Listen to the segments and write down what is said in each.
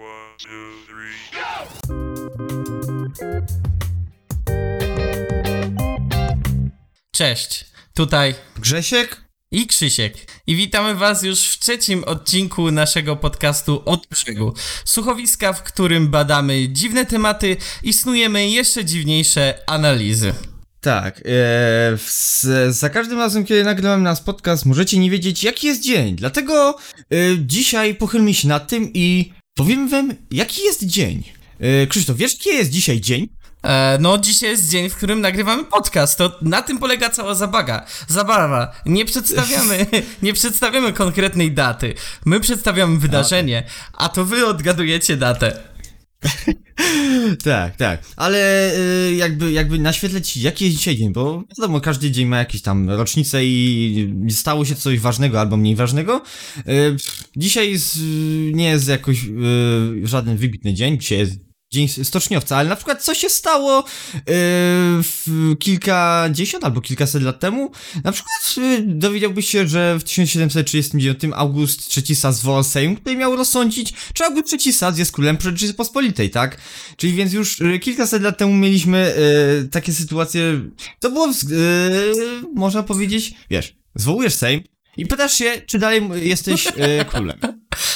One, two, three. Cześć, tutaj Grzesiek? i Krzysiek. I witamy Was już w trzecim odcinku naszego podcastu Od brzegu. Słuchowiska, w którym badamy dziwne tematy i snujemy jeszcze dziwniejsze analizy. Tak, e, z, za każdym razem, kiedy nagrywam nas podcast, możecie nie wiedzieć, jaki jest dzień. Dlatego e, dzisiaj pochylmy się nad tym i powiem wam, jaki jest dzień. E, Krzysztof, wiesz, jaki jest dzisiaj dzień? E, no, dzisiaj jest dzień, w którym nagrywamy podcast. To na tym polega cała zabaga. Zabawa. Nie przedstawiamy, nie przedstawiamy konkretnej daty. My przedstawiamy wydarzenie, a to wy odgadujecie datę. Tak, tak, ale e, jakby, jakby naświetleć, jaki jest dzisiaj dzień, bo wiadomo, każdy dzień ma jakieś tam rocznicę i stało się coś ważnego albo mniej ważnego. E, dzisiaj jest, nie jest jakoś e, żaden wybitny dzień, dzisiaj jest dzień stoczniowca, ale na przykład co się stało w kilkadziesiąt albo kilkaset lat temu? Na przykład e, dowiedziałbyś się, że w 1739 August III Sas zwołał Sejm, który miał rozsądzić, czy August III Sas jest królem Rzeczypospolitej, tak? Czyli więc już e, kilkaset lat temu mieliśmy e, takie sytuacje, to było, e, można powiedzieć, wiesz, zwołujesz Sejm i pytasz się, czy dalej jesteś e, królem.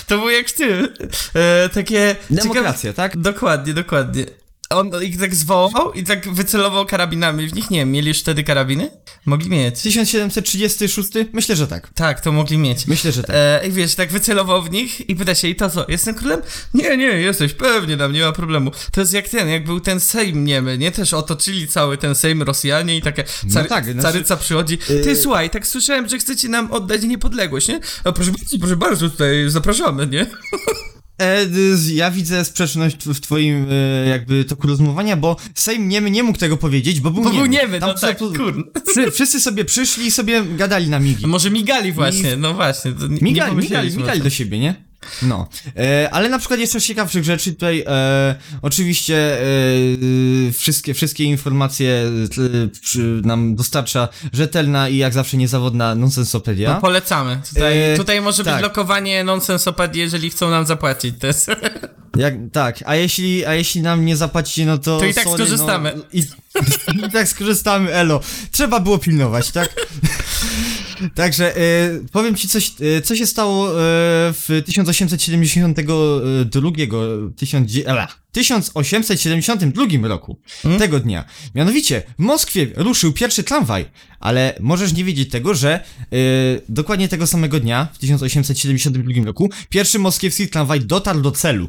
To było jak ty. E, takie. Demokracja, tak? Ciekawe... Dokładnie, dokładnie. On ich tak zwołał i tak wycelował karabinami w nich. Nie wiem, mieli już wtedy karabiny? Mogli mieć. 1736? Myślę, że tak. Tak, to mogli mieć. Myślę, że tak. E, I wiesz, tak wycelował w nich i pyta się, i to co, jestem królem? Nie, nie, jesteś, pewnie tam, nie ma problemu. To jest jak ten, jak był ten Sejm niemy, nie? Też otoczyli cały ten Sejm Rosjanie i takie cary, tak, znaczy- caryca przychodzi. Ty, Yy. słuchaj, tak słyszałem, że chcecie nam oddać niepodległość, nie? A proszę bardzo, proszę bardzo, tutaj zapraszamy, nie? Ja widzę sprzeczność w twoim e, jakby toku rozumowania, bo Sejm niemy nie mógł tego powiedzieć, bo był Bo niemy. był niemy, Tam no tak. Wszy, wszyscy sobie przyszli i sobie gadali na migi. Może migali właśnie, no właśnie. Migali, migali, migali do siebie, nie? No, e, ale na przykład jeszcze z ciekawszych rzeczy tutaj, e, oczywiście e, wszystkie, wszystkie informacje e, przy, nam dostarcza rzetelna i jak zawsze niezawodna nonsensopedia. No, polecamy. Tutaj, E, tutaj może być tak. lokowanie nonsensopedii, jeżeli chcą nam zapłacić. Jest... Jak, tak, a jeśli, a jeśli nam nie zapłacicie, no to. To i tak sorry, skorzystamy. No, i, I tak skorzystamy, elo. Trzeba było pilnować, tak? Także e, powiem ci coś, e, co się stało e, w 1872 tysiąc, e, 1872 roku Hmm? tego dnia. Mianowicie w Moskwie ruszył pierwszy tramwaj, ale możesz nie wiedzieć tego, że e, dokładnie tego samego dnia w 1872 roku pierwszy moskiewski tramwaj dotarł do celu.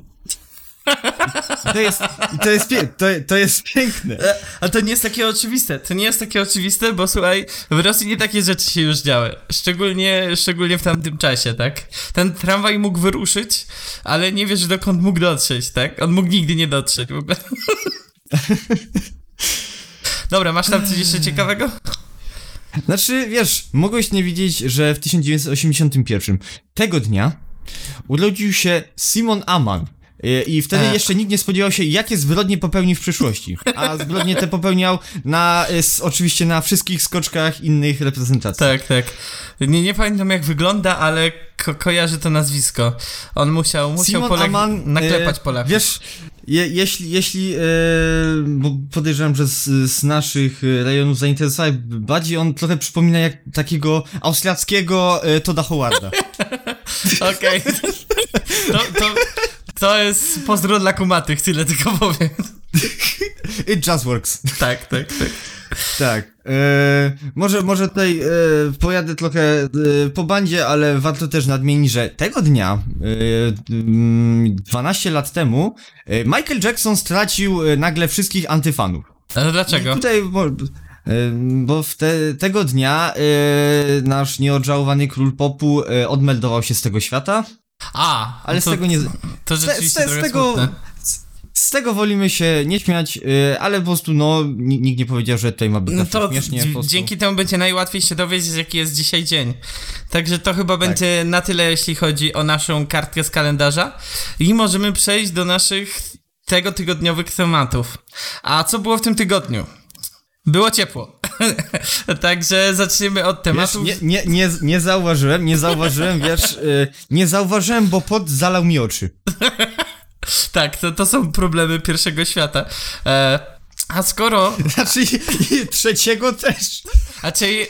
To jest, to jest, to, to jest piękne. E, A to nie jest takie oczywiste. To nie jest takie oczywiste, bo słuchaj, w Rosji nie takie rzeczy się już działy. Szczególnie, szczególnie w tamtym czasie, tak? Ten tramwaj mógł wyruszyć, ale nie wiesz dokąd mógł dotrzeć, tak? On mógł nigdy nie dotrzeć w ogóle. Dobra, masz tam coś jeszcze ciekawego? Znaczy, wiesz, mogłeś nie wiedzieć, że w 1981 tego dnia urodził się Simon Aman. I- I wtedy Ech. jeszcze nikt nie spodziewał się, jakie zbrodnie popełni w przyszłości. A zbrodnie te popełniał na, s- oczywiście na wszystkich skoczkach innych reprezentacji. Tak, tak. Nie, nie pamiętam jak wygląda, ale ko kojarzy to nazwisko. On musiał, musiał Simon Polak Aman, naklepać e, Polaków. Wiesz, je, jeśli, jeśli e, bo podejrzewam, że z, z naszych e, rejonów zainteresowań bardziej on trochę przypomina jak takiego austriackiego e, Toda Howarda. Okej. To, to, to jest pozdro dla kumatych, tyle tylko powiem. It just works. Tak, tak, tak. Tak. E, może, może tutaj e, pojadę trochę e, po bandzie, ale warto też nadmienić, że tego dnia, e, mm, 12 lat temu, e, Michael Jackson stracił e, nagle wszystkich antyfanów. Ale dlaczego? I tutaj, bo, bo w te, tego dnia nasz nieodżałowany król popu odmeldował się z tego świata, A, ale no z to, tego nie... To Z, rzeczywiście z, z trochę tego... smutne. Z, z tego wolimy się nie śmiać, e, ale po prostu, no, ni- nikt nie powiedział, że tutaj ma być No to śmiesznie. dzięki temu będzie najłatwiej się dowiedzieć, jaki jest dzisiaj dzień. Także to chyba Tak. będzie na tyle, jeśli chodzi o naszą kartkę z kalendarza. I możemy przejść do naszych tego tygodniowych tematów. A co było w tym tygodniu? Było ciepło. Także zaczniemy od Wiesz, tematu. nie, nie, nie, nie zauważyłem, nie zauważyłem, wiesz, y, nie zauważyłem, bo pot zalał mi oczy. Tak, to, to są problemy pierwszego świata. E, a skoro... Znaczy, trzeciego też. A czy...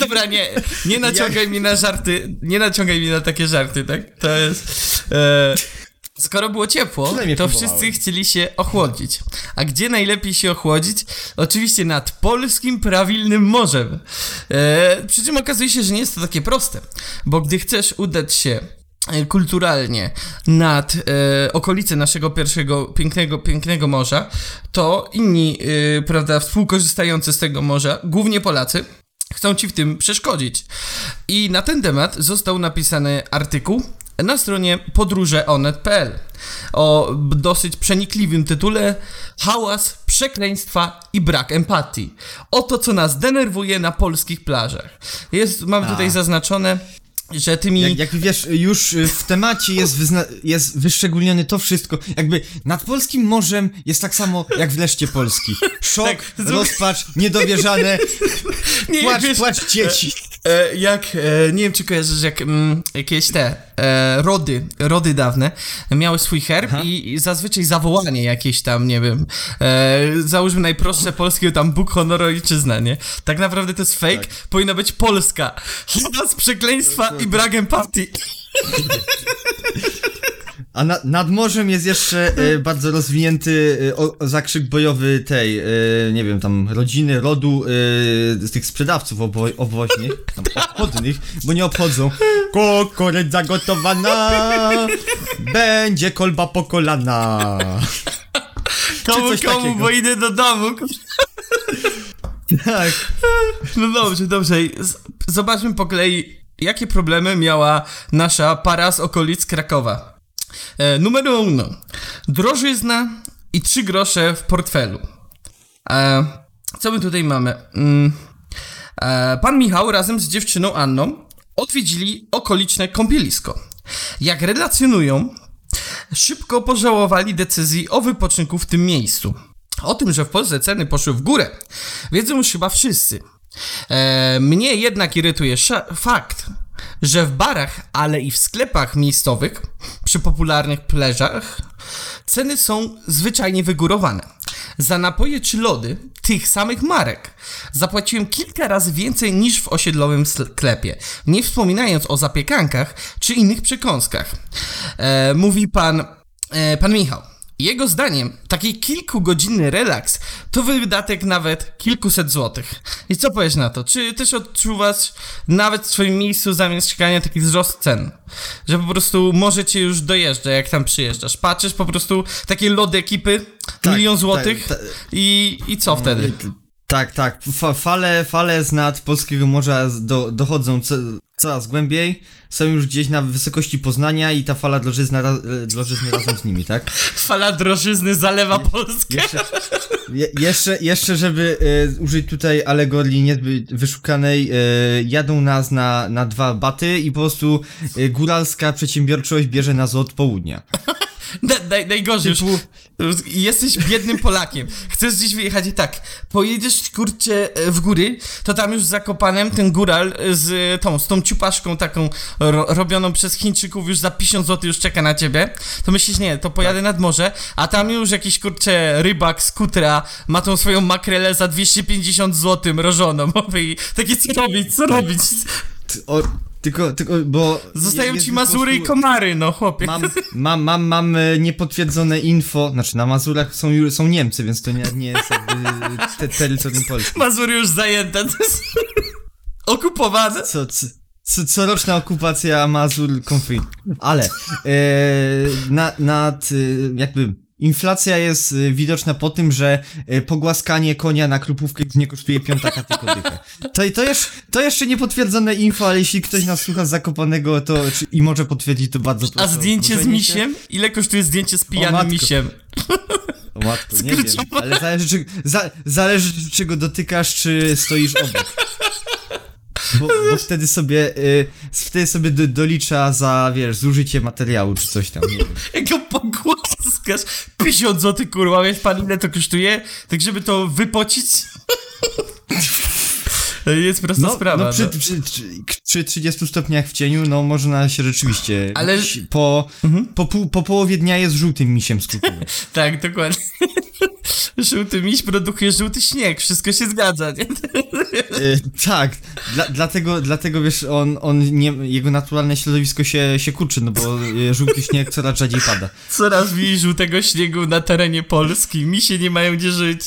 Dobra, nie, nie naciągaj mi na żarty, nie naciągaj mi na takie żarty, tak? To jest... E, skoro było ciepło, Przynajmniej to próbowałem. wszyscy chcieli się ochłodzić. A gdzie najlepiej się ochłodzić? Oczywiście nad polskim prawilnym morzem. E, przy czym okazuje się, że nie jest to takie proste, bo gdy chcesz udać się e, kulturalnie nad e, okolice naszego pierwszego pięknego, pięknego morza, to inni, e, prawda, współkorzystający z tego morza, głównie Polacy, chcą ci w tym przeszkodzić. I na ten temat został napisany artykuł na stronie podróżeonet.pl o dosyć przenikliwym tytule Hałas, przekleństwa i brak empatii. Oto, co nas denerwuje na polskich plażach. Jest, mam tutaj A. zaznaczone, że tymi... Jak, jak wiesz, już y, w temacie jest, wyzna- jest wyszczególnione to wszystko. Jakby nad polskim morzem jest tak samo jak w leszcie Polski. Szok, Tak, rozpacz, niedowierzane, Nie, płacz, wiesz, płacz dzieci. E, jak, e, nie wiem czy kojarzysz, jak mm, jakieś te e, rody, rody dawne miały swój herb i, i zazwyczaj zawołanie jakieś tam, nie wiem, e, załóżmy najprostsze polskie tam Bóg, honor, ojczyzna, nie? Tak naprawdę to jest fake, powinna być Polska. Chyba z przekleństwa i brak empatii. A na, nad morzem jest jeszcze y, bardzo rozwinięty y, o, zakrzyk bojowy tej, y, nie wiem, tam rodziny, rodu, z tych sprzedawców obo, owoźnych, tam obchodnych, bo nie obchodzą. Kukurydza gotowana, będzie kolba po kolana. Komu, coś komu, takiego. bo idę do domu. Tak. No dobrze, dobrze. Z- Zobaczmy po kolei, jakie problemy miała nasza para z okolic Krakowa. E, numer uno. Drożyzna i trzy grosze w portfelu. E, co my tutaj mamy? Mm, e, pan Michał razem z dziewczyną Anną odwiedzili okoliczne kąpielisko. Jak relacjonują, szybko pożałowali decyzji o wypoczynku w tym miejscu. O tym, że w Polsce ceny poszły w górę, wiedzą już chyba wszyscy. E, mnie jednak irytuje fakt, że w barach, ale i w sklepach miejscowych, przy popularnych pleżach, ceny są zwyczajnie wygórowane. Za napoje czy lody tych samych marek zapłaciłem kilka razy więcej niż w osiedlowym sklepie, nie wspominając o zapiekankach czy innych przekąskach. E, mówi pan, e, pan Michał. Jego zdaniem taki kilkugodzinny relaks to wydatek nawet kilkuset złotych. I co powiesz na to? Czy też odczuwasz nawet w swoim miejscu zamieszkania taki wzrost cen? Że po prostu może cię już dojeżdża, jak tam przyjeżdżasz. Patrzysz po prostu takie lody ekipy, Tak, milion tak, złotych tak. i, i co wtedy? Tak, tak. Fa fale, fale z nad polskiego morza do, dochodzą co, coraz głębiej. Są już gdzieś na wysokości Poznania i ta fala drożyzny, ra, e, drożyzny razem z nimi, tak? Fala drożyzny zalewa Polskę. Jeszcze, je, jeszcze, jeszcze żeby e, użyć tutaj alegorii niezbyt wyszukanej, e, jadą nas na, na dwa baty i po prostu e, góralska przedsiębiorczość bierze nas od południa. Na, naj, najgorzej już. Jesteś biednym Polakiem. Chcesz gdzieś wyjechać i tak. Pojedziesz kurczę e, w góry, to tam już Zakopanem ten góral z tą, z tą ciupaszką taką ro, robioną przez Chińczyków już za 50 zł już czeka na ciebie. To myślisz, nie, to pojadę nad morze, a tam już jakiś kurczę rybak z kutra ma tą swoją makrelę za 250 zł mrożoną. Mówi, takie co robić, co robić? O, tylko, tylko, bo... Zostają ci Mazury i prostu- komary, no chłopie. Mam, mam, mam, mam e, niepotwierdzone info, znaczy na Mazurach są, są Niemcy, więc to nie, nie jest jakby te, terytorium Polski. Mazury już zajęte. To jest... Okupowane. Co, co, co, coroczna okupacja Mazur konflikt. Ale e, na, nad e, jakby inflacja jest e, widoczna po tym, że e, pogłaskanie konia na krupówkę nie kosztuje piątaka tylko dychę. To, to, jeszcze, to jeszcze niepotwierdzone info, ale jeśli ktoś nas słucha z Zakopanego to, czy, i może potwierdzić, to bardzo A proszę. o zdjęcie z zgłoszenie się. misiem? Ile kosztuje zdjęcie z pijanym misiem? O matko, nie wiem, ale zależy, czy, za, zależy czego dotykasz, czy stoisz obok. Bo, bo wtedy sobie, y, wtedy sobie do, dolicza za, wiesz, zużycie materiału, czy coś tam, nie wiem. Jak go pogłaskasz? 50 zł, kurwa, wiesz pan ile to kosztuje? Tak żeby to wypocić? Jest prosta No, sprawa. no, przy, no. przy, przy, przy 30 stopniach w cieniu, no można się rzeczywiście. Ale- Mhm. Po, po, po połowie dnia jest żółtym misiem skutowym. Tak, dokładnie. Żółty miś produkuje żółty śnieg, wszystko się zgadza, nie? E, tak, dla, dlatego, dlatego wiesz, on, on nie, jego naturalne środowisko się, się kurczy, no bo e, żółty śnieg coraz rzadziej pada. Coraz mniej żółtego śniegu na terenie Polski, misie nie mają gdzie żyć.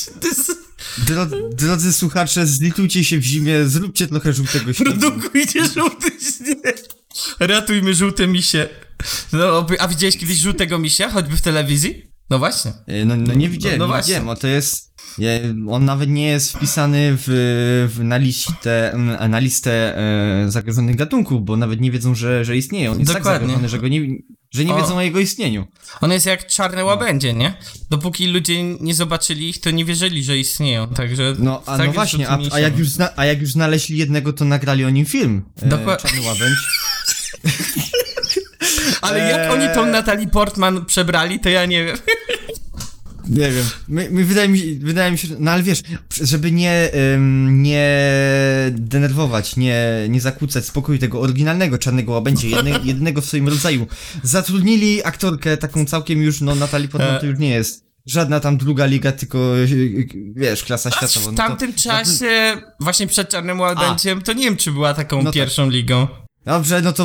Dro, drodzy słuchacze, zlitujcie się w zimie, zróbcie trochę żółtego śniegu. Produkujcie żółty śnieg. Ratujmy żółte misie. No, a widziałeś kiedyś żółtego misia, choćby w telewizji? No właśnie. E, No, no nie widziałem, No, no nie widziałem, o to jest... On nawet nie jest wpisany w, w, na, listę, na listę e, zagrożonych gatunków, bo nawet nie wiedzą, że, że istnieje. On jest tak Dokładnie. zagrożony, że, go nie, że nie O. wiedzą o jego istnieniu. On jest jak czarne łabędzie, nie? Dopóki ludzie nie zobaczyli ich, to nie wierzyli, że istnieją, także... No, a tak no właśnie, a, a, jak już zna, a jak już znaleźli jednego, to nagrali o nim film. E, Dokład- Czarny łabędź. Ale jak oni tą Natalie Portman przebrali, to ja nie wiem. Nie wiem. My, my wydaje, mi, się- wydaje mi się, no ale wiesz, żeby nie, ym, nie denerwować, nie, nie zakłócać spokoju tego oryginalnego czarnego łabędzia, jedne, jednego w swoim rodzaju, zatrudnili aktorkę taką całkiem już, no Natalie Portman to już nie jest żadna tam druga liga, tylko wiesz, klasa światowa. W No to- tamtym czasie, właśnie przed Czarnym Łabędziem, to nie wiem, czy była taką No tak. pierwszą ligą. Dobrze, no to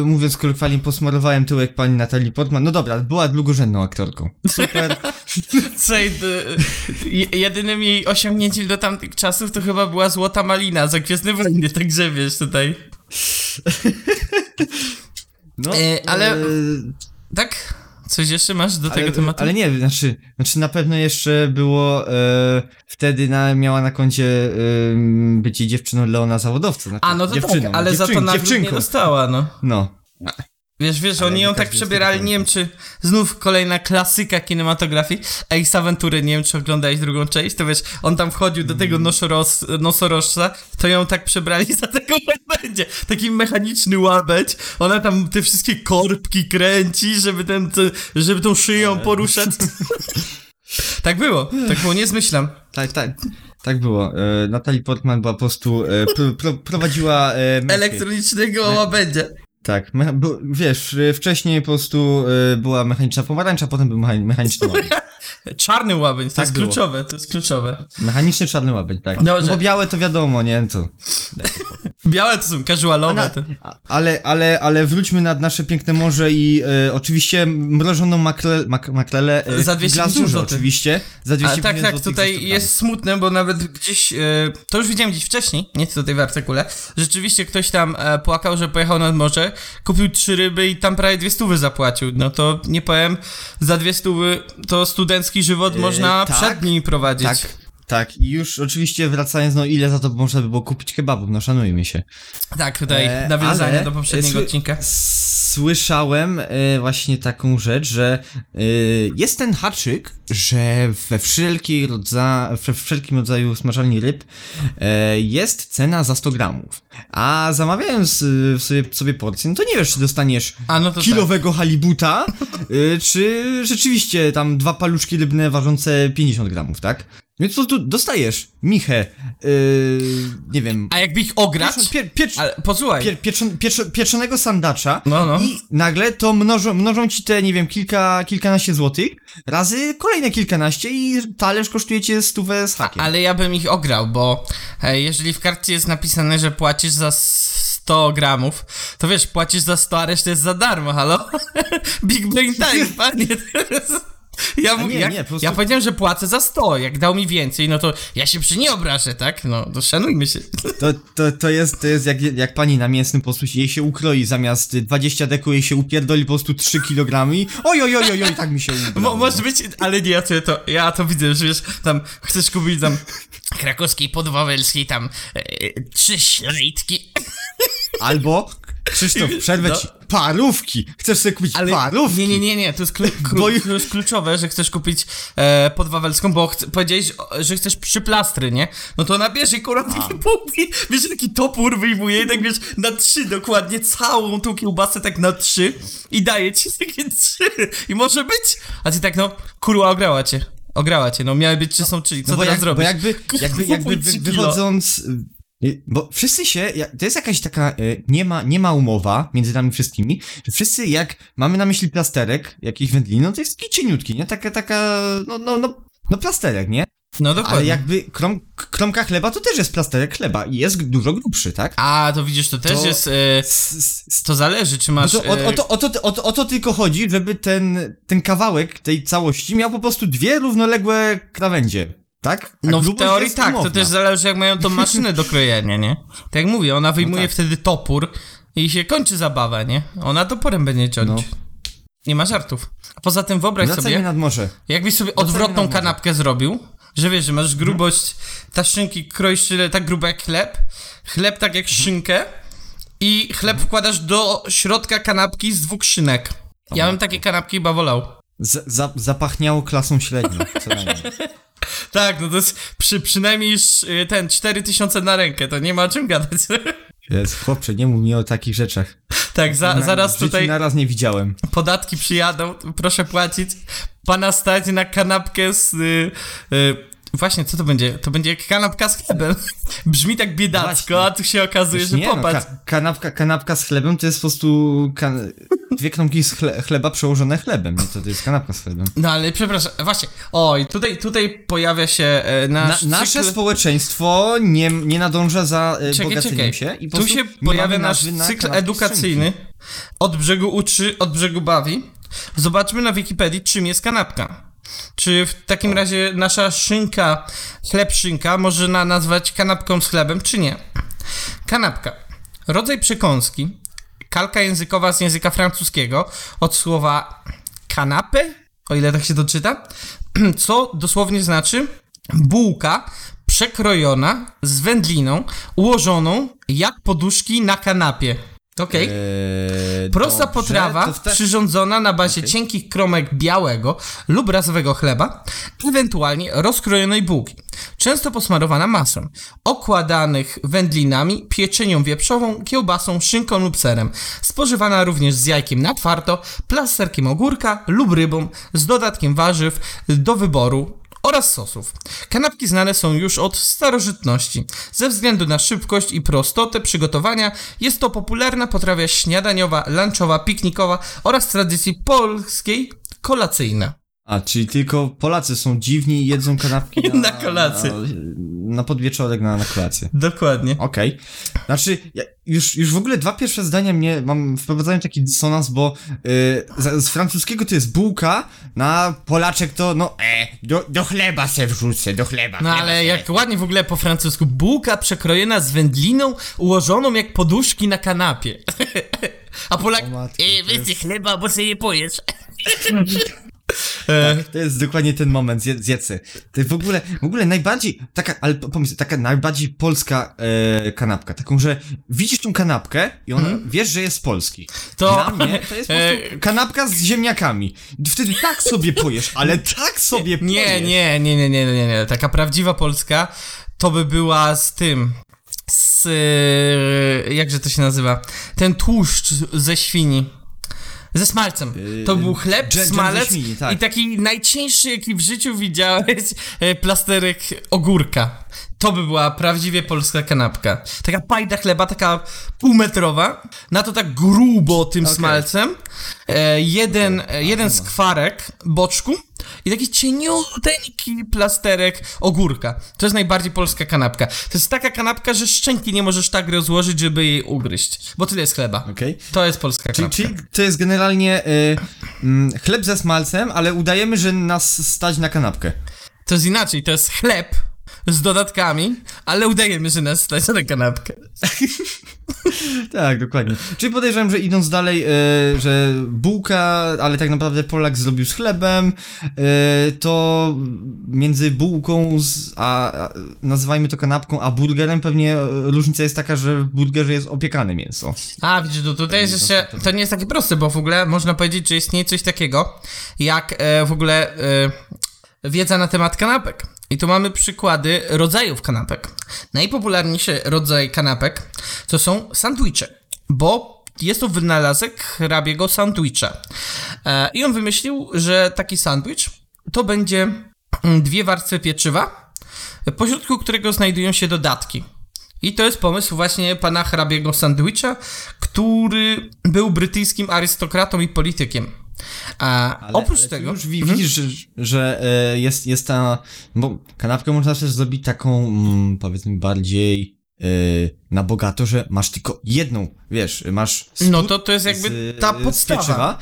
y, mówiąc kolokwialnie, posmarowałem tyłek pani Natalii Portman. No dobra, była drugorzędną aktorką. Super. D- je- jedynym jej osiągnięciem do tamtych czasów to chyba była Złota Malina za Gwiezdne Wojny, także wiesz, tutaj... No, E, ale- e, Tak? Coś jeszcze masz do tego ale, tematu? Ale nie, znaczy, znaczy na pewno jeszcze było e, wtedy na, miała na koncie e, bycie dziewczyną Leona Zawodowca. Znaczy, A, no to dziewczyną, tak, ale za to dziewczyn- nagród nie dostała, no. No. Wiesz, wiesz, Ale oni ją tak przebierali, nie wiem czy znów kolejna klasyka kinematografii, Ace Aventury, nie wiem czy oglądałeś drugą część, to wiesz, on tam wchodził do Mm. tego nosoros, nosorożca, to ją tak przebrali za tego będzie, taki mechaniczny łabędź, ona tam te wszystkie korbki kręci, żeby ten, te- żeby tą szyją poruszać. tak było, tak było, nie zmyślam. Tak, tak. Tak było. E, Natalie Portman była po prostu, e, pro, pro, prowadziła e. Elektronicznego łabędzia. Tak, bo, wiesz, e, wcześniej po prostu e, była mechaniczna pomarańcza, potem był mecha, mechaniczny łabędź. Czarny łabędź, to Tak jest było. kluczowe, to jest kluczowe. Mechaniczny czarny łabędź, tak. Dobrze. No bo białe to wiadomo, nie? To. Białe to są casualowe. Na, to... a- ale, ale, ale wróćmy nad nasze piękne morze i e, oczywiście mrożoną makle, mak, maklele e, Za 250 glazurze oczywiście. Za A 250 tak, tak, tutaj za 100 jest smutne, bo nawet gdzieś, e, to już widziałem gdzieś wcześniej, nie tutaj w artykule, rzeczywiście ktoś tam e, płakał, że pojechał nad morze, kupił trzy ryby i tam prawie dwie stówy zapłacił. No to nie powiem, za dwie stówy to studencki żywot E, można tak, przed nimi prowadzić. Tak, tak. I już oczywiście wracając, no ile za to można by było kupić kebabów, no szanujmy się. Tak, tutaj E, nawiązanie do poprzedniego odcinka. Słyszałem e, właśnie taką rzecz, że e, jest ten haczyk, że we, wszelkiej rodza, we wszelkim rodzaju smażalni ryb e, jest cena za 100 gramów. A zamawiając e, sobie, sobie porcję, no to nie wiesz, czy dostaniesz A no kilowego halibuta, e, czy rzeczywiście tam dwa paluszki rybne ważące 50 gramów, tak? Więc to tu dostajesz michę, e, nie wiem. A jakby ich ograć, pieczon, pie, piecz, ale posłuchaj, Pie, pieczonego sandacza No, no. i nagle to mnożą, mnożą ci te, nie wiem, kilka, kilkanaście złotych razy kolejne kilkanaście i talerz kosztuje cię stówę z hakiem. Ale ja bym ich ograł, bo e, jeżeli w karcie jest napisane, że płacisz za s- 100 gramów, to wiesz, płacisz za 100, a reszta jest za darmo, halo? Big brain time, panie. Ja, mu- nie, ja, nie, prostu- ja powiedziałem, że płacę za 100, jak dał mi więcej, no to ja się przy nie obrażę, tak? No, to szanujmy się. To, to, to jest, to jest jak, jak pani na mięsnym posłusie, jej się ukroi zamiast 20 deku, jej się upierdoli po prostu 3 kg i oj, oj, oj, oj, oj tak mi się Mo, ubrało. może być, ale nie, ja to, ja to widzę, że wiesz, tam chcesz kupić tam krakowskiej, podwawelskiej tam e, trzy ślejtki. Albo, Krzysztof, przerwę No. ci, parówki! Chcesz sobie kupić Ale parówki? nie, nie, nie, nie, to jest, klu, klu, Bo to jest kluczowe, że chcesz kupić e, podwawelską, bo chc- powiedziałeś, że chcesz przyplastry, nie? No to nabierz i kurwa takie półki, wiesz, taki topór wyjmuje i tak wiesz, na trzy dokładnie, całą tą kiełbasę tak na trzy i daje ci takie trzy i może być, a ty tak no, kurwa ograła cię, ograła cię, no miały być czy są czyli, co No bo, teraz jak, bo zrobisz? jakby, jakby, jakby wy, wychodząc, Bo wszyscy się, to jest jakaś taka, y, nie ma, nie ma umowa między nami wszystkimi, że wszyscy jak mamy na myśli plasterek, jakiś wędlin, no to jest taki cieniutki, nie? Taka, taka, no, no, no, no plasterek, nie? No dokładnie. Ale jakby krom, kromka chleba to też jest plasterek chleba i jest dużo grubszy, tak? A, to widzisz, to też To- jest... E, to zależy, czy no masz... to o, e, o, to, o, to, o, to, o to tylko chodzi, żeby ten, ten kawałek tej całości miał po prostu dwie równoległe krawędzie, tak? A No w teorii tak, to też zależy jak mają tą maszynę do krojenia, nie? Tak jak mówię, ona wyjmuje tak. wtedy topór i się kończy zabawa, nie? Ona toporem będzie ciąć. No. Nie ma żartów. A poza tym wyobraź Wracajmy sobie, nad morze. jakbyś sobie wracajmy odwrotną kanapkę zrobił, że wiesz, że masz grubość, ta szynki kroisz tak grubo jak chleb, chleb tak jak szynkę i chleb wkładasz do środka kanapki z dwóch szynek. Ja bym takie kanapki chyba wolał. Z, za, zapachniało klasą średnią, co najmniej. Tak, no to jest przy, przynajmniej y, ten 4000 na rękę, to nie ma o czym gadać. Jest, chłopcze, nie mów mi o takich rzeczach. tak, za, Na- zaraz tutaj na raz nie widziałem. podatki przyjadą, proszę płacić. Pana stać na kanapkę z... Y, y, właśnie, co to będzie? To będzie jak kanapka z chlebem. Brzmi tak biedacko, Właśnie. a tu się okazuje, że nie, no, popatrz. ka kanapka, kanapka z chlebem to jest po prostu kan dwie kromki z chle chleba przełożone chlebem. Nie, to, to jest kanapka z chlebem. No ale przepraszam, właśnie, oj, tutaj, tutaj pojawia się e, Na, nasz nasze cykl... społeczeństwo nie, nie nadąża za e, Czekaj, czekaj. się. I po tu się pojawia nasz na cykl edukacyjny. Od brzegu uczy, od brzegu bawi. Zobaczmy na Wikipedii, czym jest kanapka. Czy w takim razie nasza szynka, chleb szynka, można nazwać kanapką z chlebem, czy nie? Kanapka. Rodzaj przekąski. Kalka językowa z języka francuskiego od słowa kanapę, o ile tak się to czyta, co dosłownie znaczy bułka przekrojona z wędliną ułożoną jak poduszki na kanapie. Okej. Eee, Prosta dobrze, potrawa te- przyrządzona na bazie Okej. cienkich kromek białego lub rasowego chleba, ewentualnie rozkrojonej bułki, często posmarowana masą, okładanych wędlinami, pieczenią wieprzową, kiełbasą, szynką lub serem, spożywana również z jajkiem na twardo, plasterkiem ogórka lub rybą z dodatkiem warzyw do wyboru oraz sosów. Kanapki znane są już od starożytności. Ze względu na szybkość i prostotę przygotowania jest to popularna potrawa śniadaniowa, lunchowa, piknikowa oraz tradycji polskiej kolacyjna. A, czyli tylko Polacy są dziwni i jedzą kanapki na, Na kolację. Na, na podwieczorek, na, na kolację. Dokładnie. Okej. Znaczy, ja już, już w ogóle dwa pierwsze zdania mnie, mam, wprowadzają taki dysonans, bo y, z, z francuskiego to jest bułka, na Polaczek to, no, e, do, do chleba se wrzucę, do chleba. No chleba ale se. jak ładnie w ogóle po francusku. Bułka przekrojona z wędliną, ułożoną jak poduszki na kanapie. A Polak... O matko, jest- chleba, bo sobie nie pojesz. E, To jest dokładnie ten moment, zje- zjedzę. To w ogóle, w ogóle najbardziej, taka, ale po- pomysł, taka najbardziej polska e, kanapka. Taką, że widzisz tą kanapkę i ona, wiesz, że jest z Polski. Mhm. To- Dla mnie to jest po e, prostu kanapka z ziemniakami. Wtedy tak sobie pojesz, ale tak sobie Nie, pojesz. nie, nie, nie, nie, nie, nie. Taka prawdziwa Polska to by była z tym. Z. e, Jakże to się nazywa? Ten tłuszcz ze świni. Ze smalcem. To był chleb, ze smalec tak. i taki najcieńszy, jaki w życiu widziałeś, e, plasterek ogórka. To by była prawdziwie polska kanapka. Taka pajda chleba, taka półmetrowa, na to tak grubo tym Okej. smalcem, e, jeden, e, jeden skwarek boczku i taki cieniuteńki plasterek ogórka. To jest najbardziej polska kanapka. To jest taka kanapka, że szczęki nie możesz tak rozłożyć, żeby jej ugryźć, bo tyle jest chleba. Okej. To jest polska Czyli, kanapka. czyli to jest generalnie y, mm, chleb ze smalcem, ale udajemy, że nas stać na kanapkę. To jest inaczej, to jest chleb z dodatkami, ale udajemy, że nas stać na kanapkę. Tak, dokładnie. Czyli podejrzewam, że idąc dalej, e, że bułka, ale tak naprawdę Polak zrobił z chlebem, e, to między bułką z, a, a nazywajmy to kanapką, a burgerem pewnie e, różnica jest taka, że w burgerze jest opiekane mięso. A, widzisz, to tutaj jest jeszcze, to nie jest takie proste, bo w ogóle można powiedzieć, że istnieje coś takiego, jak e, w ogóle e, wiedza na temat kanapek. I tu mamy przykłady rodzajów kanapek. Najpopularniejszy rodzaj kanapek to są sandwiche, bo jest to wynalazek hrabiego sandwicha. E, I on wymyślił, że taki sandwich to będzie dwie warstwy pieczywa, pośrodku którego znajdują się dodatki. I to jest pomysł właśnie pana hrabiego Sandwicha, który był brytyjskim arystokratą i politykiem. A Ale, oprócz ale tego... Już wi- widzisz, że, że e, jest, jest ta. Bo kanapkę można też zrobić taką, mm, powiedzmy, bardziej e, na bogato, że masz tylko jedną, wiesz, masz. No to to jest jakby z, ta z podstawa. pieczywa.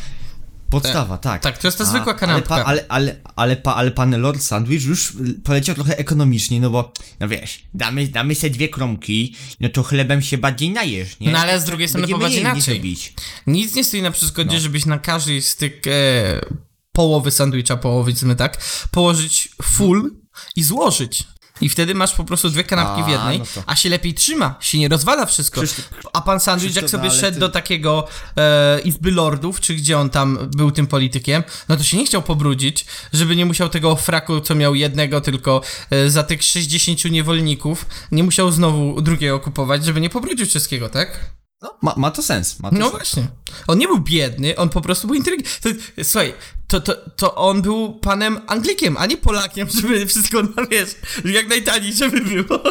Podstawa, tak. tak, to jest ta A, zwykła ale, kanapka. pa, ale, ale, ale, pa, ale pan Lord Sandwich już poleciał trochę ekonomicznie, no bo, no wiesz, damy, damy se dwie kromki, no to chlebem się bardziej najesz, nie? No ale z drugiej strony popatrz inaczej. zrobić. Nic nie stoi na przeszkodzie, No. żebyś na każdej z tych e, połowy sandwicha, połowicy tak, położyć full i złożyć. I wtedy masz po prostu dwie kanapki w A, jednej, no to- a się lepiej trzyma, się nie rozwala wszystko. Krzysztof- A pan Sandwich, jak Krzysztof, sobie no ale szedł ty- do takiego e, Izby Lordów, czy gdzie on tam był tym politykiem, no to się nie chciał pobrudzić, żeby nie musiał tego fraku, co miał jednego, tylko e, za tych 60 niewolników, nie musiał znowu drugiego kupować, żeby nie pobrudził wszystkiego, tak? No, ma, ma to sens, ma to No sens. właśnie. On nie był biedny, on po prostu był inteligentny. Słuchaj, to, to, to on był panem Anglikiem, a nie Polakiem, żeby wszystko, no wiesz, jak najtaniej, żeby było.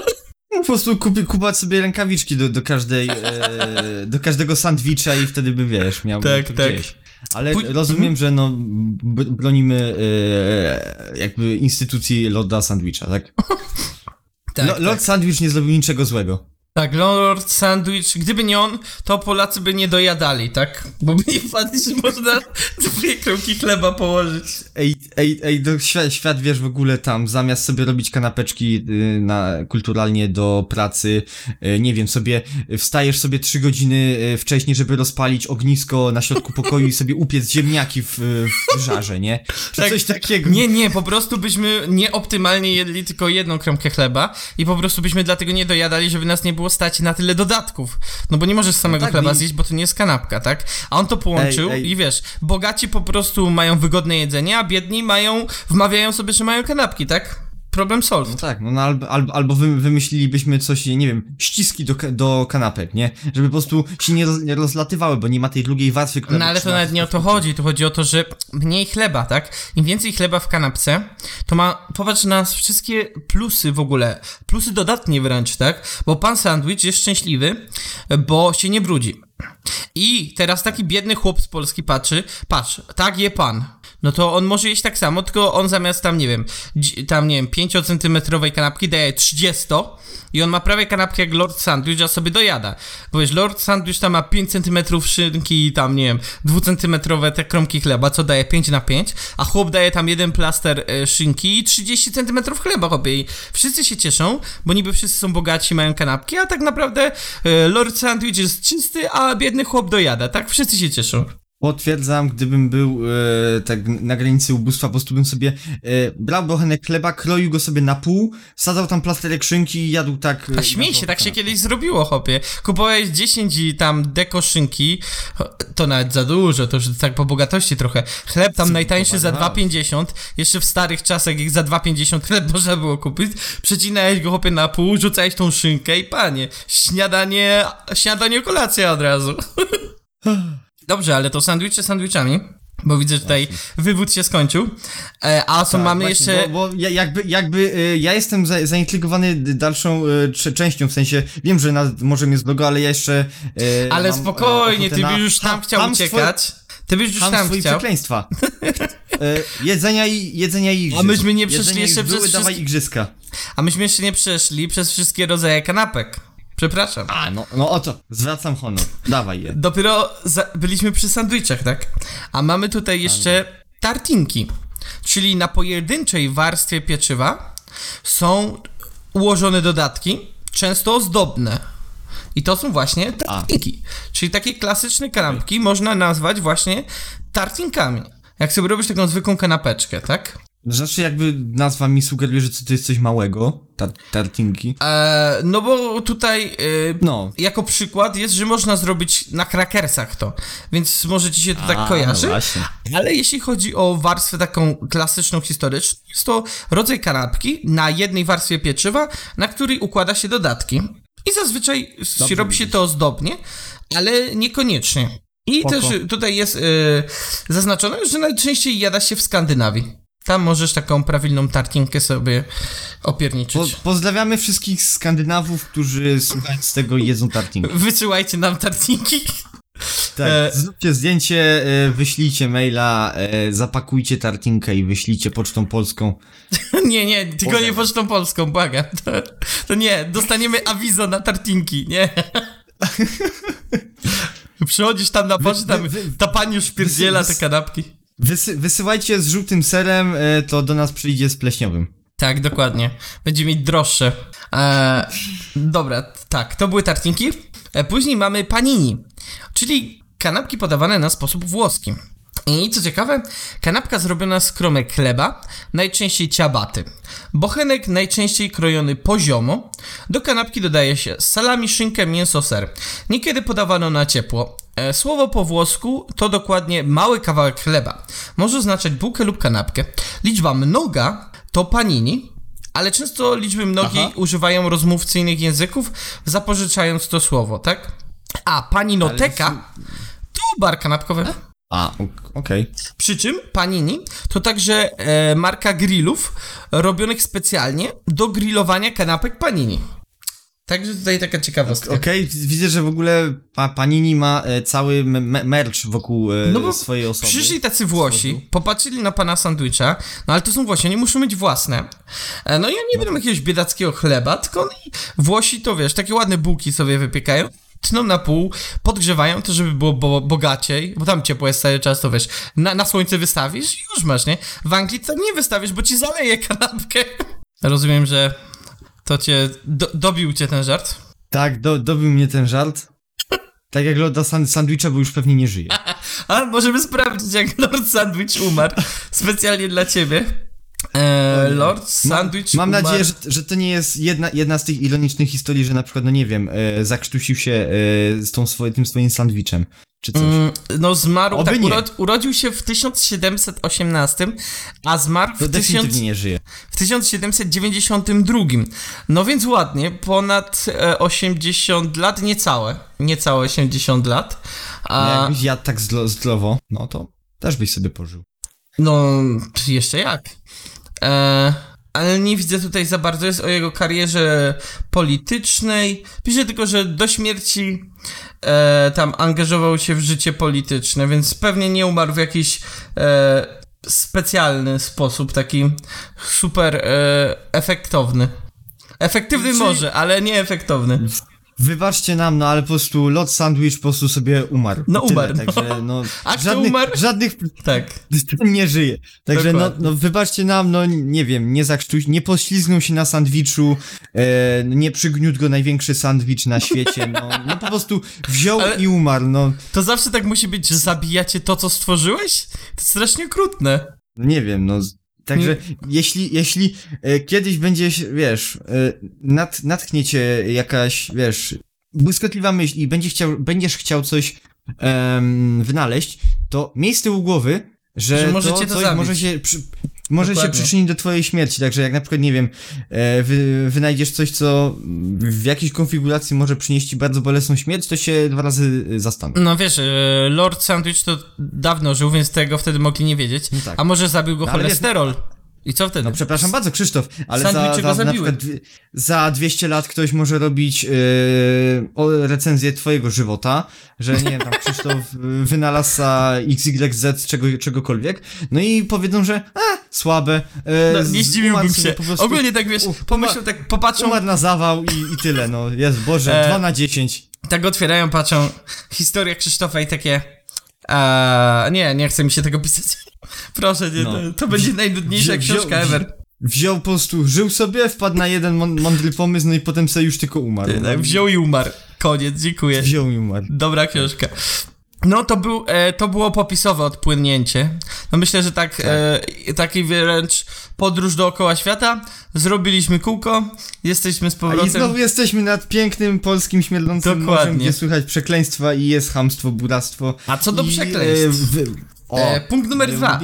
No, po prostu kupi, kupować sobie rękawiczki do, do każdej, e, do każdego sandwicha i wtedy by, wiesz, miał Tak, tak. gdzieś. Ale Pój- rozumiem, że no, bronimy e, jakby instytucji Lorda Sandwicha, tak? Tak, Lo, Lord Sandwich nie zrobił niczego złego. Tak, Lord Sandwich, gdyby nie on, to Polacy by nie dojadali, tak? Bo by nie wpadli, że można dwie kromki chleba położyć. Ej, ej, ej, do, świat, świat wiesz w ogóle tam, zamiast sobie robić kanapeczki y, na, kulturalnie do pracy, y, nie wiem, sobie wstajesz sobie trzy godziny y, wcześniej, żeby rozpalić ognisko na środku pokoju i sobie upiec ziemniaki w, w żarze, nie? Czy Tak. coś takiego. Nie, nie, po prostu byśmy nieoptymalnie jedli tylko jedną kromkę chleba i po prostu byśmy dlatego nie dojadali, żeby nas nie było stać na tyle dodatków. No bo nie możesz samego tak, chleba i- zjeść, bo to nie jest kanapka, tak? A on to połączył Ej, ej. i wiesz, bogaci po prostu mają wygodne jedzenie, a biedni mają, wmawiają sobie, że mają kanapki, tak? Problem No solved. tak, no, no albo, albo, albo wy, wymyślilibyśmy coś, nie wiem, ściski do, do kanapek, nie? Żeby po prostu się nie, roz, nie rozlatywały, bo nie ma tej drugiej warstwy, która No ale to nawet nie o to chodzi, tu chodzi o to, że mniej chleba, tak? Im więcej chleba w kanapce, to ma, popatrz na wszystkie plusy w ogóle, plusy dodatnie wręcz, tak? Bo pan sandwich jest szczęśliwy, bo się nie brudzi. I teraz taki biedny chłop z Polski patrzy, patrz, tak je pan. No to on może jeść tak samo, tylko on zamiast tam, nie wiem, tam, nie wiem, 5-centymetrowej kanapki daje 30 i on ma prawie kanapkę jak Lord Sandwich, a sobie dojada. Bo wiesz, Lord Sandwich tam ma 5 centymetrów szynki i tam, nie wiem, 2-centymetrowe te kromki chleba, co daje 5 na 5, a chłop daje tam jeden plaster e, szynki i 30 centymetrów chleba, chłopie. I wszyscy się cieszą, bo niby wszyscy są bogaci, mają kanapki, a tak naprawdę e, Lord Sandwich jest czysty, a biedny chłop dojada, tak? Wszyscy się cieszą. Potwierdzam, gdybym był e, tak na granicy ubóstwa, po prostu bym sobie e, brał bochenek chleba, kroił go sobie na pół, wsadzał tam plasterek szynki i jadł tak... e, A śmiej się, tak się kiedyś zrobiło, hopie. Kupowałeś 10 i tam deko szynki, to nawet za dużo, to już tak po bogatości trochę. Chleb tam najtańszy za popadałeś. 2,50, jeszcze w starych czasach jak za 2,50 chleb można było kupić, przecinałeś go hopie na pół, rzucałeś tą szynkę i panie, śniadanie, śniadanie, kolacja od razu. Dobrze, ale to sandwicze sandwichami. Bo widzę, że tutaj wywód się skończył. E, a co Tak, mamy właśnie, jeszcze. Bo, bo ja, jakby, jakby e, ja jestem za, zaintrygowany dalszą e, częścią, w sensie wiem, że na, może mnie zlogo, ale ja jeszcze. Ale mam, spokojnie, ty na byś już tam ham- chciał uciekać. Ty byś już tam Hamstwo i chciał. przekleństwa. jedzenia i jedzenia i igrzysk. A myśmy nie przeszli Jedzenia jeszcze były, przez dawaj wszystkie- igrzyska. A myśmy jeszcze nie przeszli przez wszystkie rodzaje kanapek. Przepraszam. A, no, no oto, zwracam honor. Dawaj je. Dopiero za- byliśmy przy sandwichach, tak? A mamy tutaj jeszcze tartinki. Czyli na pojedynczej warstwie pieczywa są ułożone dodatki, często ozdobne. I to są właśnie tartinki. Czyli takie klasyczne kanapki można nazwać właśnie tartinkami. Jak sobie robisz taką zwykłą kanapeczkę, tak? Znaczy jakby nazwa mi sugeruje, że to jest coś małego, tar tartinki. Eee, no bo tutaj e, No. jako przykład jest, że można zrobić na krakersach to, więc może ci się to tak A, kojarzy. no. Ale jeśli chodzi o warstwę taką klasyczną, historyczną, jest to rodzaj kanapki na jednej warstwie pieczywa, na której układa się dodatki. I zazwyczaj Dobrze robi się to ozdobnie, ale niekoniecznie. I Spoko. też tutaj jest e, zaznaczone, że najczęściej jada się w Skandynawii. Tam możesz taką prawilną tartinkę sobie Po, opierniczyć. pozdrawiamy wszystkich Skandynawów, którzy słuchając tego jedzą tarting. Wysyłajcie nam tartinki. Tak, E, zróbcie zdjęcie, e, wyślijcie maila, e, zapakujcie tartinkę i wyślijcie pocztą polską. Nie, nie, tylko Boże. nie pocztą polską, błagam. To, to nie, dostaniemy awizo na tartinki, nie. Przychodzisz tam na pocztę, ta pani już pierdziela te kanapki. Wysy, wysyłajcie z żółtym serem, e, to do nas przyjdzie z pleśniowym. Tak, dokładnie. Będzie mieć droższe. E, dobra, tak, to były tartinki. E, później mamy panini, czyli kanapki podawane na sposób włoski. I co ciekawe, kanapka zrobiona z kromek chleba, najczęściej ciabaty. Bochenek najczęściej krojony poziomo. Do kanapki dodaje się salami, szynkę, mięso, ser. Niekiedy podawano na ciepło. E, Słowo po włosku to dokładnie mały kawałek chleba. Może oznaczać bułkę lub kanapkę. Liczba mnoga to panini, ale często liczby mnogiej Aha. używają rozmówcy innych języków, zapożyczając to słowo, tak? A paninoteka to bar kanapkowy. A, ok- okej. Przy czym panini to także e, marka grillów robionych specjalnie do grillowania kanapek panini. Także tutaj taka ciekawostka. Okej, widzę, że w ogóle pa, Panini ma e, cały me- me- merch wokół e, No bo swojej osoby. Przyszli tacy Włosi, popatrzyli na pana sandwicha, no ale to są Włosi, oni muszą mieć własne. E, No i oni nie będą jakiegoś biedackiego chleba, tylko oni, Włosi to wiesz, takie ładne bułki sobie wypiekają, tną na pół, podgrzewają to, żeby było bo bogaciej, bo tam ciepło jest cały czas, to wiesz, na, na słońce wystawisz i już masz, nie? W Anglii to nie wystawisz, bo ci zaleje kanapkę. Rozumiem, że to cię, do, dobił cię ten żart. Tak, do, dobił mnie ten żart. Tak jak Loda san, Sandwicha, bo już pewnie nie żyje. A możemy sprawdzić, jak Lord Sandwich umarł. Specjalnie dla ciebie. E, Lord Sandwich Mam umarł. nadzieję, że, że to nie jest jedna, jedna z tych ironicznych historii, że na przykład, no nie wiem, e, zakrztusił się e, z tą swoje, tym swoim sandwichem, czy coś. Mm, No zmarł, Oby tak, urod, urodził się w 1718, a zmarł w, tysiąc, definitywnie nie żyje. w 1792. No więc ładnie, ponad e, 80 lat, niecałe, niecałe 80 lat. No, A, jakbyś jadł tak zdro, zdrowo, no to też byś sobie pożył. No, jeszcze jak. E, ale nie widzę tutaj za bardzo. Jest o jego karierze politycznej. Pisze tylko, że do śmierci e, tam angażował się w życie polityczne, więc pewnie nie umarł w jakiś e, specjalny sposób, taki super e, efektowny. Efektywny Czyli- może, ale nie efektowny. Wybaczcie nam, no ale po prostu Lot Sandwich po prostu sobie umarł. No, tyle, umarł. Także no, A żadnych, umarł? żadnych Tak. nie żyje. Także no, no wybaczcie nam, no nie wiem, nie zakrztuś, nie poślizgnął się na sandwichu, e, nie przygniótł go największy sandwich na świecie, no, no po prostu wziął Ale- i umarł, no To zawsze tak musi być, że zabijacie to, co stworzyłeś? To strasznie okrutne. nie wiem, no. Także jeśli, jeśli e, kiedyś będziesz, wiesz, e, nat, natkniecie jakaś, wiesz, błyskotliwa myśl i będzie chciał, będziesz chciał coś em, wynaleźć, to miej z tyłu głowy, że, Że to, to coś zabić. może się, przy, może się Dokładnie. przyczynić do twojej śmierci. Także jak na przykład, nie wiem, e, wy, wynajdziesz coś, co w jakiejś konfiguracji może przynieść ci bardzo bolesną śmierć, to się dwa razy e, zastanów. No wiesz, e, Lord Sandwich to dawno żył, więc tego wtedy mogli nie wiedzieć. No tak. A może zabił go No, ale wiesz, cholesterol? I co wtedy? No przepraszam bardzo, Krzysztof, ale za, Sandwicze za, na przykład za 200 lat ktoś może robić yy, recenzję twojego żywota, że nie wiem, tam Krzysztof wynalazca XYZ czego, czegokolwiek, no i powiedzą, że a, słabe. no, Yy, nie zdziwiłbym się. Po prostu, Ogólnie tak wiesz, u- pomyślą tak, popatrzą, Umarł na zawał i, i tyle, no. Jest, Boże, E, 2 na 10. tak otwierają, patrzą, historia Krzysztofa i takie... A, nie, nie chce mi się tego pisać. Proszę, nie, No. to, to będzie najnudniejsza Wziął- książka ever. Wziął po prostu, żył sobie, wpadł na jeden mą- mądry pomysł, no i potem sobie już tylko umarł. No. Tak, Wziął i umarł. Koniec, dziękuję. Wziął i umarł. Dobra książka. No to, był, e, to było popisowe odpłynnięcie. No myślę, że tak, e, taki wręcz podróż dookoła świata. Zrobiliśmy kółko, jesteśmy z A I powrotem. znowu jesteśmy nad pięknym polskim śmierdzącym Dokładnie. morzem, gdzie słychać przekleństwa i jest chamstwo, buractwo. A co do I, przekleństw? e, wy- o, E, punkt numer dwa.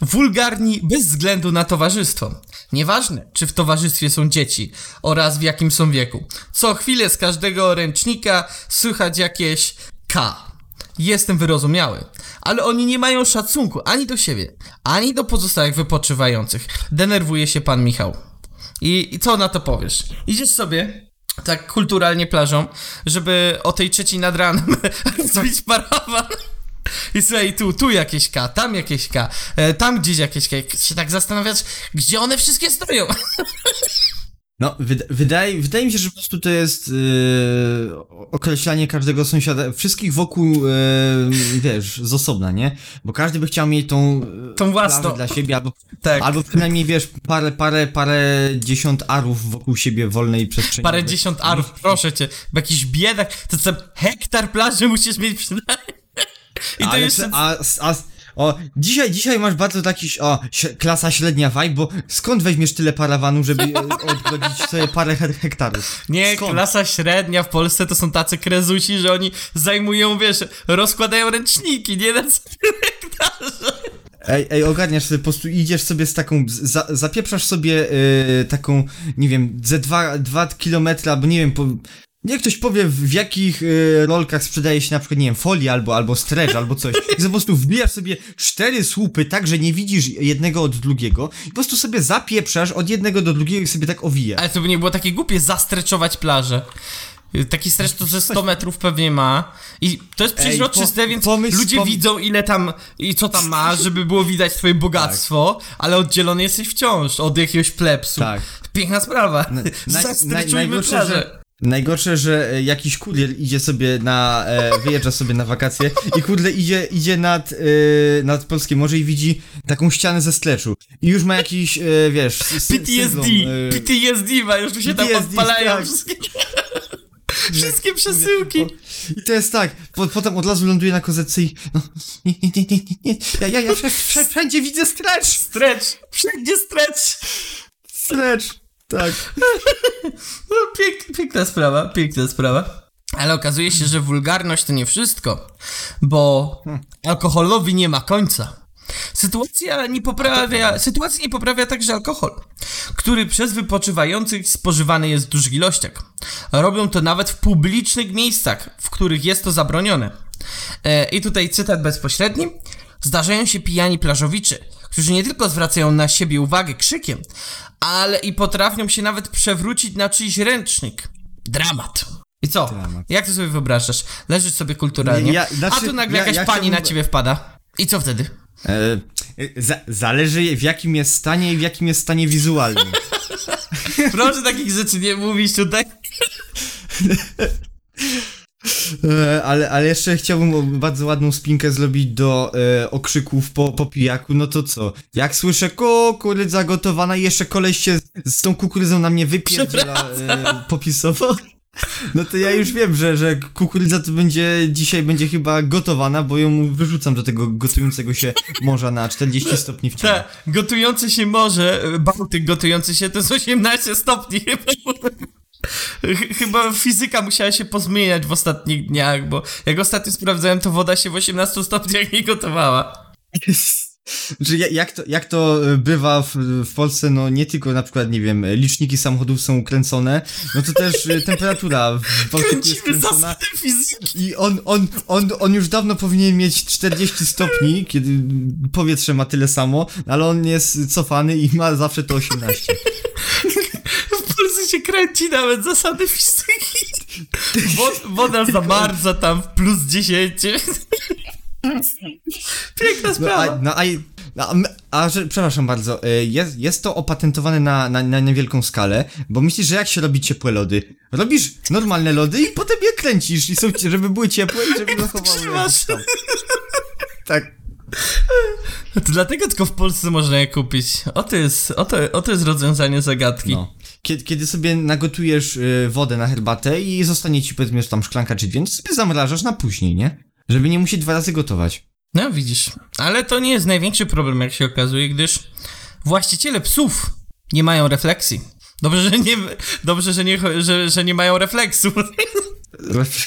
Wulgarni bez względu na towarzystwo. Nieważne, czy w towarzystwie są dzieci oraz w jakim są wieku. Co chwilę z każdego ręcznika słychać jakieś K. jestem wyrozumiały, ale oni nie mają szacunku ani do siebie, ani do pozostałych wypoczywających. Denerwuje się pan Michał. I, I co na to powiesz? Idziesz sobie tak kulturalnie plażą, żeby o tej trzeciej nad ranem zbić parawan. I słuchaj, tu, tu jakieś K, tam jakieś K, e, tam gdzieś jakieś K. Się tak zastanawiać, gdzie one wszystkie stoją. No, wyda- wydaje, wydaje mi się, że po prostu to jest yy, określanie każdego sąsiada, wszystkich wokół, yy, wiesz, z osobna, nie? Bo każdy by chciał mieć tą, Tą własną. dla siebie, albo, Tak. albo przynajmniej, wiesz, parę, parę, parę dziesiąt arów wokół siebie wolnej przestrzeni. Parę dziesiąt arów, proszę cię. Bo jakiś biedak, to co, hektar plaży musisz mieć przynajmniej. I to Ale jeszcze... czy- a, a, o, dzisiaj, dzisiaj masz bardzo taki, o, klasa średnia vibe, bo skąd weźmiesz tyle parawanów, żeby e, odgrodzić sobie parę he- hektarów? Nie, skąd? klasa średnia w Polsce to są tacy krezusi, że oni zajmują, wiesz, rozkładają ręczniki, nie na hektarze. Ej, ej, ogarniasz sobie, po prostu idziesz sobie z taką, za, zapieprzasz sobie e, taką, nie wiem, ze dwa, dwa kilometry, albo nie wiem, po, niech ktoś powie w jakich e, rolkach sprzedaje się na przykład, nie wiem, folia albo, albo stretch, albo coś. I po prostu wbijasz sobie cztery słupy tak, że nie widzisz jednego od drugiego i po prostu sobie zapieprzasz od jednego do drugiego i sobie tak owijasz. Ale to by nie było takie głupie zastreczować plażę. Taki strecz to ze 100 metrów pewnie ma. I to jest przeźroczyste, po- więc pomyśl- ludzie pom- widzą ile tam i co tam ma, żeby było widać twoje bogactwo, ale oddzielony jesteś wciąż od jakiegoś plepsu. Tak. Piękna sprawa. naj- Zastreczujmy najgorsze, plażę. że, najgorsze, że e, jakiś kurier idzie sobie na, e, wyjeżdża sobie na wakacje i kurde idzie, idzie nad, e, nad Polskie Morze i widzi taką ścianę ze streczu. I już ma jakiś, e, wiesz, PTSD, syndrom, e, PTSD ma, już tu się tam PTSD, odpalają tak. wszystkie, wszystkie przesyłki. I to jest tak, po, potem od razu ląduje na kozetce i no, nie, nie, nie, nie, nie, ja, ja, ja wsz- wsz- wszędzie widzę stretch, Stretch, wszędzie stretch. stretch, tak. No, pięk, piękna sprawa, piękna sprawa. Ale okazuje się, że wulgarność to nie wszystko, bo alkoholowi nie ma końca. Sytuacja nie poprawia, sytuacji nie poprawia także alkohol, który przez wypoczywających spożywany jest w dużych ilościach. Robią to nawet w publicznych miejscach, w których jest to zabronione. E, I tutaj cytat bezpośredni. Zdarzają się pijani plażowicze, którzy nie tylko zwracają na siebie uwagę krzykiem, ale i potrafią się nawet przewrócić na czyjś ręcznik. Dramat. I co? Dramat. Jak ty sobie wyobrażasz? Leżysz sobie kulturalnie, Ja- znaczy, a tu nagle ja- jakaś ja pani na ciebie wpada. I co wtedy? E, za, zależy w jakim jest stanie i w jakim jest stanie wizualnym. Proszę takich rzeczy nie mówić tutaj. E, ale, ale jeszcze chciałbym bardzo ładną spinkę zrobić do e, okrzyków po, po pijaku, no to co? Jak słyszę kukurydza gotowana i jeszcze koleś się z tą kukurydzą na mnie wypierdziela e, popisowo, no to ja już wiem, że, że kukurydza to będzie, dzisiaj będzie chyba gotowana, bo ją wyrzucam do tego gotującego się morza na 40 stopni w ciele. Te, gotujący się może, e, Bałtyk gotujący się to jest 18 stopni. Ch- Chyba fizyka musiała się pozmieniać w ostatnich dniach, bo jak ostatnio sprawdzałem, to woda się w 18 stopniach nie gotowała. Ja- jak to, jak to e, bywa w, w Polsce, no nie tylko na przykład, nie wiem, liczniki samochodów są kręcone, no to też e, temperatura w Bałtyku jest Kręcimy kręcona. I on, on, on, on już dawno powinien mieć 40 stopni, kiedy powietrze ma tyle samo, ale on jest cofany i ma zawsze to 18. Polsce się kręci nawet zasady fizyki. Wo- woda zamarza tam w plus 10. Piękna No, sprawa. a, no, a, a, a przepraszam bardzo, e, jest, jest to opatentowane na, na, na niewielką skalę, bo myślisz, że jak się robi ciepłe lody? Robisz normalne lody i potem je kręcisz i są, żeby były ciepłe i żeby zachowały trzymasz. Tak. To dlatego tylko w Polsce można je kupić. Oto jest, oto, oto jest rozwiązanie zagadki. No. Kiedy, kiedy sobie nagotujesz y, wodę na herbatę i zostanie ci powiedzmy tam szklanka czy dwie, to sobie zamrażasz na później, nie? Żeby nie musieć dwa razy gotować. No widzisz. Ale to nie jest największy problem, jak się okazuje, gdyż właściciele psów nie mają refleksji. Dobrze, że nie, dobrze, że nie, że, że nie mają refleksu.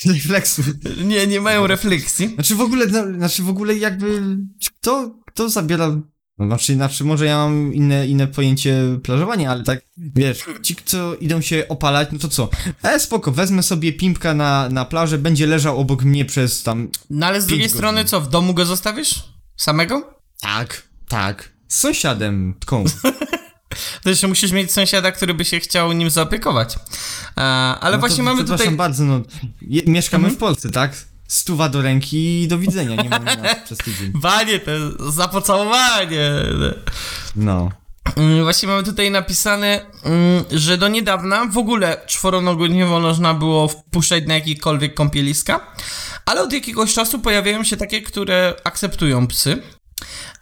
Refleksu. Nie, nie mają refleksji. Znaczy w ogóle, no, znaczy w ogóle jakby, kto, kto zabiera znaczy, znaczy, może ja mam inne, inne pojęcie plażowania, ale tak, wiesz, ci, co idą się opalać, no to co? E, spoko, wezmę sobie pimpka na, na plażę, będzie leżał obok mnie przez tam... No ale z drugiej godzin. strony co, w domu go zostawisz? Samego? Tak, tak. Z sąsiadem, tką. To jeszcze musisz mieć sąsiada, który by się chciał nim zaopiekować. E, ale No właśnie to, mamy tutaj... bardzo, no, je, mieszkamy w Polsce, tak? Stuwa do ręki i do widzenia, nie nas przez tydzień. Banie, to za pocałowanie. No. Mm, Właśnie mamy tutaj napisane, mm, że do niedawna w ogóle czworonogu nie można było wpuszczać na jakiekolwiek kąpieliska, ale od jakiegoś czasu pojawiają się takie, które akceptują psy.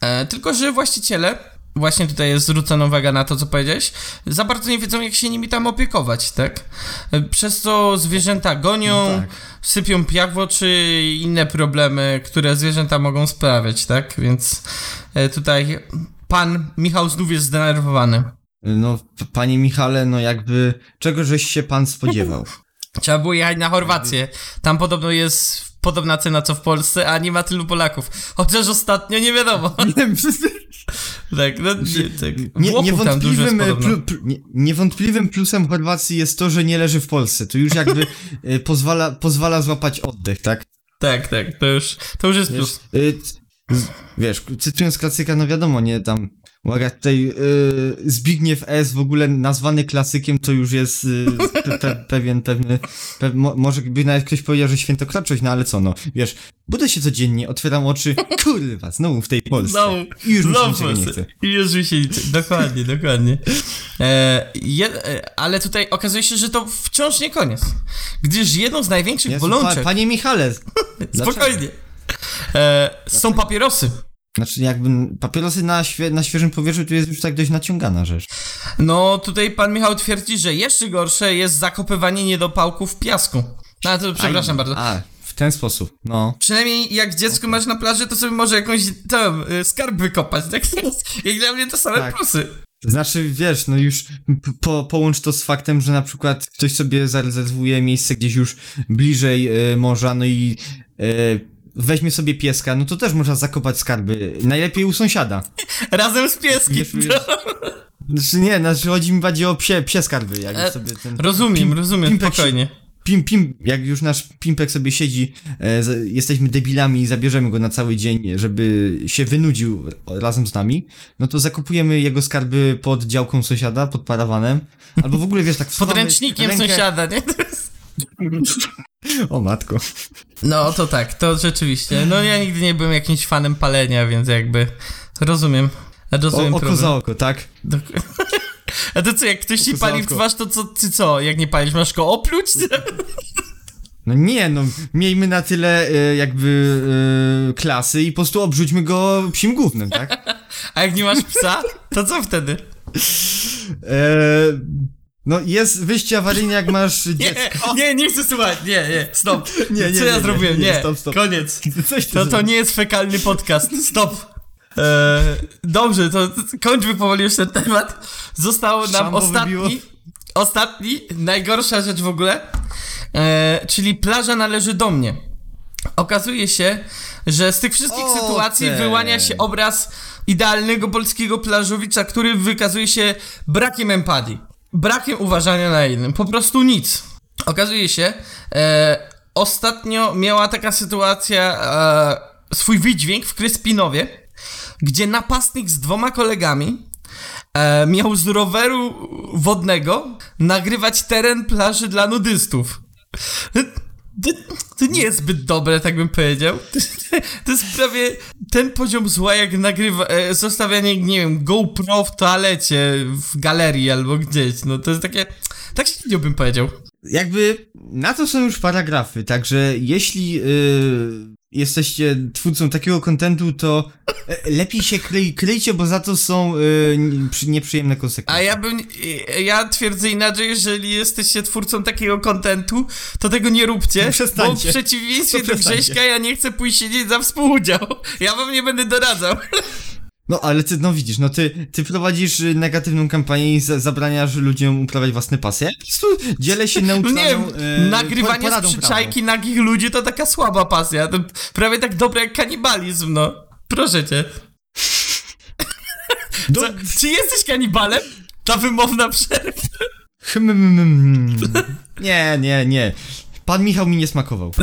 E, tylko, że właściciele, właśnie tutaj jest zwrócona uwaga na to, co powiedziałeś, za bardzo nie wiedzą, jak się nimi tam opiekować, tak? Przez co zwierzęta gonią, No tak. sypią piach w oczy i inne problemy, które zwierzęta mogą sprawiać, tak? Więc e, tutaj pan Michał znów jest zdenerwowany. No, panie Michale, no jakby, czego żeś się pan spodziewał? Trzeba było jechać na Chorwację. Tam podobno jest podobna cena co w Polsce, a nie ma tylu Polaków. Chociaż ostatnio nie wiadomo. tak, no nie, tak. Nie, niewątpliwym, plu, nie, niewątpliwym plusem Chorwacji jest to, że nie leży w Polsce. To już jakby e, pozwala, pozwala złapać oddech, tak? Tak, tak, to już, to już jest Wiesz, plus. y, wiesz, cytując klasyka, no wiadomo, nie, tam, uwaga, tutaj y, Zbigniew S. w ogóle nazwany klasykiem, to już jest y, pe, pe, pewien, pewny, pe, mo, może by nawet ktoś powiedział, że świętokraczość, no ale co, no, wiesz, budzę się codziennie, otwieram oczy, kurwa, znowu w tej Polsce. Znowu, I już mi się znowu nie chce. I już mi się liczy. Dokładnie, dokładnie. E, je, e, ale tutaj okazuje się, że to wciąż nie koniec. Gdyż jedną z największych Jezu, pa, bolączek... panie Michale? Spokojnie. E, są papierosy. Znaczy jakby papierosy na, świe, na świeżym powietrzu to jest już tak dość naciągana rzecz. No, tutaj pan Michał twierdzi, że jeszcze gorsze jest zakopywanie niedopałków w piasku. No, ale to przepraszam Aj, bardzo. A, w ten sposób, no. Przynajmniej jak dziecko masz na plaży, to sobie może jakąś tam y, skarb wykopać, tak? Jak dla mnie to same Tak. plusy. Znaczy, wiesz, no już po, połącz to z faktem, że na przykład ktoś sobie zarezerwuje miejsce gdzieś już bliżej e, morza, no i e, weźmie sobie pieska, no to też można zakopać skarby. Najlepiej u sąsiada. Razem z pieskiem. Wiesz, wiesz. Znaczy nie, znaczy chodzi mi bardziej o psie, psie skarby, jakby E, sobie ten... Rozumiem, Pim- rozumiem, pimpek spokojnie. Pim, pim, jak już nasz pimpek sobie siedzi, e, z, jesteśmy debilami i zabierzemy go na cały dzień, żeby się wynudził razem z nami, no to zakupujemy jego skarby pod działką sąsiada, pod parawanem, albo w ogóle wiesz, tak wsuwamy Podręcznikiem rękę- sąsiada, nie? O matko. No to tak, to rzeczywiście. No ja nigdy nie byłem jakimś fanem palenia, więc jakby rozumiem. Rozumiem O, oko problem. za oko, tak? A to co, jak ktoś ci pali w twarz, to co, ty co, jak nie palisz, masz go opluć? No nie, no miejmy na tyle e, jakby e, klasy i po prostu obrzućmy go psim gównem, tak? A jak nie masz psa, to co wtedy? E, no jest wyjście awaryjne jak masz Nie, dziecko. nie, nie chcę słuchać, nie, nie, stop. Nie, nie, Co ja nie, nie, zrobiłem? nie, Nie, stop, stop. koniec. Coś To, to nie jest fekalny podcast, stop. E, dobrze, to kończmy powoli już ten temat. Został nam Szambo ostatni, wybiło. ostatni, najgorsza rzecz w ogóle, e, czyli plaża należy do mnie. Okazuje się, że z tych wszystkich O, sytuacji te. wyłania się obraz idealnego polskiego plażowicza, który wykazuje się brakiem empatii, brakiem uważania na innym, po prostu nic. Okazuje się, e, ostatnio miała taka sytuacja e, swój wydźwięk w Kryspinowie, gdzie napastnik z dwoma kolegami e, miał z roweru wodnego nagrywać teren plaży dla nudystów. To, to nie jest zbyt dobre, tak bym powiedział. To jest prawie ten poziom zła, jak nagrywa, e, zostawianie, nie wiem, GoPro w toalecie, w galerii albo gdzieś. No to jest takie, tak średnio bym powiedział. Jakby na to są już paragrafy, także jeśli y, jesteście twórcą takiego kontentu, to e, lepiej się kryj, kryjcie, bo za to są y, nie- przy- nieprzyjemne A konsekwencje. ja bym, ja twierdzę inaczej, jeżeli jesteście twórcą takiego kontentu, to tego nie róbcie, bo w Przestańcie. przeciwieństwie do przestańcie. Grześka ja nie chcę pójść siedzieć za współudział. Ja wam nie będę doradzał. No ale ty, no widzisz, no ty, ty prowadzisz y, negatywną kampanię i za, zabraniasz ludziom uprawiać własne pasje. Po prostu dzielę się neutralną nie wiem, e, nagrywanie z przyczajki nagich ludzi to taka słaba pasja. To prawie tak dobre jak kanibalizm, no. Proszę cię. Do... Co, czy jesteś kanibalem? Ta wymowna przerwa. Hmm, Nie, nie, nie. Pan Michał mi nie smakował.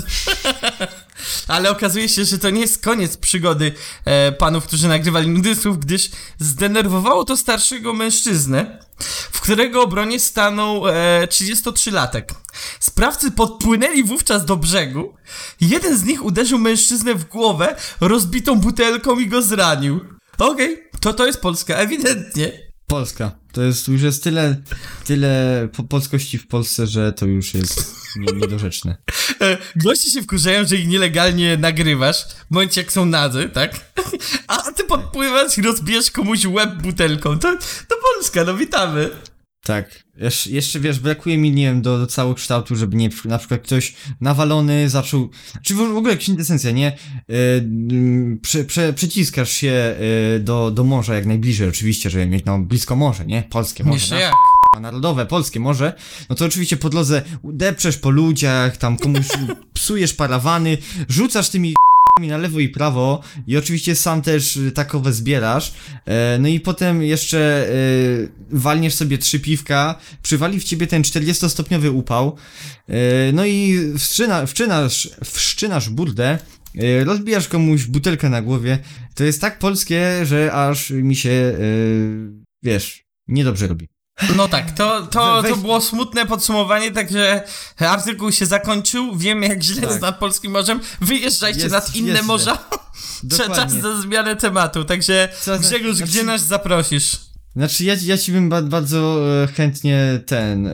Ale okazuje się, że to nie jest koniec przygody e, panów, którzy nagrywali nudystów, gdyż zdenerwowało to starszego mężczyznę, w którego obronie stanął e, 33-latek. Sprawcy podpłynęli wówczas do brzegu. Jeden z nich uderzył mężczyznę w głowę rozbitą butelką i go zranił. Okej, to to jest Polska, ewidentnie. Polska. To jest, już jest tyle, tyle po polskości w Polsce, że to już jest nie, niedorzeczne. E, Goście się wkurzają, że ich nielegalnie nagrywasz, w momencie jak są nadzy, tak? A ty podpływasz i rozbijesz komuś łeb butelką. To, to Polska, no witamy. Tak. Jesz, jeszcze wiesz, brakuje mi, nie wiem, do, do całego kształtu, żeby nie, na przykład ktoś nawalony zaczął, czy w, ogóle kwintesencja, nie? Mm, prze, prze, przeciskasz się e, do, do morza jak najbliżej, oczywiście, żeby mieć no, blisko morze, nie? Polskie morze. Jeszcze jak? Narodowe, polskie morze, no to oczywiście po drodze depczesz po ludziach, tam komuś psujesz parawany, rzucasz tymi na lewo i prawo i oczywiście sam też y, takowe zbierasz, e, no i potem jeszcze e, walniesz sobie trzy piwka, przywali w ciebie ten 40-stopniowy upał, e, no i wszczyna, wszczynasz, wszczynasz burdę, e, rozbijasz komuś butelkę na głowie, to jest tak polskie, że aż mi się, wiesz, niedobrze robi. No tak, to, to, to było smutne podsumowanie, także artykuł się zakończył, wiemy jak źle Tak. jest nad Polskim Morzem, wyjeżdżajcie Jest- nad inne jest morza, Czas na zmianę tematu, także Co Grzegorz, znaczy- gdzie nas zaprosisz? Znaczy, ja, ja ci bym ba bardzo e, chętnie ten,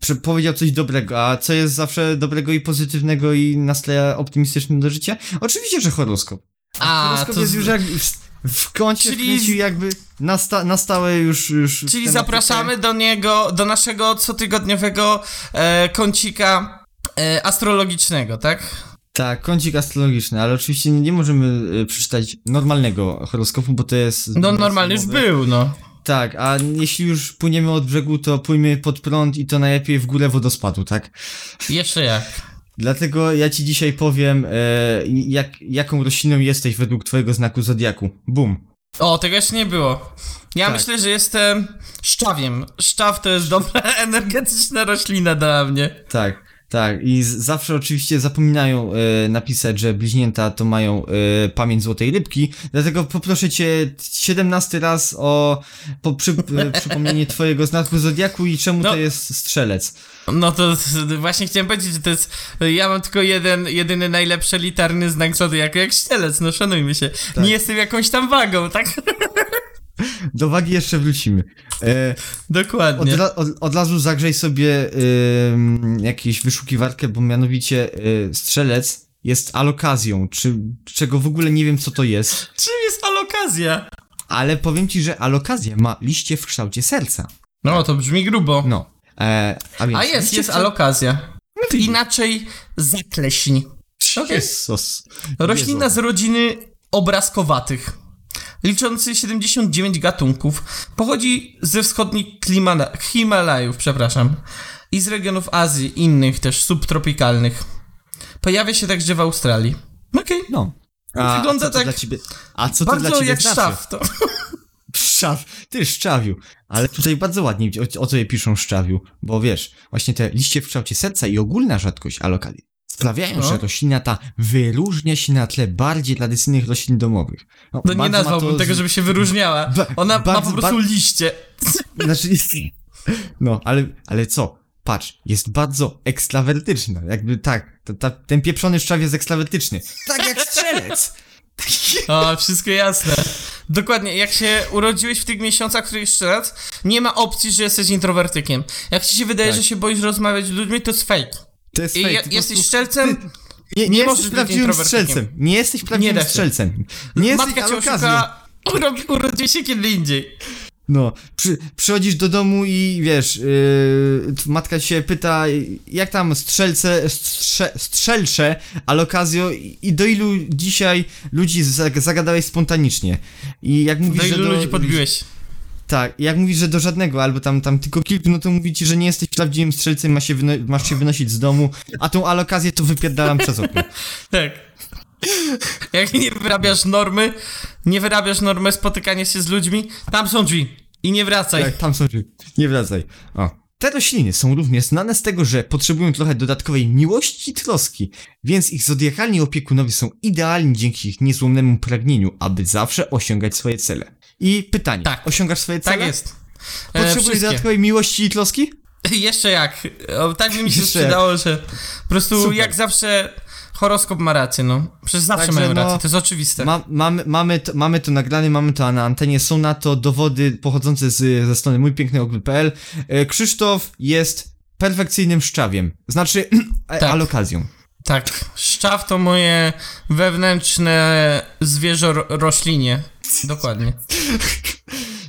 prze- powiedział coś dobrego, a co jest zawsze dobrego i pozytywnego i nastraja optymistycznym do życia? Oczywiście, że horoskop. A, horoskop to jest już jak w, kącie Czyli- wkręcił jakby na, sta na stałe już, już Czyli zapraszamy do niego, do naszego cotygodniowego e, kącika e, astrologicznego, tak? Tak, kącik astrologiczny, ale oczywiście nie możemy e, przeczytać normalnego horoskopu, bo to jest... No normalny już był, no. Tak, a jeśli już płyniemy od brzegu, to płyjmy pod prąd i to najlepiej w górę wodospadu, tak? Jeszcze jak. Dlatego ja ci dzisiaj powiem, e, jak, jaką rośliną jesteś według twojego znaku zodiaku. Bum. O, tego jeszcze nie było. Ja Tak. myślę, że jestem szczawiem. Szczaw to jest dobra energetyczna roślina dla mnie. Tak, tak. I zawsze oczywiście zapominają e, napisać, że bliźnięta to mają e, pamięć złotej rybki. Dlatego poproszę cię 17 raz o po, przy, e, przypomnienie twojego znaku zodiaku i czemu No. to jest strzelec. No to właśnie chciałem powiedzieć, że to jest. Ja mam tylko jeden, jedyny najlepszy litarny znak zodiaku jak ścielec, no szanujmy się. Tak. Nie jestem jakąś tam wagą, tak? Do wagi jeszcze wrócimy. E, Dokładnie. Od, ra- od, od razu zagrzej sobie ym, jakąś wyszukiwarkę, bo mianowicie y, strzelec jest alokazją, czy, czego w ogóle nie wiem co to jest, Czym jest alokazja? ale powiem ci, że alokazja ma liście w kształcie serca. No to brzmi grubo. No. E, a, więc A jest, jest alokazja. Ty- Inaczej zakleśń. Okej. Jezus. Roślina Jezu. z rodziny obrazkowatych. Liczący 79 gatunków. Pochodzi ze wschodnich Himalajów, przepraszam. I z regionów Azji, innych też subtropikalnych. Pojawia się także w Australii. Okej. No. A, Wygląda a co to tak dla ciebie, A co to dla Bardzo ciebie jak znaczy? szczaw. To. Szczaw, ty szczawiu. Ale tutaj bardzo ładnie o, o co je piszą szczawiu, bo wiesz, właśnie te liście w kształcie serca i ogólna rzadkość alokali sprawiają, No. że roślina ta wyróżnia się na tle bardziej tradycyjnych roślin domowych. No nie bardzo ma nazwałbym to tego, żeby się wyróżniała. Ba- Ona ma bardzo- po prostu liście. Znaczy, no, ale, ale co? Patrz, jest bardzo ekstrawertyczna, jakby tak, to, ta, ten pieprzony szczaw jest ekstrawertyczny. Tak jak strzelec! O, wszystko jasne. Dokładnie, jak się urodziłeś w tych miesiącach, których jeszcze raz, nie ma opcji, że jesteś introwertykiem. Jak ci się wydaje, Tak. że się boisz rozmawiać z ludźmi, to jest fake. To jest I fake, po jesteś szczelcem, Nie, nie, Nie jesteś prawdziwym strzelcem. Nie jesteś prawdziwym się. strzelcem. Nie jesteś matka cię oszuka, się kiedy indziej. No, przy, przychodzisz do domu i wiesz, yy, matka się pyta, jak tam strzelce, strze, strzelcze, alokazjo i, i do ilu dzisiaj ludzi zag- zagadałeś spontanicznie. I jak mówisz, Do że ilu do, ludzi podbiłeś? Tak, jak mówisz, że do żadnego, albo tam, tam tylko kilku, no to mówi ci, że nie jesteś prawdziwym strzelcem, masz się, masz się wynosić z domu, a tą alokazję to wypierdalam przez okno. Tak. Jak nie wyrabiasz normy, nie wyrabiasz normy spotykania się z ludźmi, tam są drzwi i nie wracaj. Tak, tam są drzwi. Nie wracaj. O. Te rośliny są również znane z tego, że potrzebują trochę dodatkowej miłości i troski, więc ich zodiakalni opiekunowie są idealni dzięki ich niezłomnemu pragnieniu, aby zawsze osiągać swoje cele. I pytanie, Tak. osiągasz swoje cele? Tak jest. E, Potrzebujesz dodatkowej miłości i troski? Jeszcze jak. O, tak by mi się Jeszcze przydało, że po prostu Super. jak zawsze horoskop ma rację, no. Przecież zawsze Także mają no, rację, to jest oczywiste. Ma, mamy, mamy, to, mamy to nagrane, mamy to na antenie, są na to dowody pochodzące z, ze strony mójpięknyogl.pl. E, Krzysztof jest perfekcyjnym szczawiem, znaczy Tak. alokazją. Tak, szczaw to moje wewnętrzne zwierzę ro- roślinie. Dokładnie.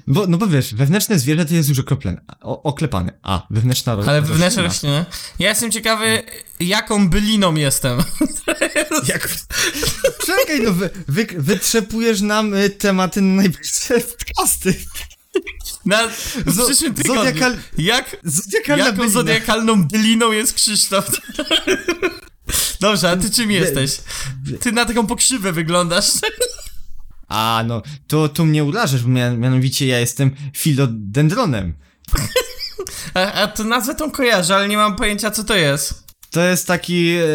Bo, no bo wiesz, wewnętrzne zwierzę to jest już o, oklepane, a wewnętrzna ro- Ale wewnętrzne roślina. Ja jestem ciekawy, jaką byliną jestem. Jak... Czekaj, no wy, wy, wytrzepujesz nam y, tematy na najbliższe podcasty. Na w przyszłym tygodniu. zodiakal- Jak, Zodiakalna jaką bylina. zodiakalną byliną jest Krzysztof? Dobrze, a ty czym jesteś? Ty na taką pokrzywę wyglądasz. A, no, to, to mnie urażasz, bo mia, mianowicie ja jestem filodendronem. A, a to nazwę tą kojarzę, ale nie mam pojęcia co to jest. To jest taki, e,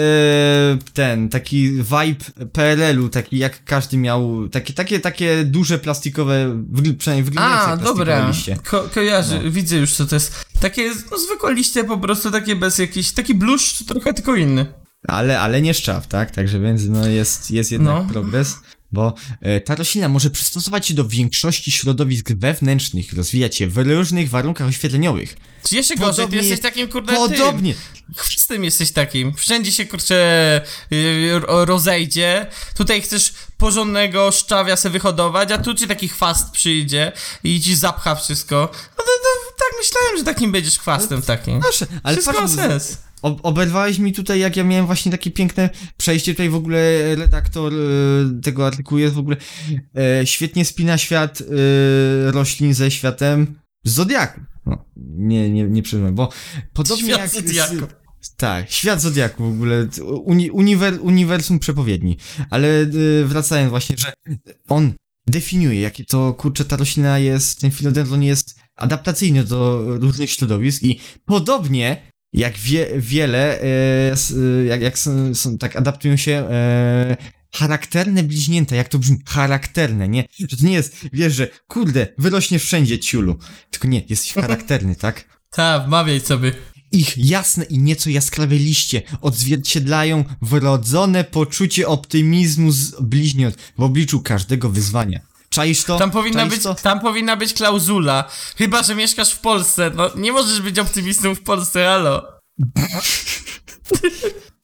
ten, taki vibe PRL-u, taki jak każdy miał, takie, takie, takie duże plastikowe, wygl- przynajmniej wyglądające A, dobra. liście. Ko kojarzę, No. widzę już co to jest. Takie no, zwykłe liście po prostu, takie bez jakichś, taki bluszcz, trochę tylko inny. Ale, ale nie szczaw, tak? Także więc no jest, jest jednak No. progres, bo e, ta roślina może przystosować się do większości środowisk wewnętrznych, rozwijać się w różnych warunkach oświetleniowych. Czy jeszcze gorzej, ty jesteś takim kurde Podobnie, Tym, chwistym jesteś takim. Wszędzie się kurczę yy, ro- rozejdzie. Tutaj chcesz porządnego szczawia se wyhodować, a tu ci taki chwast przyjdzie i ci zapcha wszystko. No to, to tak myślałem, że takim będziesz chwastem takim. proszę, ale Wszystko ma patrz, sens. Ob oberwałeś mi tutaj, jak ja miałem właśnie takie piękne przejście, tutaj w ogóle redaktor e, tego artykułu jest w ogóle e, świetnie spina świat e, roślin ze światem zodiaku. No, nie, nie, nie przeżyłem, bo podobnie Świat jak... Zodiaku. Tak, świat Zodiaku w ogóle, uni, uniwer, uniwersum przepowiedni. Ale wracając właśnie, że on definiuje, jakie to, kurczę, ta roślina jest, ten filodendron jest adaptacyjny do różnych środowisk i podobnie jak wie, wiele, e, y, jak, jak są, są, tak adaptują się e, charakterne bliźnięta, jak to brzmi, charakterne, nie? Że to nie jest, wiesz, że kurde, wyrośniesz wszędzie, ciulu. Tylko nie, jesteś charakterny, tak? Ta, wmawiaj sobie. Ich jasne i nieco jaskrawe liście odzwierciedlają wrodzone poczucie optymizmu z bliźniąt w obliczu każdego wyzwania. Czaisz to? Tam powinna, Czaisz być, to? tam powinna być klauzula. Chyba, że mieszkasz w Polsce. No, nie możesz być optymistą w Polsce, halo.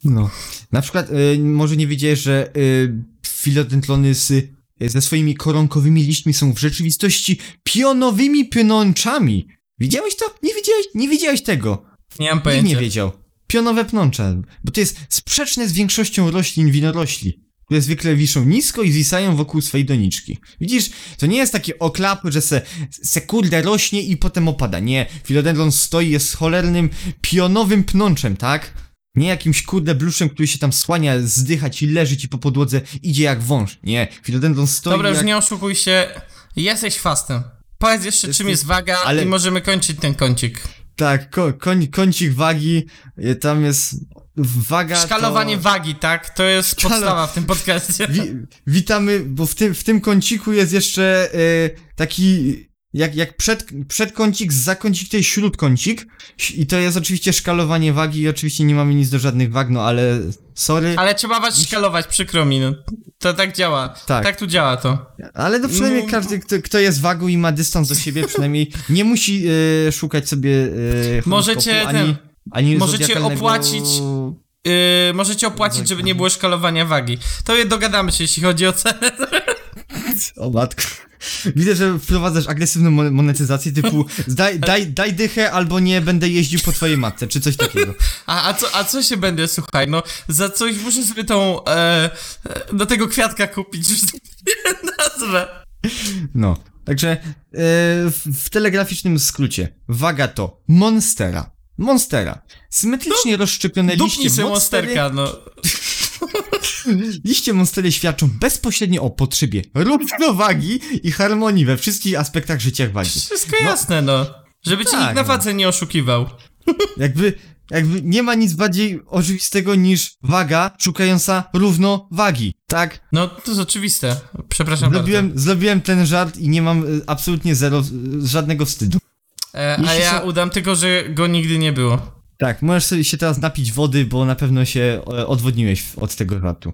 No. Na przykład, y, może nie wiedziałeś, że y, filodendrony z, y, ze swoimi koronkowymi liśćmi są w rzeczywistości pionowymi pnączami. Widziałeś to? Nie widziałeś? Nie widziałeś tego. Nie mam Nikt pojęcia. nie wiedział. Pionowe pnącza, bo to jest sprzeczne z większością roślin winorośli, które zwykle wiszą nisko i zwisają wokół swojej doniczki. Widzisz, to nie jest takie oklapy, że se, se kurde rośnie i potem opada. Nie, filodendron stoi, jest cholernym pionowym pnączem, tak? Nie jakimś kurde bluszem, który się tam słania, zdychać i leży ci po podłodze, idzie jak wąż. Nie, filodendron stoi Dobra, jak... już nie oszukuj się. Jesteś chwastem. Powiedz jeszcze, czym Jesteś- jest waga ale- i możemy kończyć ten kącik. Tak, ko, koń, kącik wagi, y, tam jest waga Szkalowanie to... wagi, tak? To jest Szkalo- podstawa w tym podcastie. Wi witamy, bo w tym, w tym kąciku jest jeszcze e, taki, jak, jak przed, przedkącik, zakącik, to jest śródkącik i to jest oczywiście szkalowanie wagi i oczywiście nie mamy nic do żadnych wag, no ale sorry, Ale trzeba was szkalować, przykro mi, no. To tak działa. Tak. Tak tu działa to. ale no przynajmniej No. każdy, kto, kto jest wagą i ma dystans do siebie, przynajmniej nie musi e, szukać sobie horoskopu, Możecie ani, ten- ani możecie opłacić- Yy, możecie opłacić, żeby nie było szkalowania wagi. To je dogadamy się, jeśli chodzi o cenę. O matko. Widzę, że wprowadzasz agresywną mo- monetyzację typu daj, daj, daj dychę albo nie będę jeździł po twojej matce, czy coś takiego. A, a, co, a co się będę, słuchaj, no za coś muszę sobie tą, e, e, do tego kwiatka kupić, już nazwę. No. Także e, w, w telegraficznym skrócie. Waga to monstera. Monstera. Symetrycznie rozszczepione liście monsterka, no. Liście monstery świadczą bezpośrednio o potrzebie równowagi i harmonii we wszystkich aspektach życia wagi. Wszystko jasne, no. Żeby cię Tak, nikt na no. wadze nie oszukiwał. Jakby, jakby nie ma nic bardziej oczywistego niż waga szukająca równowagi, tak? No, to jest oczywiste. Przepraszam Zrobiłem, zrobiłem ten żart i nie mam y, absolutnie zero, y, żadnego wstydu. E, a ja są- udam tylko, że go nigdy nie było. Tak, możesz sobie się teraz napić wody, bo na pewno się e, odwodniłeś od tego żartu.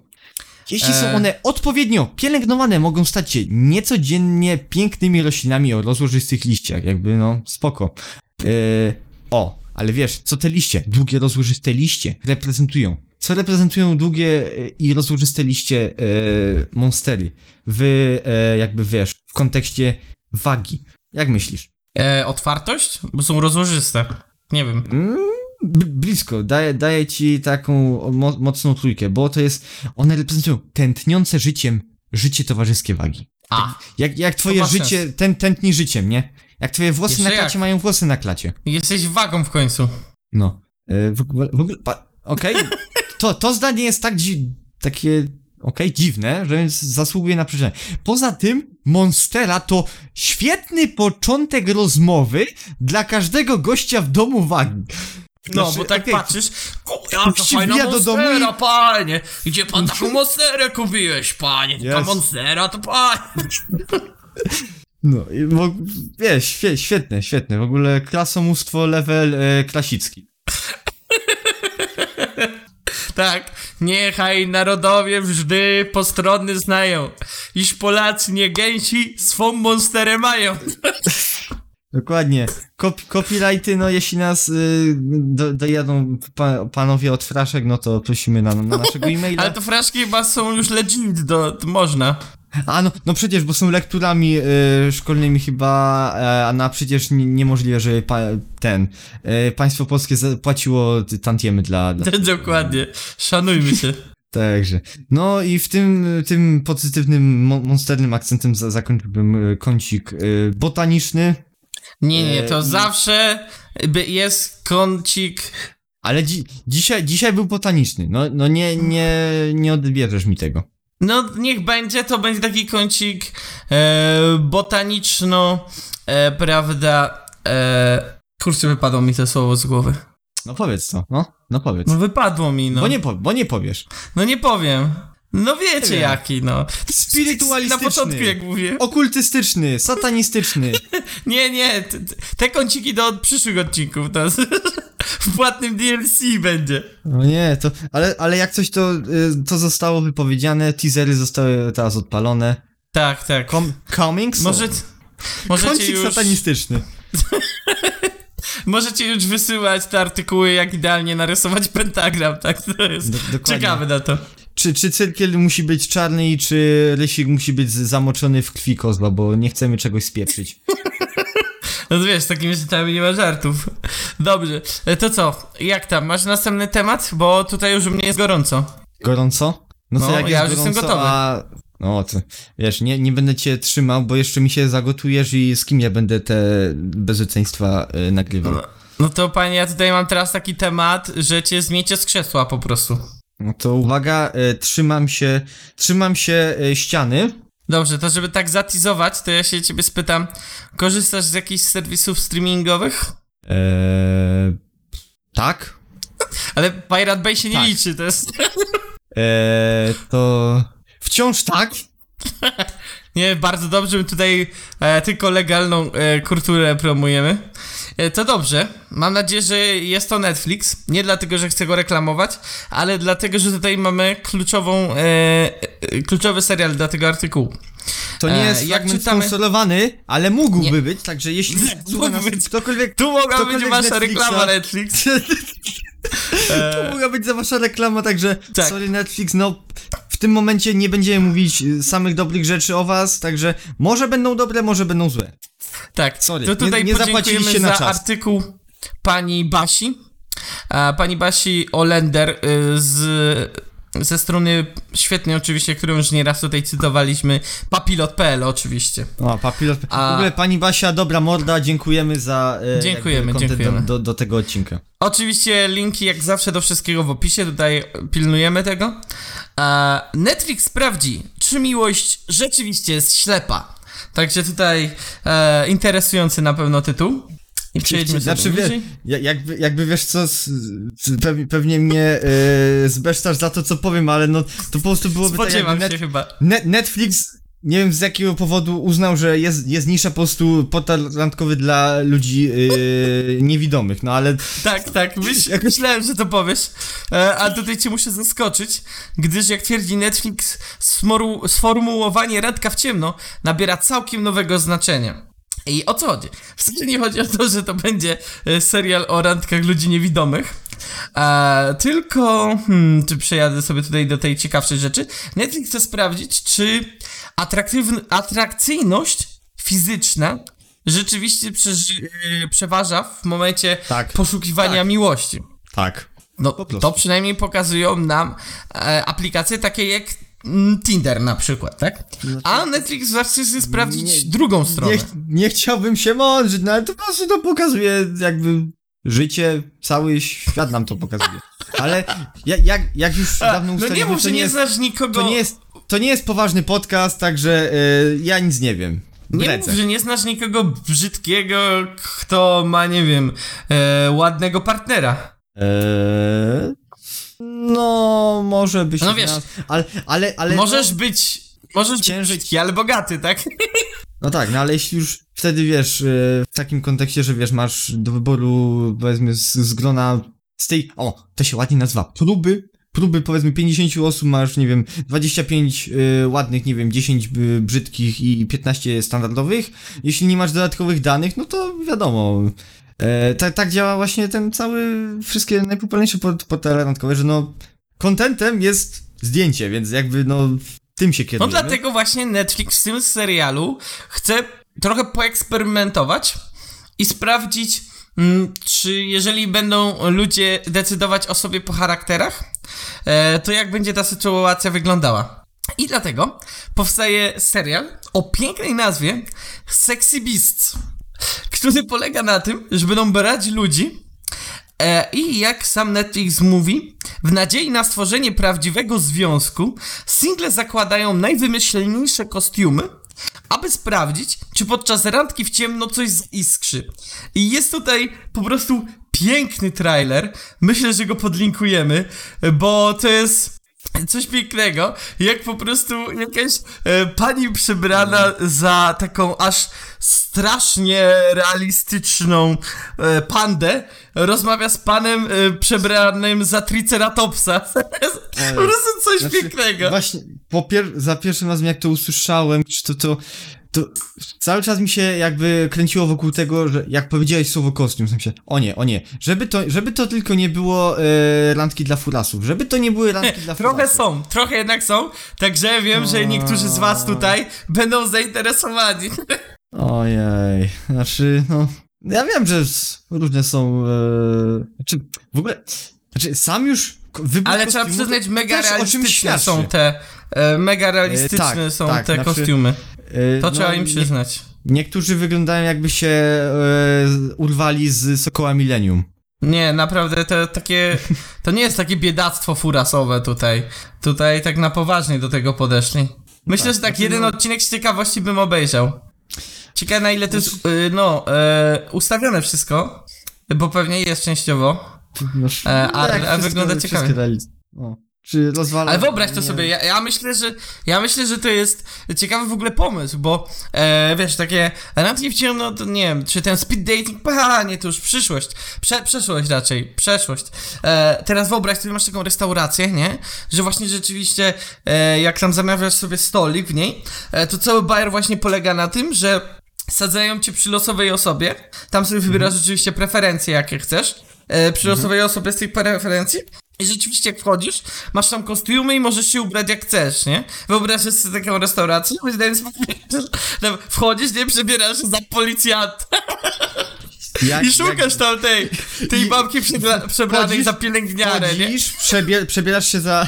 Jeśli są E. one odpowiednio pielęgnowane, mogą stać się niecodziennie pięknymi roślinami o rozłożystych liściach, jakby no, spoko. E, o, ale wiesz, co te liście, długie rozłożyste liście reprezentują? Co reprezentują długie i rozłożyste liście e, monstery w, jakby wiesz, w kontekście wagi? Jak myślisz? E, otwartość? Bo są rozłożyste. Nie wiem. B- blisko, daję, daję ci taką mo mocną trójkę, bo to jest, one reprezentują tętniące życiem życie towarzyskie wagi. A, Jak, jak twoje życie, ten, tętni życiem, nie? Jak twoje włosy Jeszcze na jak. klacie mają włosy na klacie. jesteś wagą w końcu. No. E, w ogóle, w ogóle okej, to, to zdanie jest tak dzi- takie, okej, dziwne, że więc zasługuje na przeczytanie. Poza tym, Monstera to świetny początek rozmowy dla każdego gościa w domu wagi. No, Znaczy, bo tak okej, patrzysz, się fajna do domu i- monstera, panie! Gdzie pan taką monsterę kupiłeś, panie? Taka Yes. monstera, to panie! No, i w, wiesz, świe, świetne, świetne. W ogóle klasomóstwo level e, klasicki. Tak, niechaj narodowie wżdy postronny znają, iż Polacy nie gęsi swą monsterę mają. Dokładnie. Kop, copyrighty, no jeśli nas y, do, dojadą pa, panowie od fraszek, no to prosimy na, na naszego e-maila. Ale to fraszki chyba są już legend, do, to można. A no, no przecież, bo są lekturami y, szkolnymi chyba, e, a na przecież nie, niemożliwe, żeby pa, ten, e, państwo polskie zapłaciło tantiemy dla, dla Dokładnie, szanujmy się. Także. No i w tym, tym pozytywnym, mo- monsternym akcentem za, zakończyłbym y, kącik botaniczny, Nie, nie, to E, zawsze jest kącik... ale dzi dzisiaj, dzisiaj był botaniczny. No, no nie, nie, nie odbierzesz mi tego. No, niech będzie, to będzie taki kącik e, botaniczno, e, prawda, e, kurczę, wypadło mi to słowo z głowy. No powiedz to, no, no powiedz. No wypadło mi, no. Bo, nie po, bo nie powiesz. No nie powiem. No wiecie jaki, no. Spirytualistyczny. Na początku jak mówię. Okultystyczny, satanistyczny. Nie, nie, te, te kąciki do przyszłych odcinków, to w płatnym DLC będzie. No nie, to, ale, ale jak coś to, y, to zostało wypowiedziane, teasery zostały teraz odpalone. Tak, tak. Com coming soon. Może, możecie Kącik już, satanistyczny. możecie już wysyłać te artykuły, jak idealnie narysować pentagram, tak? To jest Do- na to. Czy, czy cyrkiel musi być czarny i czy rysik musi być zamoczony w krwi kozła, bo nie chcemy czegoś spieprzyć. No to wiesz, z takimi rzeczami nie ma żartów. Dobrze, e, to co? Jak tam? Masz następny temat? Bo tutaj już u mnie jest gorąco. Gorąco? No to No, jak ja jest już jestem gorąco, gotowy. a... No to, wiesz, nie, nie będę cię trzymał, bo jeszcze mi się zagotujesz i z kim ja będę te bezeceństwa y, nagrywał. No to panie, ja tutaj mam teraz taki temat, że cię zmiecie z krzesła po prostu. No to uwaga, y, trzymam się, trzymam się y, ściany. Dobrze, to żeby tak zatizować, to ja się ciebie spytam, korzystasz z jakichś serwisów streamingowych? Eee, tak? Ale Pirate Bay się nie Tak. liczy, to jest... Eee, to... Wciąż tak? Nie, bardzo dobrze, my tutaj e, tylko legalną e, kulturę promujemy. E, to dobrze, mam nadzieję, że jest to Netflix, nie dlatego, że chcę go reklamować, ale dlatego, że tutaj mamy kluczową, e, e, kluczowy serial dla tego artykułu. To nie E, jest jak fragment czytamy- sponsorowany, ale mógłby Nie. być, także jeśli słucha nas być. ktokolwiek... Tu mogła być wasza reklama Netflix. To mogła być za wasza reklama, także Tak. sorry Netflix, no w tym momencie nie będziemy mówić y, samych dobrych rzeczy o was, także może będą dobre, może będą złe. Tak, Sorry, to tutaj nie- nie zapłaciliście za na czas. artykuł pani Basi. Pani Basi Olender y, z ze strony świetnej oczywiście, którą już nieraz tutaj cytowaliśmy, papilot.pl oczywiście. O, papilot. A- W ogóle pani Basia, dobra morda, dziękujemy za e, Dziękujemy, jakby dziękujemy. Do, do, tego odcinka. Oczywiście linki jak zawsze do wszystkiego w opisie, tutaj pilnujemy tego. Netflix sprawdzi, czy miłość rzeczywiście jest ślepa. Także tutaj e, interesujący na pewno tytuł. I przejdźmy sobie Znaczy, wie, jakby, jakby wiesz co, pewnie, pewnie mnie e, zbesztasz za to, co powiem, ale no to po prostu byłoby tak Spodziewam jakby się chyba. Net, Netflix, nie wiem z jakiego powodu uznał, że jest, jest nisza po prostu portal randkowy dla ludzi e, niewidomych, no ale Tak, tak, myśl, myślałem, że to powiesz, e, a tutaj cię muszę zaskoczyć, gdyż jak twierdzi Netflix, smoru, sformułowanie randka w ciemno nabiera całkiem nowego znaczenia. I o co chodzi? Wcale nie chodzi o to, że to będzie e, serial o randkach ludzi niewidomych, e, tylko, hmm, czy przejadę sobie tutaj do tej ciekawszej rzeczy, Netflix chce sprawdzić, czy atrakcyjność fizyczna rzeczywiście e, przeważa w momencie Tak. poszukiwania Tak. miłości. tak. No, to przynajmniej pokazują nam e, aplikacje takie jak Tinder na przykład, tak? A Netflix zawsze chce sprawdzić Nie- drugą stronę. Nie, nie chciałbym się mądrzyć, no ale to po prostu to pokazuje jakby życie, cały świat nam to pokazuje. Ale ja, jak, jak już dawno no nie ustaliliśmy, mów, że nie, jest, znasz nikogo. to nie jest, to nie jest poważny podcast, także e, ja nic nie wiem. Nie Lecę. mów, że nie znasz nikogo brzydkiego, kto ma, nie wiem, e, ładnego partnera. Eee, no, może byś... No wiesz, ale, ale, ale... możesz no, być, możesz Ciężej- być ale bogaty, tak? No tak, no ale jeśli już wtedy wiesz, e, w takim kontekście, że wiesz, masz do wyboru, powiedzmy, z, z grona, z tej, o, to się ładnie nazywa, próby, próby, powiedzmy, 50 osób, masz, nie wiem, 25 e, ładnych, nie wiem, 10 by- brzydkich i 15 standardowych. Jeśli nie masz dodatkowych danych, no to wiadomo, e, tak, tak działa właśnie ten cały, wszystkie najpopularniejsze port- portale randkowe, że no, kontentem jest zdjęcie, więc jakby, no, tym się No kierujemy. dlatego właśnie Netflix w tym serialu chce trochę poeksperymentować i sprawdzić, mm, czy jeżeli będą ludzie decydować o sobie po charakterach, e, to jak będzie ta sytuacja wyglądała. I dlatego powstaje serial o pięknej nazwie Sexy Beasts, który polega na tym, że będą brać ludzi E, I jak sam Netflix mówi, w nadziei na stworzenie prawdziwego związku, single zakładają najwymyślniejsze kostiumy, aby sprawdzić, czy podczas randki w ciemno coś ziskrzy. I jest tutaj po prostu piękny trailer. Myślę, że go podlinkujemy, bo to jest coś pięknego, jak po prostu jakaś e, pani przebrana za taką aż strasznie realistyczną e, pandę rozmawia z panem e, przebranym za triceratopsa. po prostu coś Znaczy, pięknego. Właśnie, po pier za pierwszym razem jak to usłyszałem, czy to, to, to cały czas mi się jakby kręciło wokół tego, że jak powiedziałeś słowo kostium, w sensie, o nie, o nie, żeby to, żeby to tylko nie było e, randki dla furasów, żeby to nie były randki dla Trochę furasów. są, trochę jednak są, także wiem, że niektórzy z was tutaj będą zainteresowani. Ojej, znaczy, no, ja wiem, że różne są, e, znaczy, w ogóle, znaczy, sam już wybór Ale trzeba przyznać, mega realistyczne są te, e, mega realistyczne tak, są tak, te znaczy, kostiumy. E, To no, trzeba im nie- przyznać. Niektórzy wyglądają jakby się e, urwali z Sokoła Millennium. Nie, naprawdę to takie. To nie jest takie biedactwo furasowe tutaj. Tutaj tak na poważnie do tego podeszli. Myślę, Tak, że tak znaczy, jeden no- odcinek z ciekawości bym obejrzał. Ciekawe na ile to jest, y, no, e, ustawione wszystko, bo pewnie jest częściowo. No, E, a- jak a wygląda ciekawie. O, czy rozwala... Ale wyobraź to nie. sobie, ja, ja myślę, że ja myślę, że to jest ciekawy w ogóle pomysł, bo e, wiesz, takie randki w ciemno, to nie wiem, czy ten speed dating, panie, to już przyszłość, Prze, przeszłość raczej, przeszłość. E, teraz wyobraź sobie, masz taką restaurację, nie, że właśnie rzeczywiście, e, jak tam zamawiasz sobie stolik w niej, e, to cały bajer właśnie polega na tym, że sadzają cię przy losowej osobie, tam sobie wybierasz rzeczywiście preferencje, jakie chcesz, e, przy losowej osobie z tych preferencji i rzeczywiście jak wchodzisz, masz tam kostiumy i możesz się ubrać jak chcesz, nie? Wyobraź sobie taką restaurację, tam wchodzisz, nie, przebierasz się za policjanta. Jak, i szukasz tam tej, tej babki przebra- przebranej za pielęgniarę, nie? Przebie, przebierasz się za,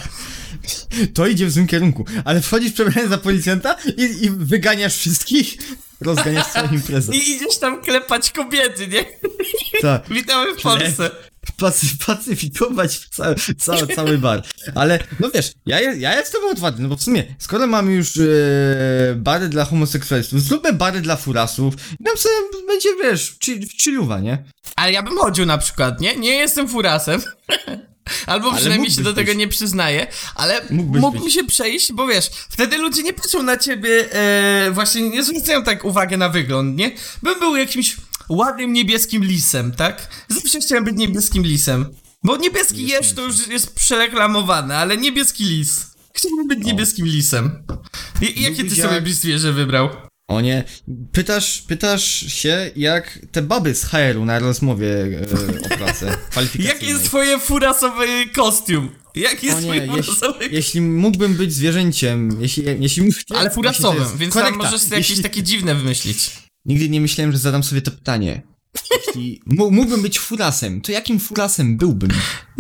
To idzie w złym kierunku, ale wchodzisz przebrany za policjanta i, i wyganiasz wszystkich, rozganiasz całą imprezę. I idziesz tam klepać kobiety, nie? Tak. Witamy w Polsce. Pacy, pacyfikować cały, cały, cały bar. Ale, no wiesz, ja, ja jestem otwarty, no bo w sumie, skoro mamy już e, bary dla homoseksualistów, zróbmy bary dla furasów i nam sobie będzie, wiesz, chill- chilluwa, nie? Ale ja bym chodził na przykład, nie? Nie jestem furasem. Albo Ale przynajmniej się do tego być. nie przyznaję, ale Mógłbyś mógłbym być. się przejść, bo wiesz, wtedy ludzie nie patrzą na ciebie, e, właśnie nie zwracają tak uwagę na wygląd, nie? Bym był jakimś ładnym niebieskim lisem, tak? Zawsze chciałem być niebieskim lisem. Bo niebieski jeż to już jest przereklamowane, ale niebieski lis. Chciałbym być niebieskim lisem. I, jakie ty Byłbyś sobie jak- byś zwierzę wybrał? O nie, pytasz, pytasz się, jak te baby z HR-u na rozmowie e, o pracę. Jaki jest twoje furasowy kostium? Jaki jest O nie, jeśli, furasowy jeśli mógłbym być zwierzęciem, jeśli, jeśli. Ale furasowym, jest więc tam możesz sobie jakieś Jeśli- takie dziwne wymyślić. Nigdy nie myślałem, że zadam sobie to pytanie. Jeśli mó- mógłbym być furasem, to jakim furasem byłbym?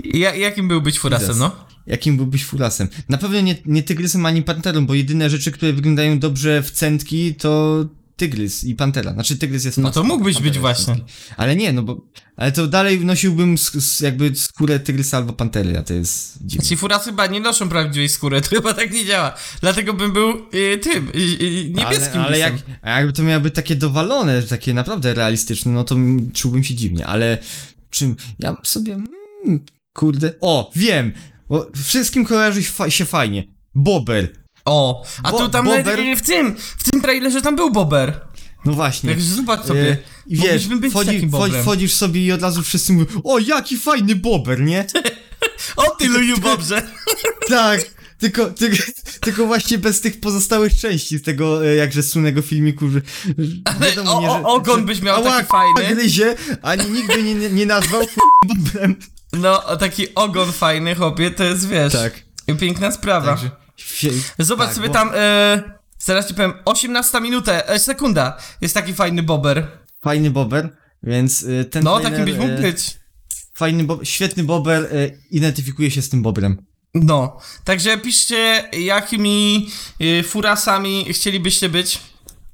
Ja, jakim był być furasem, no? Jakim byłbyś furasem? Na pewno nie, nie tygrysem ani panterą, bo jedyne rzeczy, które wyglądają dobrze w centki, to tygrys i pantera. Znaczy tygrys jest... No to mógłbyś być właśnie. Ale nie, no bo... Ale to dalej nosiłbym jakby skórę tygrysa albo pantery, a to jest dziwne. Ci furasy chyba nie noszą prawdziwej skóry, to chyba tak nie działa. Dlatego bym był y, tym, y, y, niebieskim ale, ale jak, jakby to miało być takie dowalone, takie naprawdę realistyczne, no to czułbym się dziwnie, ale czym, ja sobie, mm, kurde, o, wiem, bo wszystkim kojarzy się fa- się fajnie, Bober, O, a Bo- tu tam Bober- w tym, w tym trailerze tam był Bober. no właśnie. Także zobacz sobie, E, I wiesz, być wchodzi, wchodzisz sobie i od razu wszyscy mówią, o jaki fajny Bober, nie? O ty Luju Bobrze! tak, tylko, tylko, tylko właśnie bez tych pozostałych części z tego e, jakże słynnego filmiku, że, że o- o- ogon byś miał ała, taki fajny. gryzie, ani nigdy nie, nie nazwał Bobrem. No, taki ogon fajny, chłopie, to jest, wiesz, Tak. piękna sprawa. Także, Zobacz tak, sobie bo- tam, e, zaraz ci powiem, 18 minutę, e, sekunda, jest taki fajny bober. Fajny bober, więc y, ten No, trailer, takim byś mógł y, być. Fajny, bo, świetny bober y, identyfikuje się z tym bobrem. No, także piszcie, jakimi y, furasami chcielibyście być.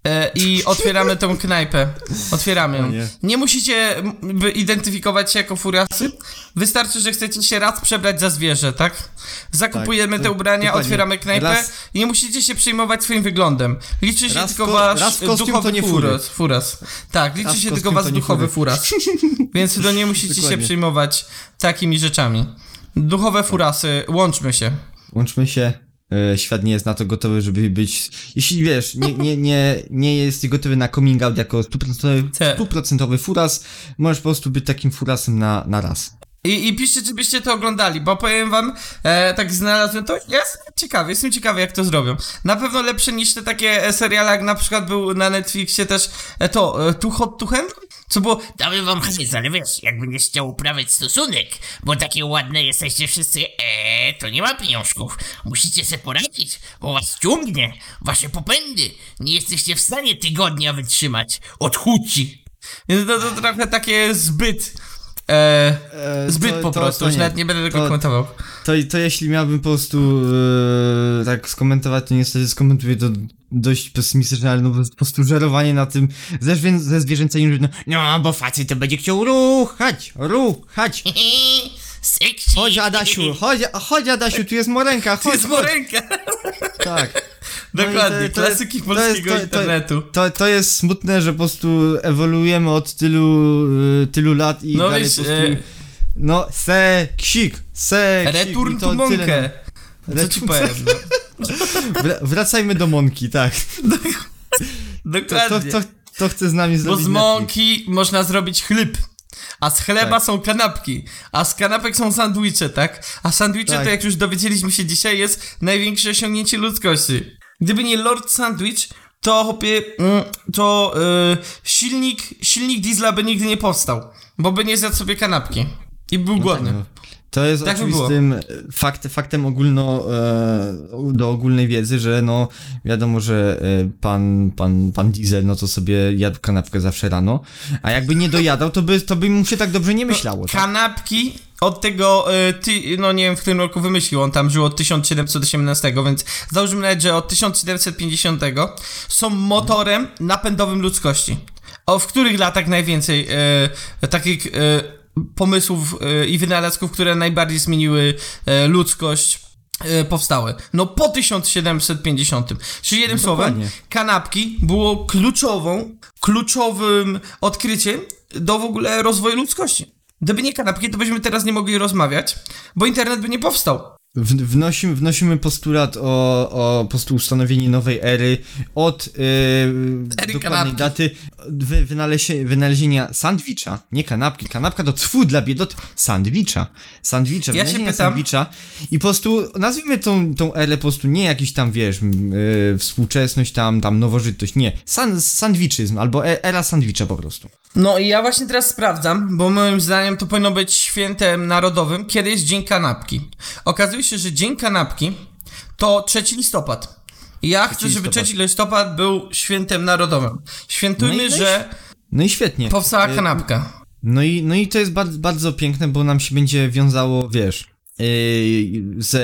E, I otwieramy tą knajpę. Otwieramy ją. Nie. Nie musicie identyfikować się jako furasy. Wystarczy, że chcecie się raz przebrać za zwierzę, tak? Zakupujemy Tak, te ubrania, dokładnie. otwieramy knajpę Raz- i nie musicie się przejmować swoim wyglądem. Liczy się Raz tylko ko- wasz duchowy to nie fury. furas. furas. Tak, liczy Raz się tylko wasz duchowy furas. Więc to nie musicie się Dokładnie. przejmować takimi rzeczami. Duchowe furasy, łączmy się. Łączmy się. Y, Świat nie jest na to gotowy, żeby być. Jeśli wiesz, nie, nie, nie, nie jest gotowy na coming out jako stuprocentowy, furas, możesz po prostu być takim furasem na, na raz. I, I piszcie, czy byście to oglądali, bo powiem wam, e, tak znalazłem to, jest ciekawy, jestem ciekawy jak to zrobią. Na pewno lepsze niż te takie e, seriale, jak na przykład był na Netflixie też e, to, e, Too Hot to Handle? Co było, Damy wam hajs, ale wiesz, jak będziesz chciał uprawiać stosunek, bo takie ładne jesteście wszyscy, eee, to nie ma pieniążków. Musicie se poradzić, bo was ciągnie, wasze popędy. Nie jesteście w stanie tygodnia wytrzymać. Odchudci. więc to, to trochę takie zbyt, e, E, zbyt to- po to- prostu, to już nie. nawet nie będę tego To- komentował. To, to jeśli miałbym po prostu e, tak skomentować, to niestety skomentuję to dość pesymistycznie, ale no po prostu żerowanie na tym ze, zwierzę, ze zwierzęceniem, no, no bo facet to będzie chciał ruchać, ruchać. Chodź Adasiu, chodź, chodź Adasiu, tu jest morenka, chodź, jest chodź. morenka. Tak. No Dokładnie, to- to klasyki jest- to polskiego jest- to- to- internetu. To, to jest smutne, że po prostu ewoluujemy od tylu, y, tylu lat i No dalej wiesz, po prostu... e, No, seksik, seksik. Return i to tyle, no. Co ci powiem? No. Wra- wracajmy do Monki, tak. To, to, Dokładnie. to, to chce z nami Bo zrobić z Netflix. mąki można zrobić chleb. A z chleba Tak. są kanapki, a z kanapek są sandwicze, tak? A sandwicze Tak. to jak już dowiedzieliśmy się dzisiaj jest największe osiągnięcie ludzkości. Gdyby nie Lord Sandwich, to chłopie, mm, to y, silnik, silnik diesla by nigdy nie powstał, bo by nie zjadł sobie kanapki i był głodny. No, To jest Tak by oczywistym fakt, faktem ogólno, e, do ogólnej wiedzy, że no wiadomo, że e, pan, pan, pan Diesel no to sobie jadł kanapkę zawsze rano, a jakby nie dojadał, to by, to by mu się tak dobrze nie myślało. Tak? Kanapki od tego, ty, no nie wiem w którym roku wymyślił, on tam żył od 1718, więc załóżmy nawet, że od 1750 są motorem napędowym ludzkości. O, w których latach najwięcej y, takich y, pomysłów y, i wynalazków, które najbardziej zmieniły y, ludzkość y, powstały? No po 1750. Czyli jednym słowem, dokładnie. kanapki było kluczową, kluczowym odkryciem do w ogóle rozwoju ludzkości. Gdyby nie kanapki, to byśmy teraz nie mogli rozmawiać, bo internet by nie powstał. Wnosimy, wnosimy postulat o, o prostu ustanowienie nowej ery od yy, dokładnej daty wy, wynalezie, wynalezienia sandwicha, nie kanapki, kanapka to tfu dla biedot, sandwicha, sandwicha, Ja wynalezienia pytam- sandwicha i po prostu nazwijmy tą, tą erę po prostu nie jakiś tam, wiesz, yy, współczesność, tam, tam nowożytność, nie, San, sandwiczyzm albo e, era sandwicha po prostu. No i ja właśnie teraz sprawdzam, bo moim zdaniem to powinno być świętem narodowym, kiedy jest Dzień Kanapki. Okazuje się, że Dzień Kanapki to 3 listopad. I Ja chcę, żeby listopad. 3 listopad był świętem narodowym. Świętujmy, No no że No i świetnie. powstała Yy, kanapka. No i, no i to jest bardzo, bardzo piękne, bo nam się będzie wiązało, wiesz, yy, ze,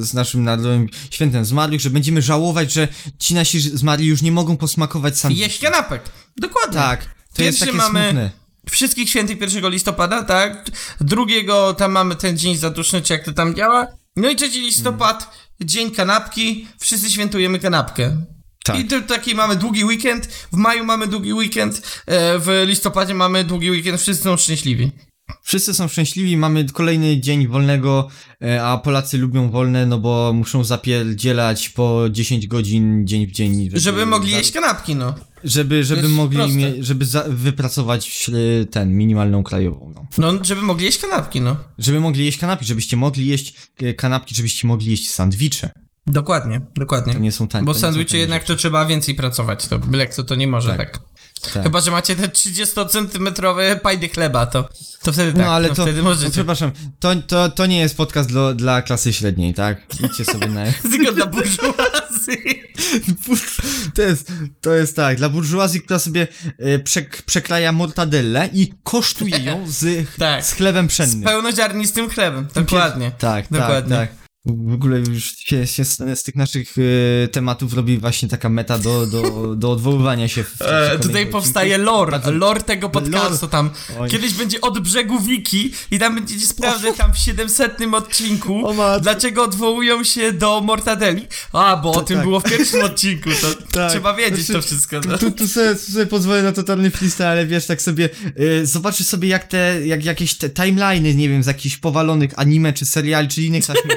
z naszym narodowym świętem zmarłych, że będziemy żałować, że ci nasi zmarli już nie mogą posmakować I sandwicha. jeść kanapek. Dokładnie. Tak, to jest Pierwszy takie mamy smutne. wszystkich świętych 1 listopada, tak? Drugiego tam mamy ten dzień zaduszny, czy jak to tam działa. No i 3 listopad, dzień kanapki, wszyscy świętujemy kanapkę. Tak. I taki mamy długi weekend, w maju mamy długi weekend, e, w listopadzie mamy długi weekend, wszyscy są szczęśliwi. Wszyscy są szczęśliwi, mamy kolejny dzień wolnego, e, a Polacy lubią wolne, no bo muszą zapierdzielać po 10 godzin dzień w dzień. Żeby mogli za- jeść kanapki, no. Żeby, żeby mogli, proste. mie- żeby za, wypracować e, ten, minimalną krajową. No. No, żeby mogli jeść kanapki, no. Żeby mogli jeść kanapki, żebyście mogli jeść e, kanapki, żebyście mogli jeść sandwicze. Dokładnie, dokładnie. To nie są tańsze. Bo to nie są sandwicze tanie jednak to trzeba więcej pracować, to byle kto to nie może tak. Tak. Tak. Chyba, że macie te 30-centymetrowe pajdy chleba, to, to wtedy tak, No ale no, to, wtedy no, możecie. przepraszam, to, to, to nie jest podcast dla, dla klasy średniej, tak? Idźcie sobie na... Tylko dla burżuazji. To jest, to jest tak, dla burżuazji, która sobie e, przek, przekraja mortadellę i kosztuje ją z, Tak. z chlebem pszennym. Pełnoziarnistym chlebem, dokładnie. Tak, Dokładnie. tak, tak. W ogóle już się, się z, z tych naszych e, tematów robi właśnie taka meta do, do, do odwoływania się. W, w E, tutaj powstaje lore, Bardzo- lore tego podcastu tam. Oj. Kiedyś będzie od brzegu wiki i tam będziecie sprawdzać tam w 700 odcinku, dlaczego odwołują się do Mortadeli. A, bo o tym tak. było w pierwszym odcinku, to Tak. trzeba wiedzieć Znaczy, to wszystko. No. Tu, tu, sobie, tu sobie pozwolę na totalny freestyle, ale wiesz, tak sobie y, zobaczysz sobie jak te, jak jakieś te timeliny, nie wiem, z jakichś powalonych anime, czy seriali, czy innych taśm,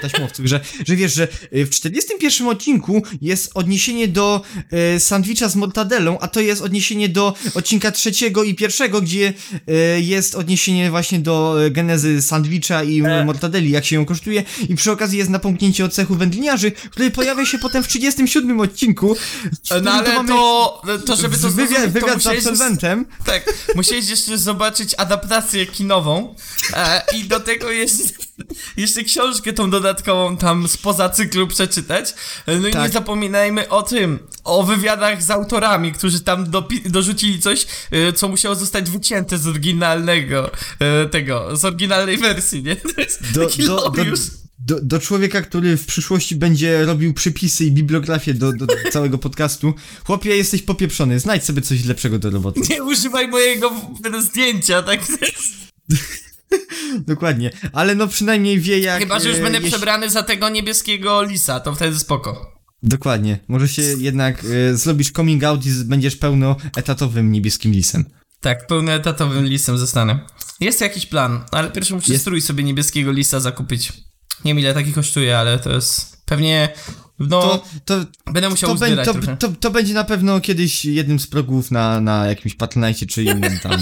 że, że wiesz, że y, w 41 odcinku jest odniesienie do y, sandwicha z mortadellą, a to jest odniesienie do odcinka trzeciego i pierwszego, gdzie y, jest odniesienie właśnie do genezy sandwicha i E. mortadelli, jak się ją kosztuje i przy okazji jest napomknięcie o cechu wędliniarzy, który pojawia się potem w 37 odcinku, No ale mamy to, to żeby to wywiad, zrozumieć, to wywiad z musiałeś- absolwentem. Tak, musiałeś jeszcze zobaczyć adaptację kinową e, i do tego jeszcze, jeszcze książkę tą dodatkową tam spoza cyklu przeczytać. No i nie Tak. zapominajmy o tym, o wywiadach z autorami, którzy tam dorzucili coś, e, co musiało zostać wycięte z oryginalnego e, tego, z oryginalnej wersji, nie? To jest Do, taki do, do, do, do człowieka, który w przyszłości będzie robił przypisy i bibliografię do, do całego podcastu. Chłopie, jesteś popieprzony, znajdź sobie coś lepszego do roboty. Nie używaj mojego zdjęcia, tak? Dokładnie. Ale no przynajmniej wie jak... Chyba, że już e, będę jeśli- przebrany za tego niebieskiego lisa, to wtedy spoko. Dokładnie. Może się jednak e, zrobisz coming out i będziesz pełnoetatowym niebieskim lisem. Tak, pełnoetatowym lisem zostanę. Jest jakiś plan, ale pierwszy muszę Jest. strój sobie niebieskiego lisa zakupić. Nie wiem ile taki kosztuje, ale to jest pewnie... No, To, to, będę musiał to, uzbierać to, trochę. to, to będzie na pewno kiedyś jednym z progów na, na jakimś Patronite czy innym tam...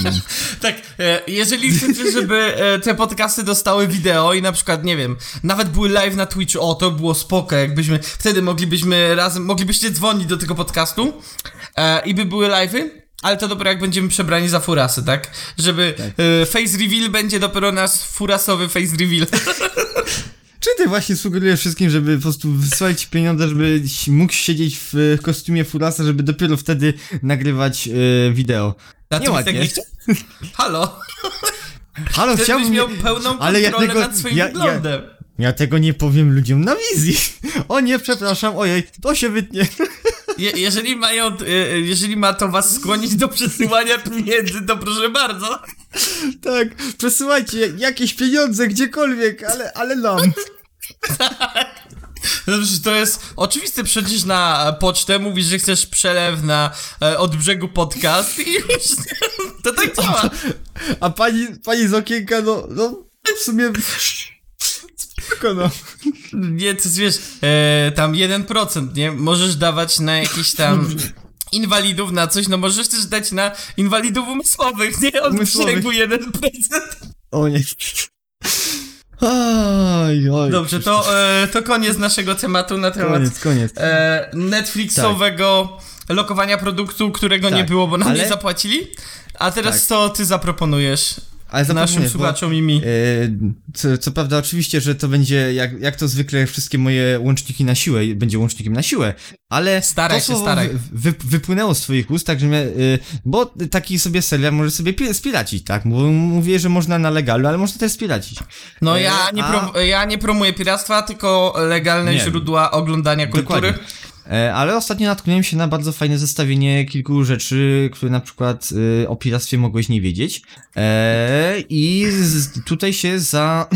Tak, e, jeżeli chcecie, żeby e, te podcasty dostały wideo i na przykład, nie wiem, nawet były live na Twitchu, o, to było spoko, jakbyśmy, wtedy moglibyśmy razem, moglibyście dzwonić do tego podcastu e, i by były live'y, Ale to dopiero jak będziemy przebrani za furasy, tak? Żeby y, face reveal będzie dopiero nasz furasowy face reveal. Czy ty właśnie sugerujesz wszystkim, żeby po prostu wysłać pieniądze, żeby mógł siedzieć w kostiumie Furasa, żeby dopiero wtedy nagrywać e, wideo? A ty byś Nieładnie. tak nie chciał? Halo? Halo, Wtedy chciałbym... miał pełną ale ja kontrolę tego- nad swoim ja- ja- wyglądem. Ja tego nie powiem ludziom na wizji. O nie, przepraszam, ojej, to się wytnie. Je, jeżeli mają, y, jeżeli ma to was skłonić do przesyłania pieniędzy, to proszę bardzo. Tak, przesyłajcie jakieś pieniądze gdziekolwiek, ale, ale nam. No przecież to jest oczywiste przecież na pocztę mówisz, że chcesz przelew na e, od brzegu podcast i już to tak działa. A pani, pani z okienka, no, no, w sumie... Spoko, no. Nie, to wiesz, e, tam 1%, nie? Możesz dawać na jakieś tam inwalidów, na coś, no możesz też dać na inwalidów umysłowych, nie? Od Umysłowych. brzegu 1%. O nie. Oj. Dobrze, to, e, to koniec naszego tematu na temat Koniec, koniec. e, Netflixowego lokowania produktu, którego nie Tak, było, bo nam ale- nie zapłacili. A teraz Tak. co ty zaproponujesz Ale naszym zaproponuję, bo- słuchaczom i mi? E, co, co prawda, oczywiście, że to będzie, jak, jak to zwykle, wszystkie moje łączniki na siłę, będzie łącznikiem na siłę, ale Staraj to się, staraj. Wy, wypłynęło z twoich ust, mnie, y, bo taki sobie serial może sobie pi- spiracić, tak? Bo mówię, że można na legalu, ale można też spiracić. No e, ja nie, a- ja nie promuję piractwa, tylko legalne Nie. źródła oglądania kultury. Dokładnie. E, Ale ostatnio natknąłem się na bardzo fajne zestawienie kilku rzeczy, które na przykład y, o piractwie mogłeś nie wiedzieć. E, I tutaj się za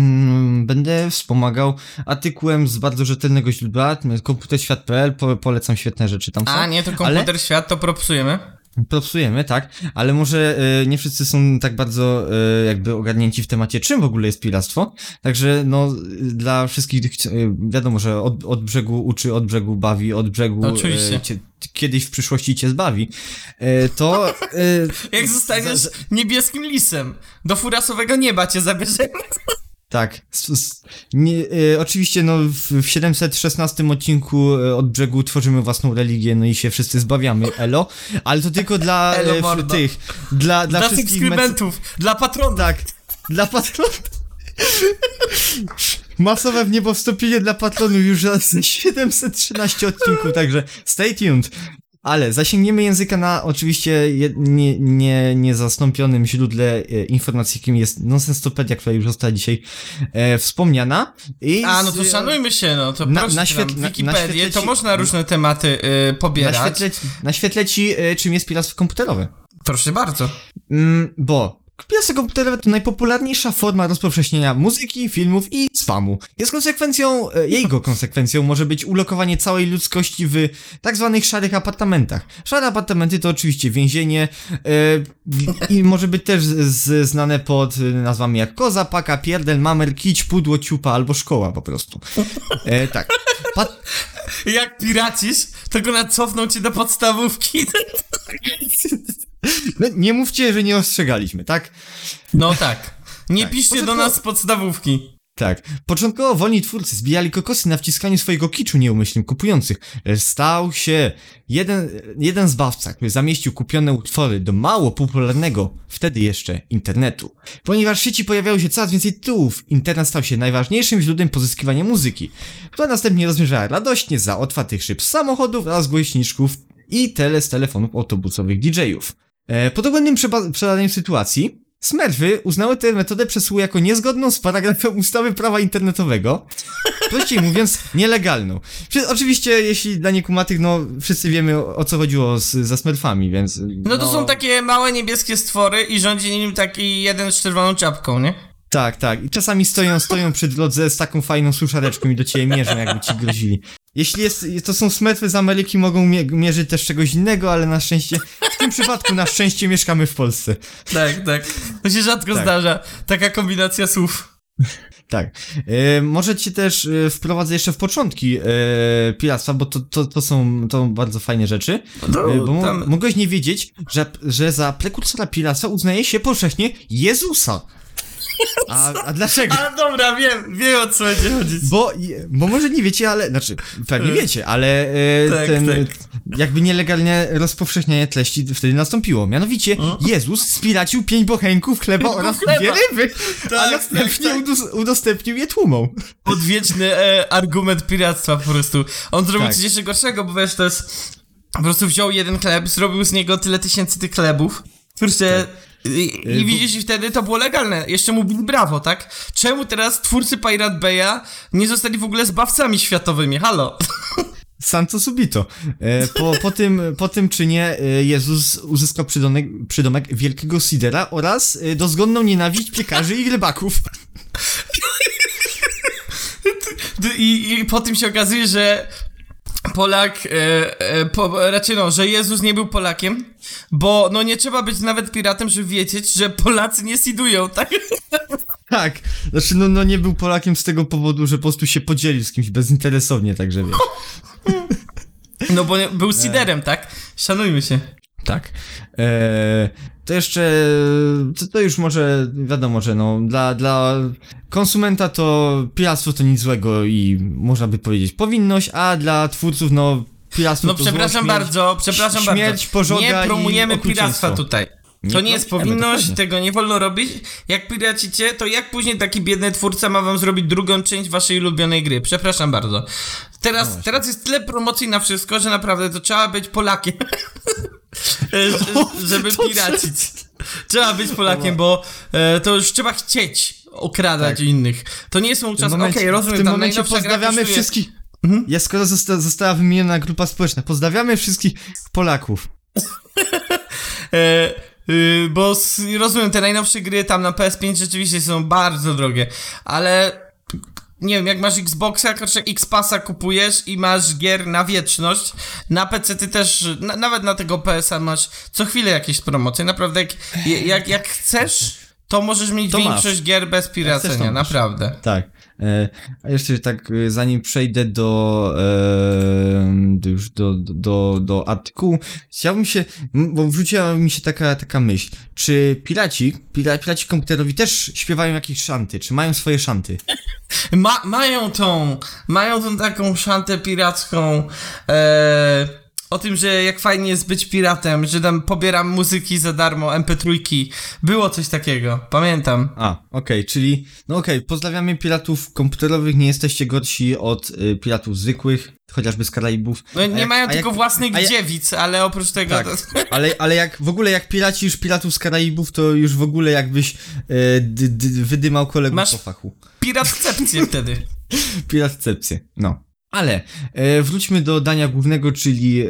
będę wspomagał artykułem z bardzo rzetelnego źródła, komputerświat.pl, po, polecam świetne rzeczy tam są. A nie, to komputer świat, to propsujemy. Propsujemy, tak, ale może e, nie wszyscy są tak bardzo e, jakby ogarnięci w temacie, czym w ogóle jest piractwo. Także no, dla wszystkich, e, wiadomo, że od, od brzegu uczy, od brzegu bawi, od brzegu Oczywiście. e, cię, kiedyś w przyszłości cię zbawi. To Jak zostaniesz za- niebieskim lisem, do furasowego nieba cię zabierzemy. Tak. Nie, e, oczywiście, no, w, w 716 odcinku e, od brzegu tworzymy własną religię, no i się wszyscy zbawiamy, elo. Ale to tylko dla Elo, e, mordo. tych, dla, dla, Dla wszystkich mec- subskrybentów, dla patronów. Tak, dla patronów. Masowe w niebo wstąpienie dla patronów już za 713 odcinków, także stay tuned. Ale zasięgniemy języka na oczywiście nie, nie, niezastąpionym źródle e, informacji, jakim jest Nonsenstopedia, która już została dzisiaj e, wspomniana. I A, no to szanujmy się, no to Na- proszę na na- Wikipedię, naświetlę to można różne tematy y, pobierać. Naświetlę, naświetlę ci, e, czym jest piractwo komputerowe. Proszę bardzo. Mm, bo komputerowe to najpopularniejsza forma rozpowszechnienia muzyki, filmów i spamu. Jest konsekwencją, e, jego konsekwencją może być ulokowanie całej ludzkości w tak zwanych szarych apartamentach. Szare apartamenty to oczywiście więzienie e, i może być też z, znane pod nazwami jak koza, paka, pierdel, mamer, kić, pudło, ciupa albo szkoła po prostu. E, tak. Pat Jak piracisz, to go nacofną cię do podstawówki. no, nie mówcie, że nie ostrzegaliśmy, tak? No tak. Nie Tak. piszcie Poza do nas z podstawówki. Tak. Początkowo wolni twórcy zbijali kokosy na wciskaniu swojego kiczu nieumyślnym kupujących. lecz Stał się jeden, jeden zbawca, który zamieścił kupione utwory do mało popularnego, wtedy jeszcze, internetu. Ponieważ w sieci pojawiało się coraz więcej tytułów, internet stał się najważniejszym źródłem pozyskiwania muzyki, która następnie rozmierzała radośnie za otwartych szyb samochodów oraz głośniczków i tele z telefonów autobusowych DJ-ów. E, po dogłębnym przeba- przebadaniu sytuacji, Smurfy uznały tę metodę przesyłu jako niezgodną z paragrafem ustawy prawa internetowego. Prościej mówiąc, nielegalną. Oczywiście, jeśli dla niekumatych, no wszyscy wiemy o, o co chodziło z, ze Smurfami, więc... No to są takie małe niebieskie stwory i rządzi nim taki jeden z czerwoną czapką, nie? Tak, tak. I czasami stoją, stoją przy drodze z taką fajną suszareczką i do ciebie mierzą, jakby ci grozili. Jeśli jest, to są smurfy z Ameryki, mogą mie- mierzyć też czegoś innego, ale na szczęście, w tym przypadku na szczęście mieszkamy w Polsce. Tak, tak. To się rzadko Tak. zdarza. Taka kombinacja słów. Tak. E, może cię też e, wprowadzę jeszcze w początki e, piractwa, bo to, to, to są to bardzo fajne rzeczy. No, E, bo tam- mogłeś nie wiedzieć, że, że za prekursora piractwa uznaje się powszechnie Jezusa. A, a dlaczego? A dobra, wiem, wiem o co będzie chodzić. Bo, bo może nie wiecie, ale, znaczy, pewnie E, wiecie, ale e, tak, ten, tak. jakby nielegalne rozpowszechnianie treści wtedy nastąpiło. Mianowicie, Jezus spiracił pięć bochenków chleba oraz chleba. dwie ryby, a Tak, następnie tak, tak. udos- udostępnił je tłumom. Odwieczny e, argument piractwa po prostu. On zrobił Tak. coś jeszcze gorszego, bo wiesz, to jest... Po prostu wziął jeden chleb, zrobił z niego tyle tysięcy tych chlebów. Kurczę... I, Y, I widzisz, i wtedy to było legalne. Jeszcze mu bili brawo, tak? Czemu teraz twórcy Pirate Bay'a nie zostali w ogóle zbawcami światowymi? Halo? Santo subito. E, po, po, tym, po tym czynie e, Jezus uzyskał przydomek, przydomek wielkiego sidera oraz e, dozgonną nienawiść piekarzy i rybaków. I, I po tym się okazuje, że Polak, e, e, po, raczej no, że Jezus nie był Polakiem, bo no nie trzeba być nawet piratem, żeby wiedzieć, że Polacy nie sidują, tak? Tak, znaczy no, no nie był Polakiem z tego powodu, że po prostu się podzielił z kimś bezinteresownie, także wiesz. No bo był siderem, tak? Szanujmy się. Tak. Eee, to jeszcze, to, to już może, wiadomo, że no, dla, dla konsumenta to piractwo to nic złego i można by powiedzieć powinność, a dla twórców, no, piractwo No to przepraszam śmierć, bardzo, przepraszam śmierć, bardzo. Nie promujemy piractwa tutaj. To Nie nie jest powinność, dokładnie. tego nie wolno robić. Jak piracicie, to jak później taki biedny twórca ma wam zrobić drugą część waszej ulubionej gry? Przepraszam bardzo. Teraz, teraz jest tyle promocji na wszystko, że naprawdę to trzeba być Polakiem. E, że- żeby piracić. Trzeba być Polakiem, bo e, to już trzeba chcieć okradać Tak. innych. To nie są czasy. Okej, momencie, rozumiem, w tym momencie pozdrawiamy wszystkich. Mhm. Ja skoro zosta została wymieniona grupa społeczna, pozdrawiamy wszystkich Polaków. E, y, bo s- rozumiem, te najnowsze gry tam na PS5 rzeczywiście są bardzo drogie, ale nie wiem, jak masz Xboxa, kurczę, X-Passa kupujesz i masz gier na wieczność, na PC ty też, na, nawet na tego PS-a masz co chwilę jakieś promocje, naprawdę jak, jak, jak chcesz, to możesz mieć To masz. większość gier bez piracenia, masz. naprawdę. Tak. E, a jeszcze tak, e, zanim przejdę do, e, już do, do, do, artykułu, chciałbym się, bo wrzuciła mi się taka, taka myśl, czy piraci, pira, piraci komputerowi też śpiewają jakieś szanty, czy mają swoje szanty? Ma, mają tą, mają tą taką szantę piracką, e, o tym, że jak fajnie jest być piratem, że tam pobieram muzyki za darmo, mp3. Było coś takiego, pamiętam. A, okej, czyli, no okej, pozdrawiamy piratów komputerowych, nie jesteście gorsi od y, piratów zwykłych, chociażby z Karaibów. No nie jak- mają tylko jak- własnych jak- dziewic, ale oprócz tego... Tak, To, ale, ale jak w ogóle jak piraci już piratów z Karaibów, to już w ogóle jakbyś e, d, d, wydymał kolegów Masz- po fachu. piratcepcję wtedy. Piratcepcję, no. Ale e, wróćmy do dania głównego, czyli e,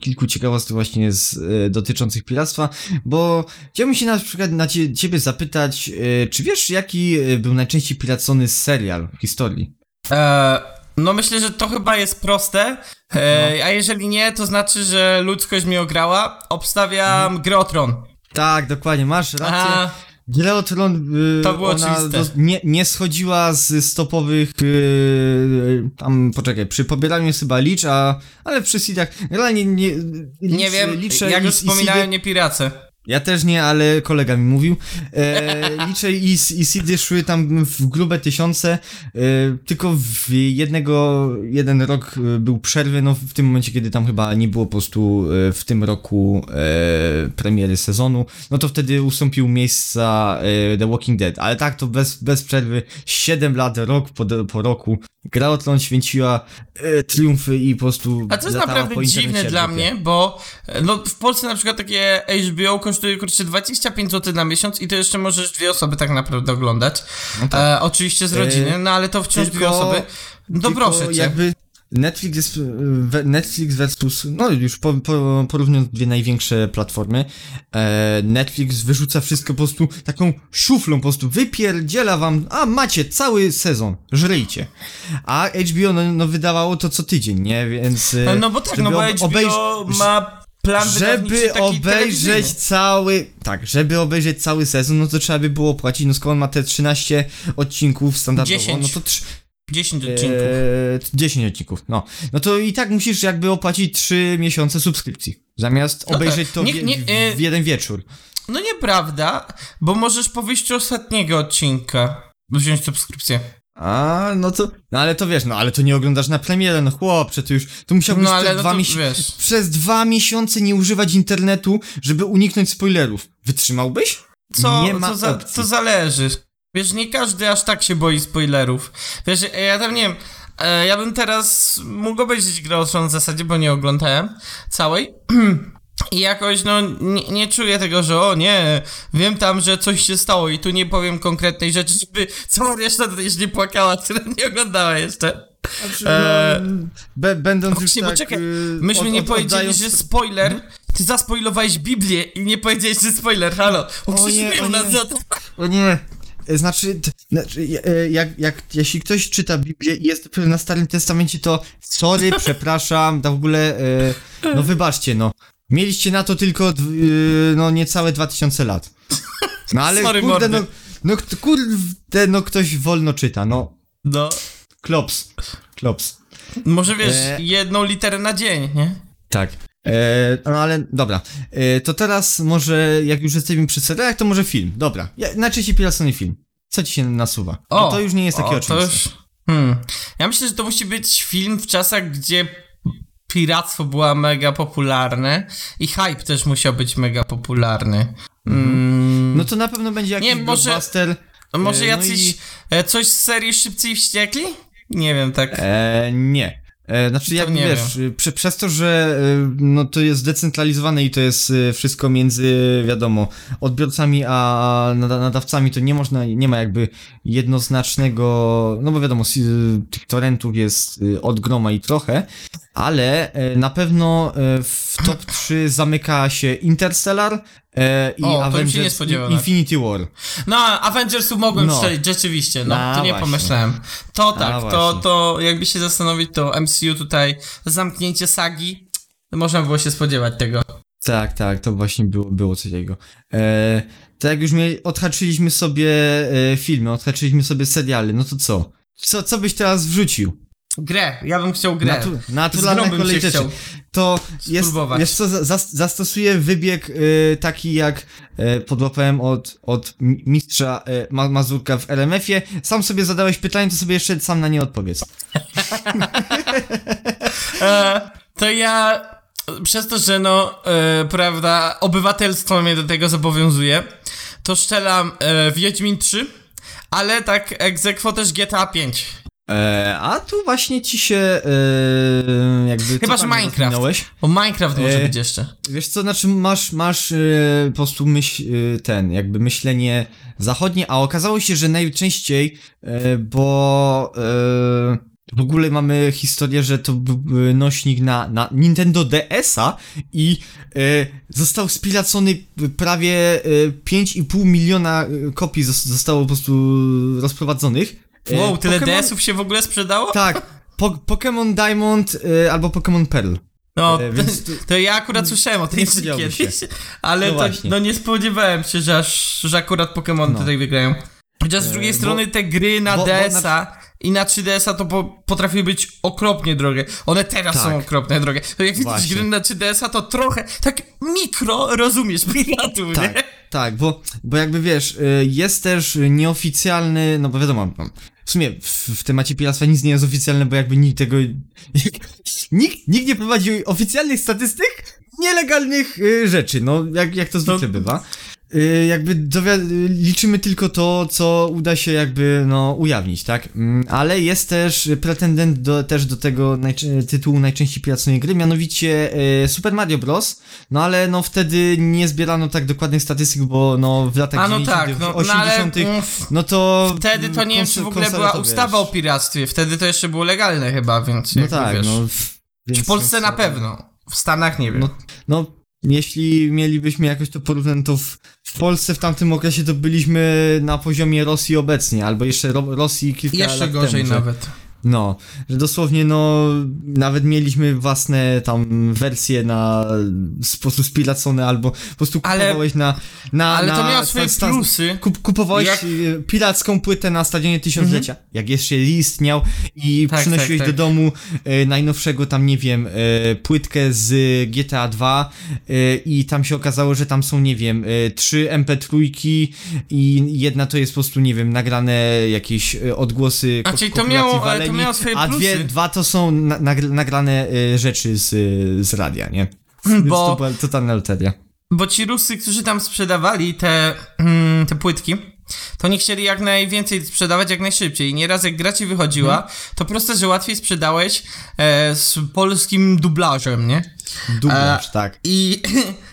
kilku ciekawostek właśnie z, e, dotyczących piractwa, bo chciałbym się na przykład na cie, ciebie zapytać, e, czy wiesz jaki e, był najczęściej piracony serial w historii? E, no myślę, że to chyba jest proste, No. a jeżeli nie, to znaczy, że ludzkość mi ograła. Obstawiam Mhm. grę o Tron. Tak, dokładnie, masz rację. A, Gra o Tron, y, To było ona dos- nie, nie schodziła z stopowych, y, tam, poczekaj, przy pobieraniu jest chyba Licz, a, ale przy seedach, realnie nie, nie Licz- wiem, liczę jak już wspominałem, nie pirace. Ja też nie, ale kolega mi mówił. E, liczę i, i seedy szły tam w grube tysiące, e, tylko w jednego, jeden rok e, był przerwy, no w tym momencie, kiedy tam chyba nie było po prostu e, w tym roku e, premiery sezonu, no to wtedy ustąpił miejsca e, The Walking Dead, ale tak to bez, bez przerwy, 7 lat, rok po, po roku, gra o Tron święciła e, triumfy i po prostu A to jest naprawdę dziwne dla mnie, bo e, no, w Polsce na przykład takie HBO kosztuje kurczę 25 zł na miesiąc i to jeszcze możesz dwie osoby tak naprawdę oglądać. No tak. E, oczywiście z rodziny, no ale to wciąż dwie tylko- osoby. No proszę cię. jakby Netflix jest, e, Netflix versus, no już po, po, porównując dwie największe platformy, e, Netflix wyrzuca wszystko po prostu taką szuflą, po prostu wypierdziela wam, a macie cały sezon, żryjcie. A HBO no, no wydawało to co tydzień, nie, więc... e, No bo tak, no bo HBO obejrz- ma plan żeby obejrzeć telewizyjny. cały, tak, żeby obejrzeć cały sezon, no to trzeba by było płacić, no skoro on ma te 13 odcinków standardowo, 10. no to trz- 10 odcinków. Eee, 10 odcinków, no. No to i tak musisz jakby opłacić 3 miesiące subskrypcji. Zamiast No obejrzeć tak. to Nie- w, nie, w, e, w jeden wieczór. no nieprawda, bo możesz po wyjściu ostatniego odcinka wziąć subskrypcję. A, no to, no ale to wiesz, no ale to nie oglądasz na premierę, no chłopcze, to już, to musiałbyś No ale przez no dwa to miesiące, wiesz. przez dwa miesiące nie używać internetu, żeby uniknąć spoilerów. Wytrzymałbyś? Co, nie ma to, za, opcji. to zależy. Wiesz, nie każdy aż tak się boi spoilerów. Wiesz, ja tam nie wiem, e, ja bym teraz mógł obejrzeć grę o Tron w zasadzie, bo nie oglądałem całej. I jakoś, no, nie, nie czuję tego, że o nie, wiem tam, że coś się stało i tu nie powiem konkretnej rzeczy, żeby cała reszta też nie płakała, która nie oglądała jeszcze. Znaczy, no, be, będąc już Właśnie, tak, bo czekaj, y, myśmy od- nie od- powiedzieli, oddając- że spoiler, ty zaspoilowałeś Biblię i nie powiedziałeś, że spoiler, halo, nie, ukrzyżują o nas nie. za to. O nie, e, znaczy, znaczy e, jak, jak, jeśli ktoś czyta Biblię i jest na Starym Testamencie, to sorry, przepraszam, to w ogóle, e, no wybaczcie, no. Mieliście na to tylko, d- y, no niecałe 2000 lat. No ale Sorry, kurde, no, mordy. no kurde, no ktoś wolno czyta, no. No. Klops, klops. Może wiesz, E. jedną literę na dzień, nie? Tak. E, no ale dobra. E, to teraz może, jak już jesteśmy przy serialach, to może film. Dobra. Ja, najczęściej piracony film. Co ci się nasuwa? Bo to już nie jest takie o, oczywiste. Już... hmm. Ja myślę, że to musi być film w czasach, gdzie piractwo było mega popularne i hype też musiał być mega popularny. Mm. No to na pewno będzie jakiś Nie, może- blockbuster. Może no jacyś... i- e, Coś z serii Szybcy i Wściekli? Nie wiem, tak... E, nie. E, znaczy, jak wiesz, prze, przez to, że y, no, to jest zdecentralizowane i to jest y, wszystko między, wiadomo, odbiorcami a nada- nadawcami, to nie można, nie ma jakby jednoznacznego, no bo wiadomo, tych torrentów jest od groma i trochę, ale e, na pewno e, w top 3 zamyka się Interstellar e, i O, to bym się nie Avengers spodziewał, Infinity War. No, Avengersów mogłem No. strzelić, rzeczywiście, no, to nie właśnie. pomyślałem. To tak, to, właśnie. to jakby się zastanowić, to MCU tutaj, zamknięcie sagi, można było się spodziewać tego. Tak, tak, to właśnie było, było coś takiego. E, to jak już mieli, odhaczyliśmy sobie e, filmy, odhaczyliśmy sobie seriale, no to co? Co, co byś teraz wrzucił? Grę, ja bym chciał grę. Natu, naturalna grą bym kolej się rzeczy. chciał To jest, wiesz co, za- zas, zastosuję wybieg e, taki jak e, podłapałem od, od mi- mistrza e, Ma, Mazurka w RMF-ie. Sam sobie zadałeś pytanie, to sobie jeszcze sam na nie odpowiedz. E, to ja, przez to, że no, e, prawda, obywatelstwo mnie do tego zobowiązuje, to szczelam e, Wiedźmin 3, ale tak egzekwo też GTA 5. E, a tu właśnie ci się e, jakby... Chyba, że Minecraft. rozwinąłeś. Bo Minecraft może E, być jeszcze. Wiesz co, znaczy masz, masz e, po prostu myśl, e, ten, jakby myślenie zachodnie, a okazało się, że najczęściej, e, bo w ogóle mamy historię, że to był nośnik na, na Nintendo DS-a i e, został spilacony prawie e, 5,5 miliona kopii zos- zostało po prostu rozprowadzonych. E, Wow, tyle Pokémon- DS-ów się w ogóle sprzedało? Tak, po, Pokémon Diamond e, albo Pokémon Pearl. No, E, to, więc tu- to ja akurat słyszałem o tej kiedyś, się. ale No to, no nie spodziewałem się, że, aż, że akurat Pokémon No. tutaj wygrają. Chociaż z E, drugiej bo- strony te gry na bo- bo DS-a i na 3DS-a to po, potrafiły być okropnie drogie. One teraz Tak. są okropnie drogie. To jak widzisz Właśnie. gry na 3DS-a, to trochę, tak mikro rozumiesz piratów, Tak, nie? tak, bo, bo jakby wiesz, y, jest też nieoficjalny, no bo wiadomo, no, w sumie w, w temacie piractwa nic nie jest oficjalne, bo jakby nikt tego, nikt, nikt nie prowadzi oficjalnych statystyk nielegalnych y, rzeczy, no jak, jak to zwykle bywa. Y, jakby liczymy tylko to, co uda się jakby, no, ujawnić, tak? Mm, Ale jest też pretendent do, też do tego tytułu najczęściej piraconej gry, mianowicie y, Super Mario Bros. No ale no wtedy nie zbierano tak dokładnych statystyk, bo no w latach A no 90., tak, no, no ale 80., mm, no to... wtedy to nie wiem, czy w ogóle była ustawa o wiesz. piractwie. Wtedy to jeszcze było legalne chyba, więc No tak, wiesz. no... Więc, w Polsce na pewno. W Stanach nie wiem. No, no, jeśli mielibyśmy jakoś to porównać, to w, w Polsce w tamtym okresie to byliśmy na poziomie Rosji obecnie, albo jeszcze Ro Rosji kilka Jeszcze lat gorzej temu, że- nawet. No, że dosłownie no, nawet mieliśmy własne tam wersje na sposób spiracone albo po prostu Ale- kupowałeś na, na ale to na, miało swoje sta- plusy. Kup, kupowałeś Jak- y, piracką płytę na stadionie tysiąclecia, jak jeszcze istniał i Tak, przynosiłeś tak, do tak. domu y, najnowszego tam, nie wiem, y, płytkę z GTA 2 y, i tam się okazało, że tam są, nie wiem, y, trzy MP3 i jedna to jest po prostu, nie wiem, nagrane jakieś y, odgłosy A, ko- czyli to miało- ale to miało swoje a dwie, dwa to są na, nagr- nagrane y, rzeczy z, y, z radia, nie? Więc Bo- to była totalna loteria. Bo ci Rusy, którzy tam sprzedawali te, mm, te płytki, to nie chcieli jak najwięcej sprzedawać jak najszybciej. I nieraz jak gra ci wychodziła, Mhm. to proste, że łatwiej sprzedałeś e, z polskim dublażem, nie? Dublaż, tak. I, e,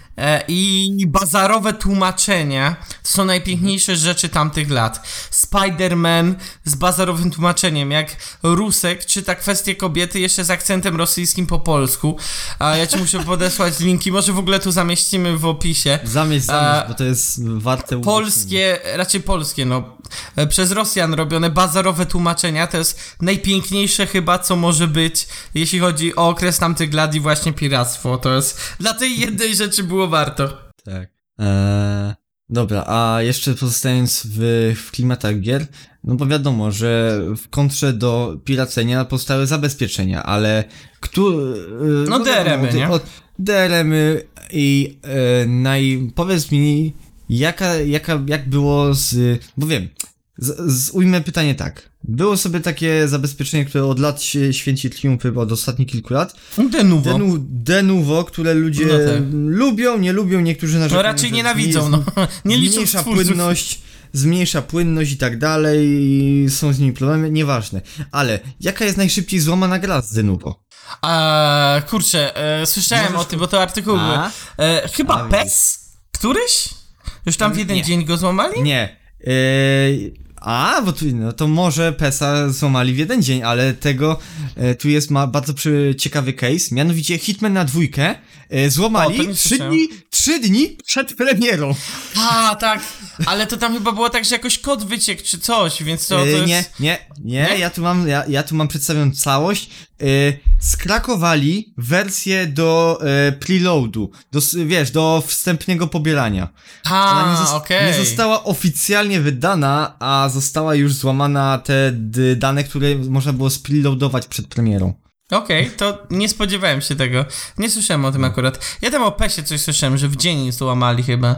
I bazarowe tłumaczenia to są najpiękniejsze rzeczy tamtych lat. Spider-Man z bazarowym tłumaczeniem, jak Rusek czyta kwestię kobiety jeszcze z akcentem rosyjskim po polsku. A ja ci muszę podesłać linki, może w ogóle tu zamieścimy w opisie. Zamieść, zamieść, A, bo to jest warte. Polskie, raczej polskie, no, e, przez Rosjan robione bazarowe tłumaczenia, to jest najpiękniejsze chyba, co może być, jeśli chodzi o okres tamtych lat i właśnie piractwo. To jest, dla tej jednej rzeczy było warto. Tak. Eee, dobra, a jeszcze pozostając w, w klimatach gier, no bo wiadomo, że w kontrze do piracenia powstały zabezpieczenia, ale kto... e, No, DRM-y, od- nie? od- DRM-y i e, naj... powiedz mi, jaka, jaka, jak było z... bo wiem, z, z, ujmę pytanie tak. Było sobie takie zabezpieczenie, które od lat święci triumfy, od ostatnich kilku lat, De novo. Denu, denuvo, które ludzie No tak. lubią, nie lubią, niektórzy narzekają. No raczej nienawidzą, no. Nie liczą Zmniejsza twórców. płynność, zmniejsza płynność i tak dalej, i są z nimi problemy, nieważne. Ale jaka jest najszybciej złamana gra z Denuvo? A, kurczę, e, słyszałem Możesz o tym, bo to artykuł był. E, chyba A. PES? Któryś? Już tam w jeden Nie. dzień go złamali? Nie. Yy, a, bo tu, no to może PESA złamali w jeden dzień, ale tego, e, tu jest ma bardzo przy, ciekawy case, mianowicie Hitman na dwójkę e, O, to złamali nie trzy dni, trzy dni przed premierą. A, tak, ale to tam chyba było tak, że jakoś kod wyciekł czy coś, więc to, to Yy, jest... nie, nie, nie, Nie? ja tu mam, ja, ja tu mam przedstawioną całość. Yy, skrakowali wersję do yy, preloadu, do, wiesz, do wstępnego pobierania. Ona nie, A, okej. nie została oficjalnie wydana, a została już złamana te dane, które można było spreloadować przed premierą. Okej, to nie spodziewałem się tego. Nie słyszałem o tym akurat. Ja tam o PESie coś słyszałem, że w dzień złamali chyba.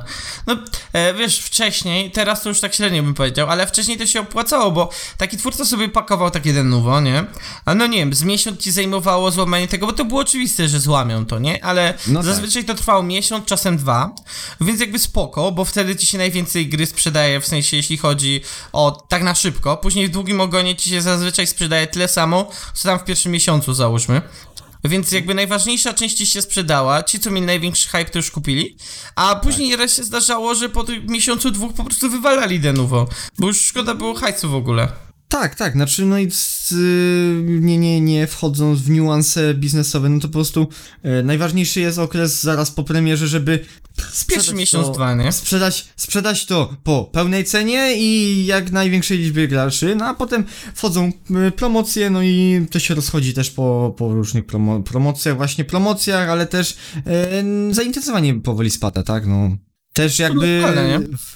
No, e, wiesz, wcześniej, teraz to już tak średnio bym powiedział, ale wcześniej to się opłacało, bo taki twórca sobie pakował takie denuvo, nie? A no nie wiem, z miesiąc ci zajmowało złamanie tego, bo to było oczywiste, że złamią to, nie? Ale No tak. zazwyczaj to trwało miesiąc, czasem dwa, więc jakby spoko, bo wtedy ci się najwięcej gry sprzedaje, w sensie jeśli chodzi o tak na szybko. Później w długim ogonie ci się zazwyczaj sprzedaje tyle samo, co tam w pierwszym miesiącu załóżmy. Więc jakby najważniejsza część się sprzedała, ci co mieli największy hype to już kupili, a później Tak. raz się zdarzało, że po miesiącu, dwóch po prostu wywalali denuvo, bo już szkoda było hajsu w ogóle. Tak, tak, znaczy no i y, nie, nie, nie wchodząc w niuanse biznesowe, no to po prostu y, najważniejszy jest okres zaraz po premierze, żeby sprzedać miesiąc, to, dwa, nie? Sprzedać, sprzedać to po pełnej cenie i jak największej liczbie graczy, no a potem wchodzą y, promocje, no i to się rozchodzi też po, po różnych promo promocjach, właśnie promocjach, ale też y, zainteresowanie powoli spada, tak, no. Też jakby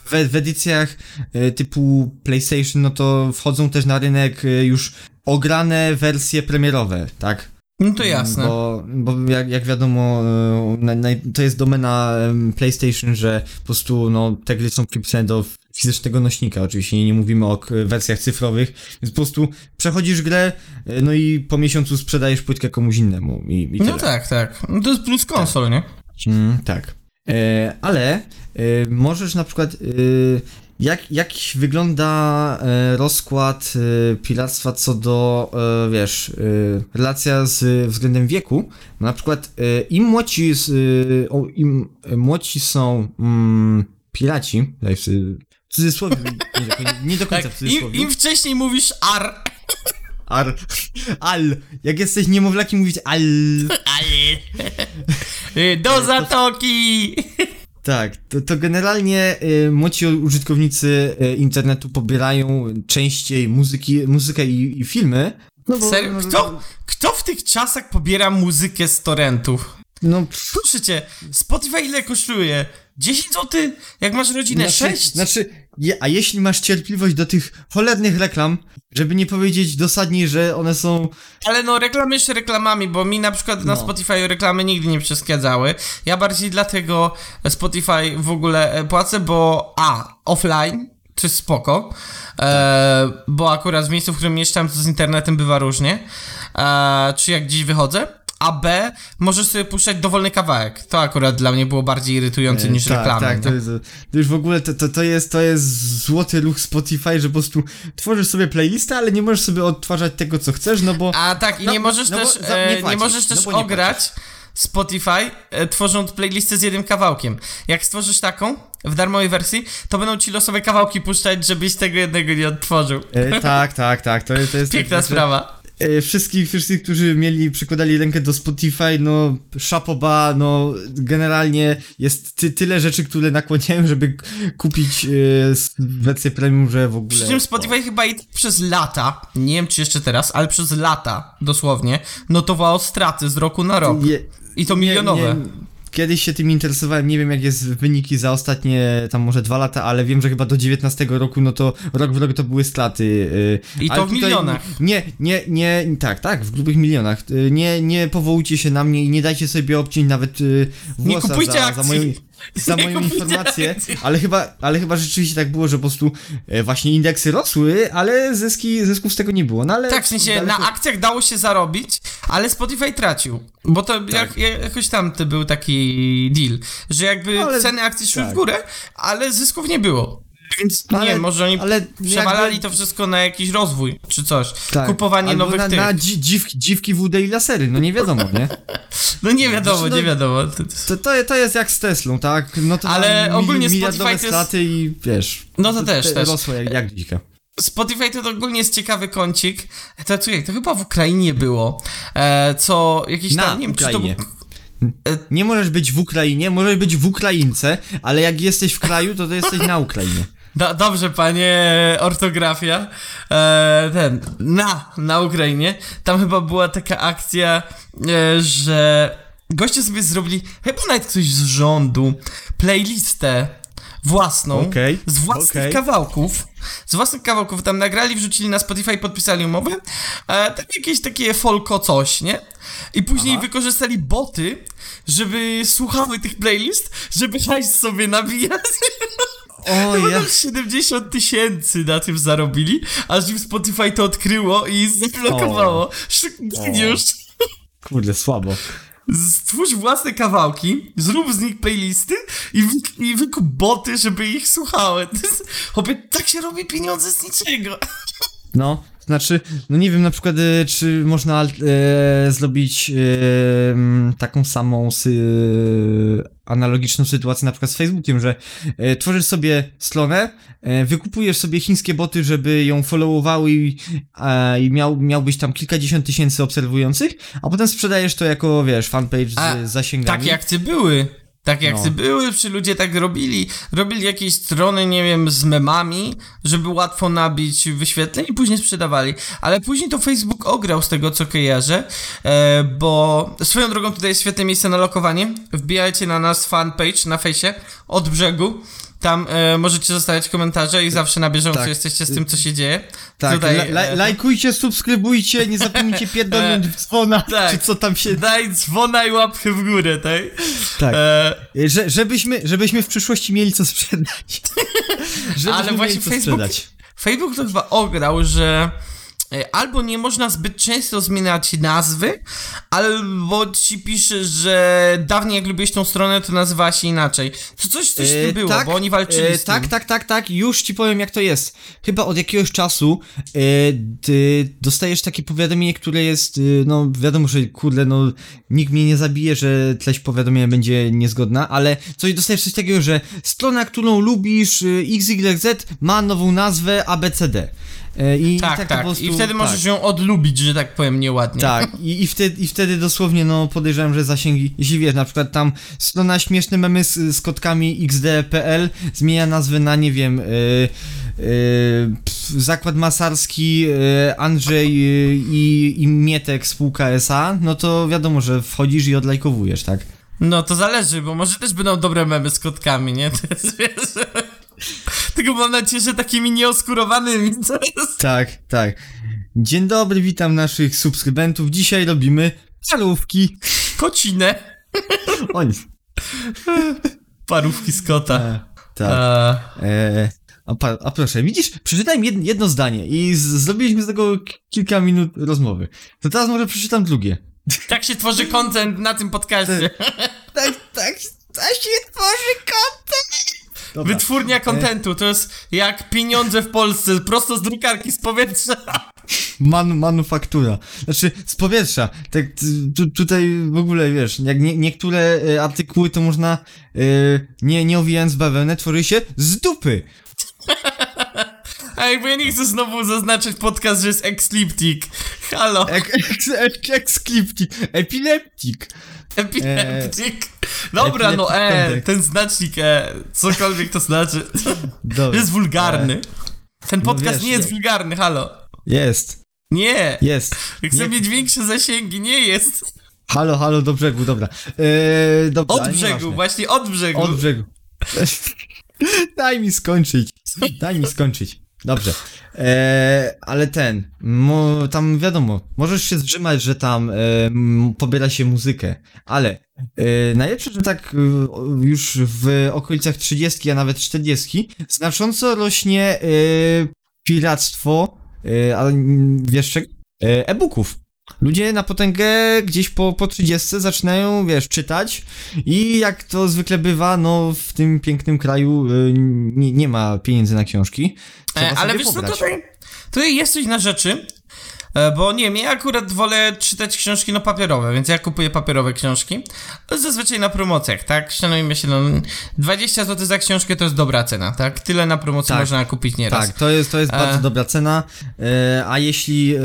w, w edycjach e, typu PlayStation, no to wchodzą też na rynek e, już ograne wersje premierowe, tak? No to jasne. Bo, bo jak, jak wiadomo, e, to jest domena PlayStation, że po prostu no, te gry są przypisane do fizycznego nośnika. Oczywiście nie, nie mówimy o wersjach cyfrowych, więc po prostu przechodzisz grę, no i po miesiącu sprzedajesz płytkę komuś innemu i, i. No tak, tak. No to jest plus konsol, nie? Mm, tak. E, ale e, możesz na przykład. E, jak, jak wygląda rozkład piractwa co do, wiesz, relacja z względem wieku? Na przykład im młodsi, z, im młodsi są mm, piraci, w cudzysłowie, nie do, końca- nie do końca w Tak, im, cudzysłowie. im wcześniej mówisz ar, Ar, al, jak jesteś niemowlakiem mówić al. Ale... y, do zatoki! Tak, to, to generalnie y, młodzi użytkownicy y, internetu pobierają częściej muzyki, muzykę i, i filmy No bo- Serio? Kto, kto w tych czasach pobiera muzykę z torrentów? No, pff, Proszę cię, Spotify ile kosztuje? 10 zł? Jak masz rodzinę? znaczy, 6? znaczy je, a jeśli masz cierpliwość do tych cholernych reklam, żeby nie powiedzieć dosadniej, że one są Ale no, reklamy jeszcze reklamami, bo mi na przykład na No. Spotify reklamy nigdy nie przeszkadzały. Ja bardziej dlatego Spotify w ogóle e, płacę, bo a, offline, jest spoko, e, bo akurat w miejscu, w którym mieszkam, to z internetem bywa różnie, e, czy jak gdzieś wychodzę, a B, możesz sobie puszczać dowolny kawałek. To akurat dla mnie było bardziej irytujące niż tak, reklamy. Tak, to, jest, to już w ogóle to, to, to, jest, to jest złoty ruch Spotify, że po prostu tworzysz sobie playlistę, ale nie możesz sobie odtwarzać tego, co chcesz, no bo... A tak, i No, nie możesz no też, za- nie e, nie, możesz no też nie ograć Spotify, e, tworząc playlistę z jednym kawałkiem. Jak stworzysz taką w darmowej wersji, to będą ci losowe kawałki puszczać, żebyś tego jednego nie odtworzył. E, tak, tak, tak, to, to jest... Piękna tak, sprawa. E, wszystkich, wszystkich, którzy mieli, przykładali rękę do Spotify, no, szapoba, no, generalnie jest ty, tyle rzeczy, które nakłaniają, żeby kupić s- wersję premium, że w ogóle... Przy czym Spotify chyba i przez lata, nie wiem czy jeszcze teraz, ale przez lata dosłownie, notowało straty z roku na rok. Nie- I to nie- milionowe. nie- Kiedyś się tym interesowałem, nie wiem jak jest wyniki za ostatnie tam może dwa lata, ale wiem, że chyba do 19 roku, no to rok w rok to były straty. yy, I to w milionach. Nie, nie, nie, tak, tak, w grubych milionach. Yy, Nie, nie powołujcie się na mnie i nie dajcie sobie obciąć nawet yy, Nie włosa kupujcie za, akcji. za moją, za moją informację, ale chyba, ale chyba rzeczywiście tak było, że po prostu e, właśnie indeksy rosły, ale zyski, zysków z tego nie było. No, ale Tak, w sensie daleko- na akcjach dało się zarobić, ale Spotify tracił. Bo to jak, jak, jakoś tam to był taki deal, że jakby No, ale- ceny akcji szły tak. w górę, ale zysków nie było. Więc No, nie, ale- może oni ale przewalali jakby- to wszystko na jakiś rozwój, czy coś. Tak. Kupowanie nowych na, tych. na dzi, dziwki, dziwki WD i lasery, no nie wiadomo, nie? No nie wiadomo, Znaczy, no- nie wiadomo. To- to- To, to, to jest jak z Teslą, tak? No to Ale ogólnie Spotify to jest- straty i wiesz. No to też, też. Rosło jak, jak dzika. Spotify to ogólnie jest ciekawy kącik. To, czekaj, to chyba w Ukrainie było. E, co jakiś Na tam, nie wiem, czy to. Ukrainie. Nie możesz być w Ukrainie, możesz być w Ukraince, ale jak jesteś w kraju, to, to jesteś na Ukrainie. Do, dobrze, panie, ortografia. E, ten, na, na Ukrainie. Tam chyba była taka akcja, e, że goście sobie zrobili, chyba nawet ktoś z rządu, playlistę własną, Okej, z własnych okej. kawałków. Z własnych kawałków tam nagrali, wrzucili na Spotify, podpisali umowę. E, tam jakieś takie folko coś, nie? I później wykorzystali boty, żeby słuchały tych playlist, żeby hajs sobie nabijać. O Chyba ja. tam 70 tysięcy na tym zarobili, aż im Spotify to odkryło i zablokowało. Sz- Geniusz. Kurde, słabo. Stwórz własne kawałki, zrób z nich playlisty i, wy- i wykup boty, żeby ich słuchały. Chłopie, tak się robi pieniądze z niczego. No, znaczy, no nie wiem na przykład, e, czy można e, zrobić e, taką samą sy, analogiczną sytuację na przykład z Facebookiem, że e, tworzysz sobie stronę, e, wykupujesz sobie chińskie boty, żeby ją followowały i, e, i miał, miałbyś tam kilkadziesiąt tysięcy obserwujących, a potem sprzedajesz to jako, wiesz, fanpage z A, zasięgami. Takie akcje były. Takie akcje No. były, czy ludzie tak robili. Robili jakieś strony, nie wiem, z memami, żeby łatwo nabić wyświetleń i później sprzedawali. Ale później to Facebook ograł z tego, co kojarzę, e, bo swoją drogą tutaj jest świetne miejsce na lokowanie. Wbijajcie na nas fanpage na fejsie od brzegu. Tam e, możecie zostawiać komentarze i zawsze na bieżąco Tak. jesteście z tym, co się dzieje. Tak, Tutaj, la, la, e, lajkujcie, subskrybujcie, nie zapomnijcie pierdolnąć w dzwona, tak. czy co tam się... Daj dzwona i łapkę w górę, tak? Tak. E, Że, żebyśmy, żebyśmy w przyszłości mieli co sprzedać. żebyśmy Ale właśnie mieli co Facebook, sprzedać. Facebook to chyba ograł, że e, albo nie można zbyt często zmieniać nazwy, albo ci pisze, że dawniej jak lubiłeś tą stronę, to nazywała się inaczej. To coś, coś E, było, bo oni walczyli e, z tym. Tak, tak, tak, tak, już ci powiem jak to jest. Chyba od jakiegoś czasu e, dostajesz takie powiadomienie, które jest, e, no wiadomo, że kurde, no nikt mnie nie zabije, że treść powiadomienia będzie niezgodna, ale coś dostajesz coś takiego, że strona, którą lubisz, e, XYZ ma nową nazwę ABCD. E, I Tak, tak, tak. prostu, I wtedy tak. możesz ją odlubić, że tak powiem, nieładnie. Tak, i, i, wtedy, i wtedy dosłownie, no podejrzewam, że zasięgi, jeśli wiesz, na przykład tam strona śmieszne memy z, z kotkami xd.pl zmienia nazwę na, nie wiem, y, y, pff, zakład masarski, e, Andrzej e, i, i Mietek spółka SA, no to wiadomo, że wchodzisz i odlajkowujesz, tak? No to zależy, bo może też będą dobre memy z kotkami, nie? To jest, wiesz... Tylko mam nadzieję, że takimi nieoskurowanymi, co jest... Tak, tak. Dzień dobry, witam naszych subskrybentów. Dzisiaj robimy parówki. Kocinę. Oni. Parówki z kota. E, tak. A, E, a, pa, a proszę, widzisz, przeczytałem jed, jedno zdanie i z, zrobiliśmy z tego kilka minut rozmowy. To teraz może przeczytam drugie. tak się tworzy content na tym podcaście. Tak, tak, tak się tworzy kontent. Dobra. Wytwórnia kontentu, to jest jak pieniądze w Polsce, prosto z drukarki, z powietrza. Man, manufaktura. Znaczy, z powietrza. Tak, tu, tutaj w ogóle, wiesz, jak nie, niektóre e, artykuły to można, e, nie, nie owijając bawełnę, tworzy się z dupy. A jakby ja nie chcę znowu zaznaczyć podcast, że jest Exliptic. Halo, ekskliptik. Epileptik. Epileptic. Dobra, no e, ten znacznik e, cokolwiek to znaczy. Dobra. Jest wulgarny. Ten podcast wiesz, nie jest wulgarny, halo. Jest. Nie. Jest. Jak chcę mieć większe zasięgi, nie jest. Halo, halo, do brzegu, dobra. Eee, dobra Od brzegu, właśnie od brzegu. Od brzegu. Daj mi skończyć. Daj mi skończyć. Dobrze. Eee, ale ten, mo, tam wiadomo, możesz się zrzymać, że tam e, m, pobiera się muzykę, ale e, najlepsze, że tak e, o- już w okolicach 30, a nawet 40 znacząco rośnie e, piractwo, e, ale wiesz? E, e-booków. Ludzie na potęgę gdzieś po, po 30 zaczynają, wiesz, czytać i jak to zwykle bywa, no w tym pięknym kraju y, nie, nie ma pieniędzy na książki. E, ale wiesz co, tutaj, tutaj jest coś na rzeczy, e, bo nie wiem, ja akurat wolę czytać książki no papierowe, więc ja kupuję papierowe książki, zazwyczaj na promocjach, tak? Szanujmy się, no 20 zł za książkę to jest dobra cena, tak? Tyle na promocji Tak. można kupić nieraz. Tak, to jest, to jest E. bardzo dobra cena, e, a jeśli e,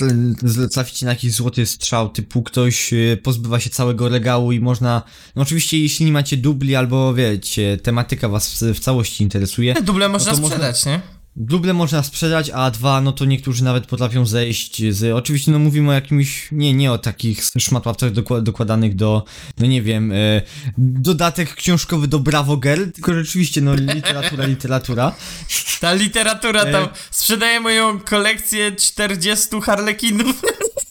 tl- traficie na jakiś złoty strzał, typu ktoś e, pozbywa się całego regału i można, no oczywiście jeśli nie macie dubli albo wiecie, tematyka was w, w całości interesuje, Te duble można to można- sprzedać, nie? Duble można sprzedać, a dwa, no to niektórzy nawet potrafią zejść z... Oczywiście, no mówimy o jakimś... Nie, nie o takich szmatławcach dokła- dokładanych do... No nie wiem... E, dodatek książkowy do Bravo Girl, tylko rzeczywiście, no literatura, literatura. Ta literatura tam, E. sprzedaje moją kolekcję 40 harlekinów.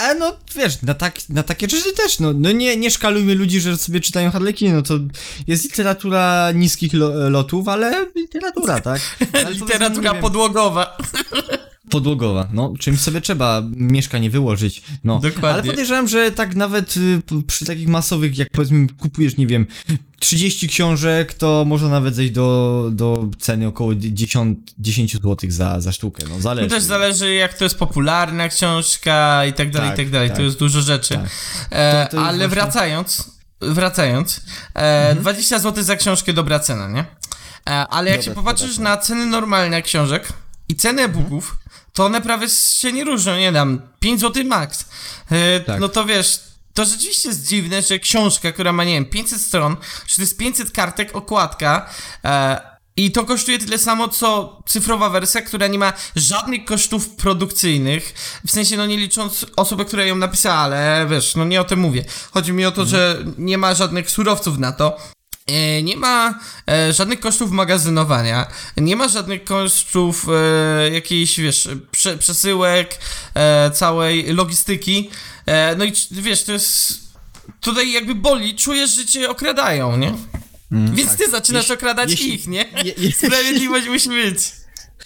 A no, wiesz, na, tak, na takie rzeczy też, no, no nie, nie szkalujmy ludzi, że sobie czytają Harlekiny, no to jest literatura niskich lo, lotów, ale literatura, tak? Ale literatura nie wiem, podłogowa. Podłogowa, no, czymś sobie trzeba mieszkanie wyłożyć, no. Dokładnie. Ale podejrzewam, że tak nawet y, przy takich masowych, jak powiedzmy kupujesz, nie wiem, 30 książek, to można nawet zejść do, do ceny około 10, 10 zł za, za sztukę, no, To zależy. też zależy, jak to jest popularna książka i tak dalej, Tak, i tak dalej. tak. To jest dużo rzeczy. Tak. E, To- to ale właśnie- wracając, wracając, e, 20 zł za książkę dobra cena, nie? E, ale jak się popatrzysz na ceny normalne książek i ceny e-booków, to one prawie się nie różnią, nie dam, 5 zł max. E, Tak. No to wiesz, to rzeczywiście jest dziwne, że książka, która ma, nie wiem, 500 stron, czy to jest 500 kartek, okładka, e, i to kosztuje tyle samo, co cyfrowa wersja, która nie ma żadnych kosztów produkcyjnych. W sensie, no nie licząc osoby, która ją napisała, ale wiesz, no nie o tym mówię. Chodzi mi o to, że nie ma żadnych surowców na to. E, Nie ma e, żadnych kosztów magazynowania, nie ma żadnych kosztów e, jakiejś, wiesz, prze, przesyłek, e, całej logistyki. E, no i wiesz, to jest. Tutaj jakby boli, czujesz, że cię okradają, nie? Więc ty zaczynasz Jeśli- okradać jeśli- ich, nie? je- je- Sprawiedliwość musi być.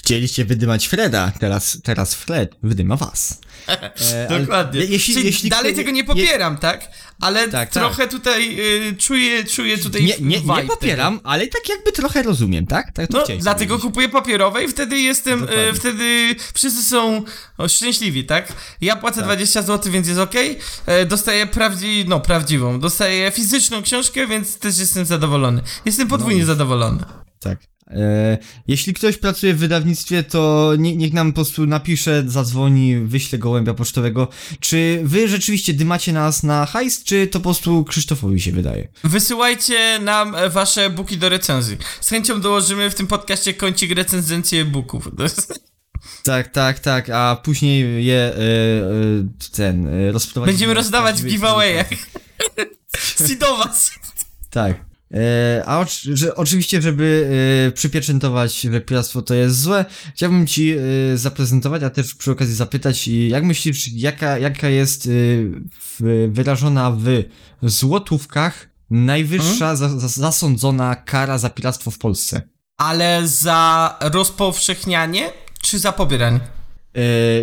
Chcieliście wydymać Freda, teraz, teraz Fred wydyma was. E, ale Dokładnie. je- Jeśli, Czyli jeśli dalej kto- tego nie je- popieram, tak? Ale Tak, trochę tutaj y, czuję, czuję tutaj Nie, nie, nie tego. popieram, ale tak jakby trochę rozumiem, tak? tak to No, dlatego powiedzieć. kupuję papierowe i wtedy jestem, e, wtedy wszyscy są o, szczęśliwi, tak? Ja płacę 20 zł, więc jest ok. E, dostaję prawdzi, no prawdziwą, dostaję fizyczną książkę, więc też jestem zadowolony. Jestem podwójnie No zadowolony. Tak. E, jeśli ktoś pracuje w wydawnictwie, to nie, niech nam po prostu napisze, zadzwoni, wyśle gołębia pocztowego. Czy wy rzeczywiście dymacie nas na hajs, czy to po prostu Krzysztofowi się wydaje? Wysyłajcie nam e, wasze e-booki do recenzji. Z chęcią dołożymy w tym podcaście kącik recenzjencji e-booków. Tak, tak, tak, a później je e, e, ten rozprowadzimy. Będziemy rozdawać w giveawayach. Sidowas. Tak. E, a oczy, że, oczywiście, żeby e, przypieczętować, że piractwo to jest złe, chciałbym ci e, zaprezentować, a też przy okazji zapytać, jak myślisz, jaka, jaka jest e, w, wyrażona w złotówkach najwyższa za, za, zasądzona kara za piractwo w Polsce? Ale za rozpowszechnianie, czy za pobieranie?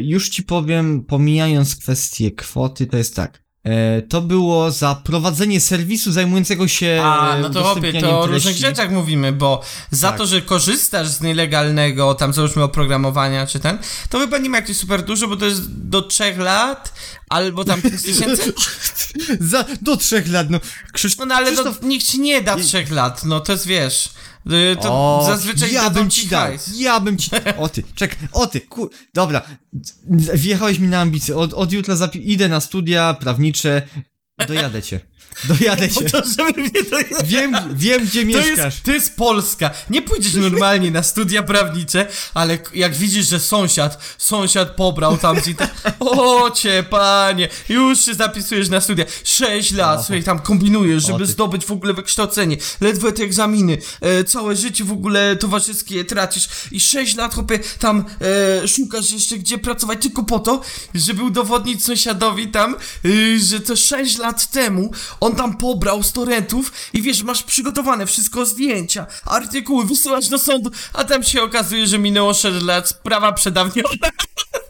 Już ci powiem, pomijając kwestię kwoty, to jest tak. E, to było za prowadzenie serwisu zajmującego się A, no to udostępnianiem to o różnych rzeczach mówimy, bo za Tak. to, że korzystasz z nielegalnego, tam załóżmy oprogramowania czy ten, to chyba nie ma jakieś super dużo, bo to jest do trzech lat, albo tam 5 tysięcy. Za, do trzech lat, no. Krzysz... No, no ale to Krzysztof... nikt ci nie da trzech lat, no to jest wiesz. Y, To O, zazwyczaj ja bym ci ci dał, hajs. ja bym ci... O ty, czek, o ty, kur... Dobra, wjechałeś mi na ambicje, od, od jutra zapi... idę na studia prawnicze, dojadę cię, dojadę cię. To, żeby mnie to Wiem, wiem gdzie To mieszkasz. jest, to jest Polska. Nie pójdziesz normalnie na studia prawnicze, ale jak widzisz, że sąsiad, sąsiad pobrał tam ci o cię panie, już się zapisujesz na studia. Sześć lat, słuchaj, tam kombinujesz, żeby zdobyć w ogóle wykształcenie. Ledwo te egzaminy, e, całe życie w ogóle towarzyskie tracisz i sześć lat, chłopie, tam e, szukasz jeszcze gdzie pracować tylko po to, żeby udowodnić sąsiadowi tam, y, że to sześć lat temu on tam pobrał z torrentów i wiesz, masz przygotowane wszystko, zdjęcia, artykuły, wysyłasz do sądu, a tam się okazuje, że minęło 6 lat, sprawa przedawniona,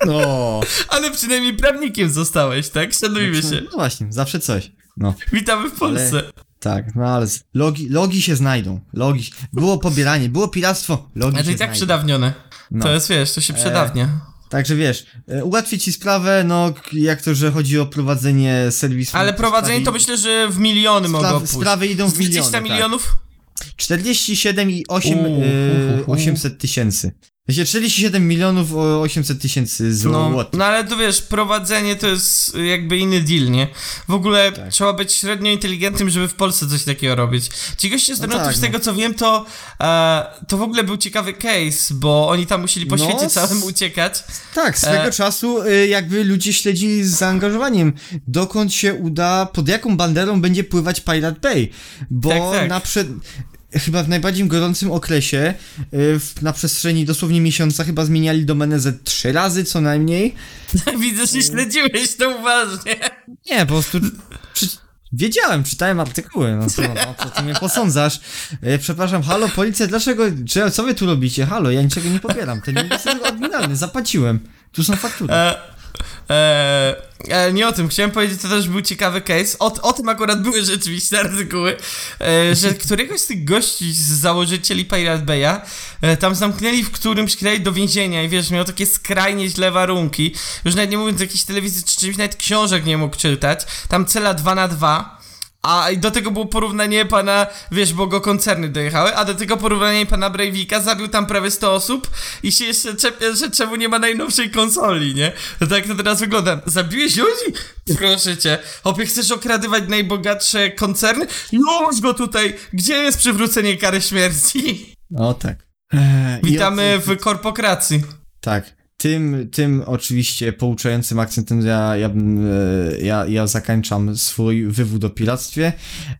No. ale przynajmniej prawnikiem zostałeś, tak? Szanujmy się. No właśnie, zawsze coś. No. Witamy w Polsce. Tak, no ale logi, logi się znajdą. Logi. Było pobieranie, było piractwo. Logi to się i tak znajdą. przedawnione. No. To jest, wiesz, to się przedawnia. Także wiesz, e, ułatwię ci sprawę, no jak to, że chodzi o prowadzenie serwisu. Ale prowadzenie to myślę, że w miliony mogą Spraw, pójść. sprawy idą w 400 miliony. Tak. milionów? 47 i 8, U, e, hu, hu, hu. 800 tysięcy. Wiecie, 47 milionów o 800 tysięcy No, złotych. no ale to wiesz, prowadzenie to jest jakby inny deal, nie? W ogóle Tak. trzeba być średnio inteligentnym, żeby w Polsce coś takiego robić. Ci goście z No tak, z no. tego co wiem, to e, to w ogóle był ciekawy case, bo oni tam musieli po No, świecie całym uciekać. Tak, swego E- czasu y, jakby ludzie śledzili z zaangażowaniem, dokąd się uda, pod jaką banderą będzie pływać Pirate Bay, bo Tak, tak. na przed... Chyba w najbardziej gorącym okresie, y, w, na przestrzeni dosłownie miesiąca, chyba zmieniali domenę ze trzy razy co najmniej. Widzę, że śledziłeś to uważnie. Nie, po prostu czy, wiedziałem, czytałem artykuły, no co, no, co ty mnie posądzasz? E, przepraszam, halo, policja, dlaczego, co wy tu robicie? Halo, ja niczego nie pobieram, ten jest oryginalny, zapłaciłem, tu są faktury. E, e, e, nie o tym, chciałem powiedzieć, to też był ciekawy case. O, o tym akurat były rzeczywiście artykuły, e, że któregoś z tych gości z założycieli Pirate Bay'a e, tam zamknęli w którymś kraju do więzienia i wiesz, miał takie skrajnie źle warunki. Już nawet nie mówiąc o jakiejś telewizji czy czymś, nawet książek nie mógł czytać. Tam cela 2 na 2 a do tego było porównanie pana, wiesz, bo go koncerny dojechały, a do tego porównanie pana Breivika zabił tam prawie 100 osób i się jeszcze czepia, że czemu nie ma najnowszej konsoli, nie? To tak to teraz wygląda. Zabiłeś ludzi? Proszę cię. Opie, chcesz okradywać najbogatsze koncerny? Już go tutaj! Gdzie jest przywrócenie kary śmierci? No tak. E, i Witamy o- w korpokracji. Tak. Tym, tym oczywiście pouczającym akcentem ja, ja, e, ja, ja zakończam swój wywód o piractwie,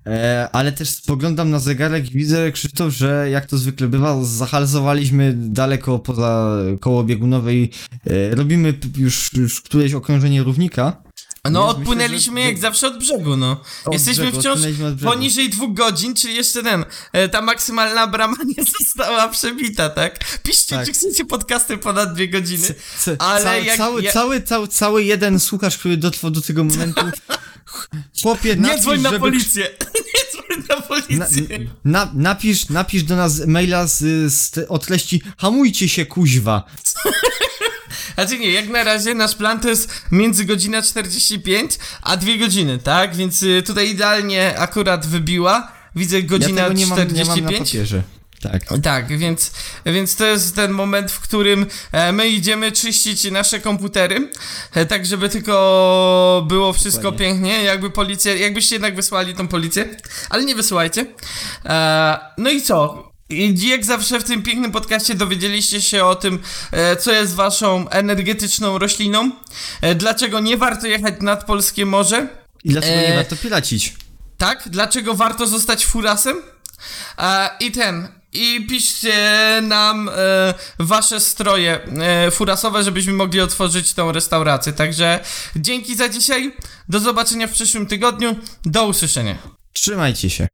e, ale też spoglądam na zegarek i widzę, Krzysztof, że jak to zwykle bywa, zahalzowaliśmy daleko poza koło biegunowej, e, robimy już, już któreś okrążenie równika. No, odpłynęliśmy myślę, że- jak zawsze od brzegu, no. Od Jesteśmy brzegu, wciąż poniżej dwóch godzin, czyli jeszcze ten, e, ta maksymalna brama nie została przebita, tak? Piszcie, Tak. czy chcecie podcasty ponad dwie godziny. C- Ale ca- jak- cały, ja- cały, cały, cały jeden słuchacz, który dotrwał do tego momentu, chłopie, Nie napisz, dzwoń na żeby policję! Nie dzwoń na Na, policję! na, napisz, napisz do nas maila z, z o treści hamujcie się kuźwa. Znaczy nie, jak na razie nasz plan to jest między godzina 45 a dwie godziny, tak? Więc y, tutaj idealnie akurat wybiła. Widzę Ja godzina tego nie mam, nie mam na 45. papierze. Tak. Tak, więc, więc to jest ten moment, w którym e, my idziemy czyścić nasze komputery, e, tak żeby tylko było wszystko Dokładnie. pięknie, jakby policja, jakbyście jednak wysłali tą policję, ale nie wysyłajcie. E, no i co? I jak zawsze w tym pięknym podcaście dowiedzieliście się o tym, e, co jest waszą energetyczną rośliną, e, dlaczego nie warto jechać nad polskie morze, I dlaczego nie E, warto piracić? tak? Dlaczego warto zostać furasem? E, I ten. I piszcie nam e, wasze stroje e, furasowe, żebyśmy mogli otworzyć tą restaurację. Także dzięki za dzisiaj. Do zobaczenia w przyszłym tygodniu. Do usłyszenia. Trzymajcie się.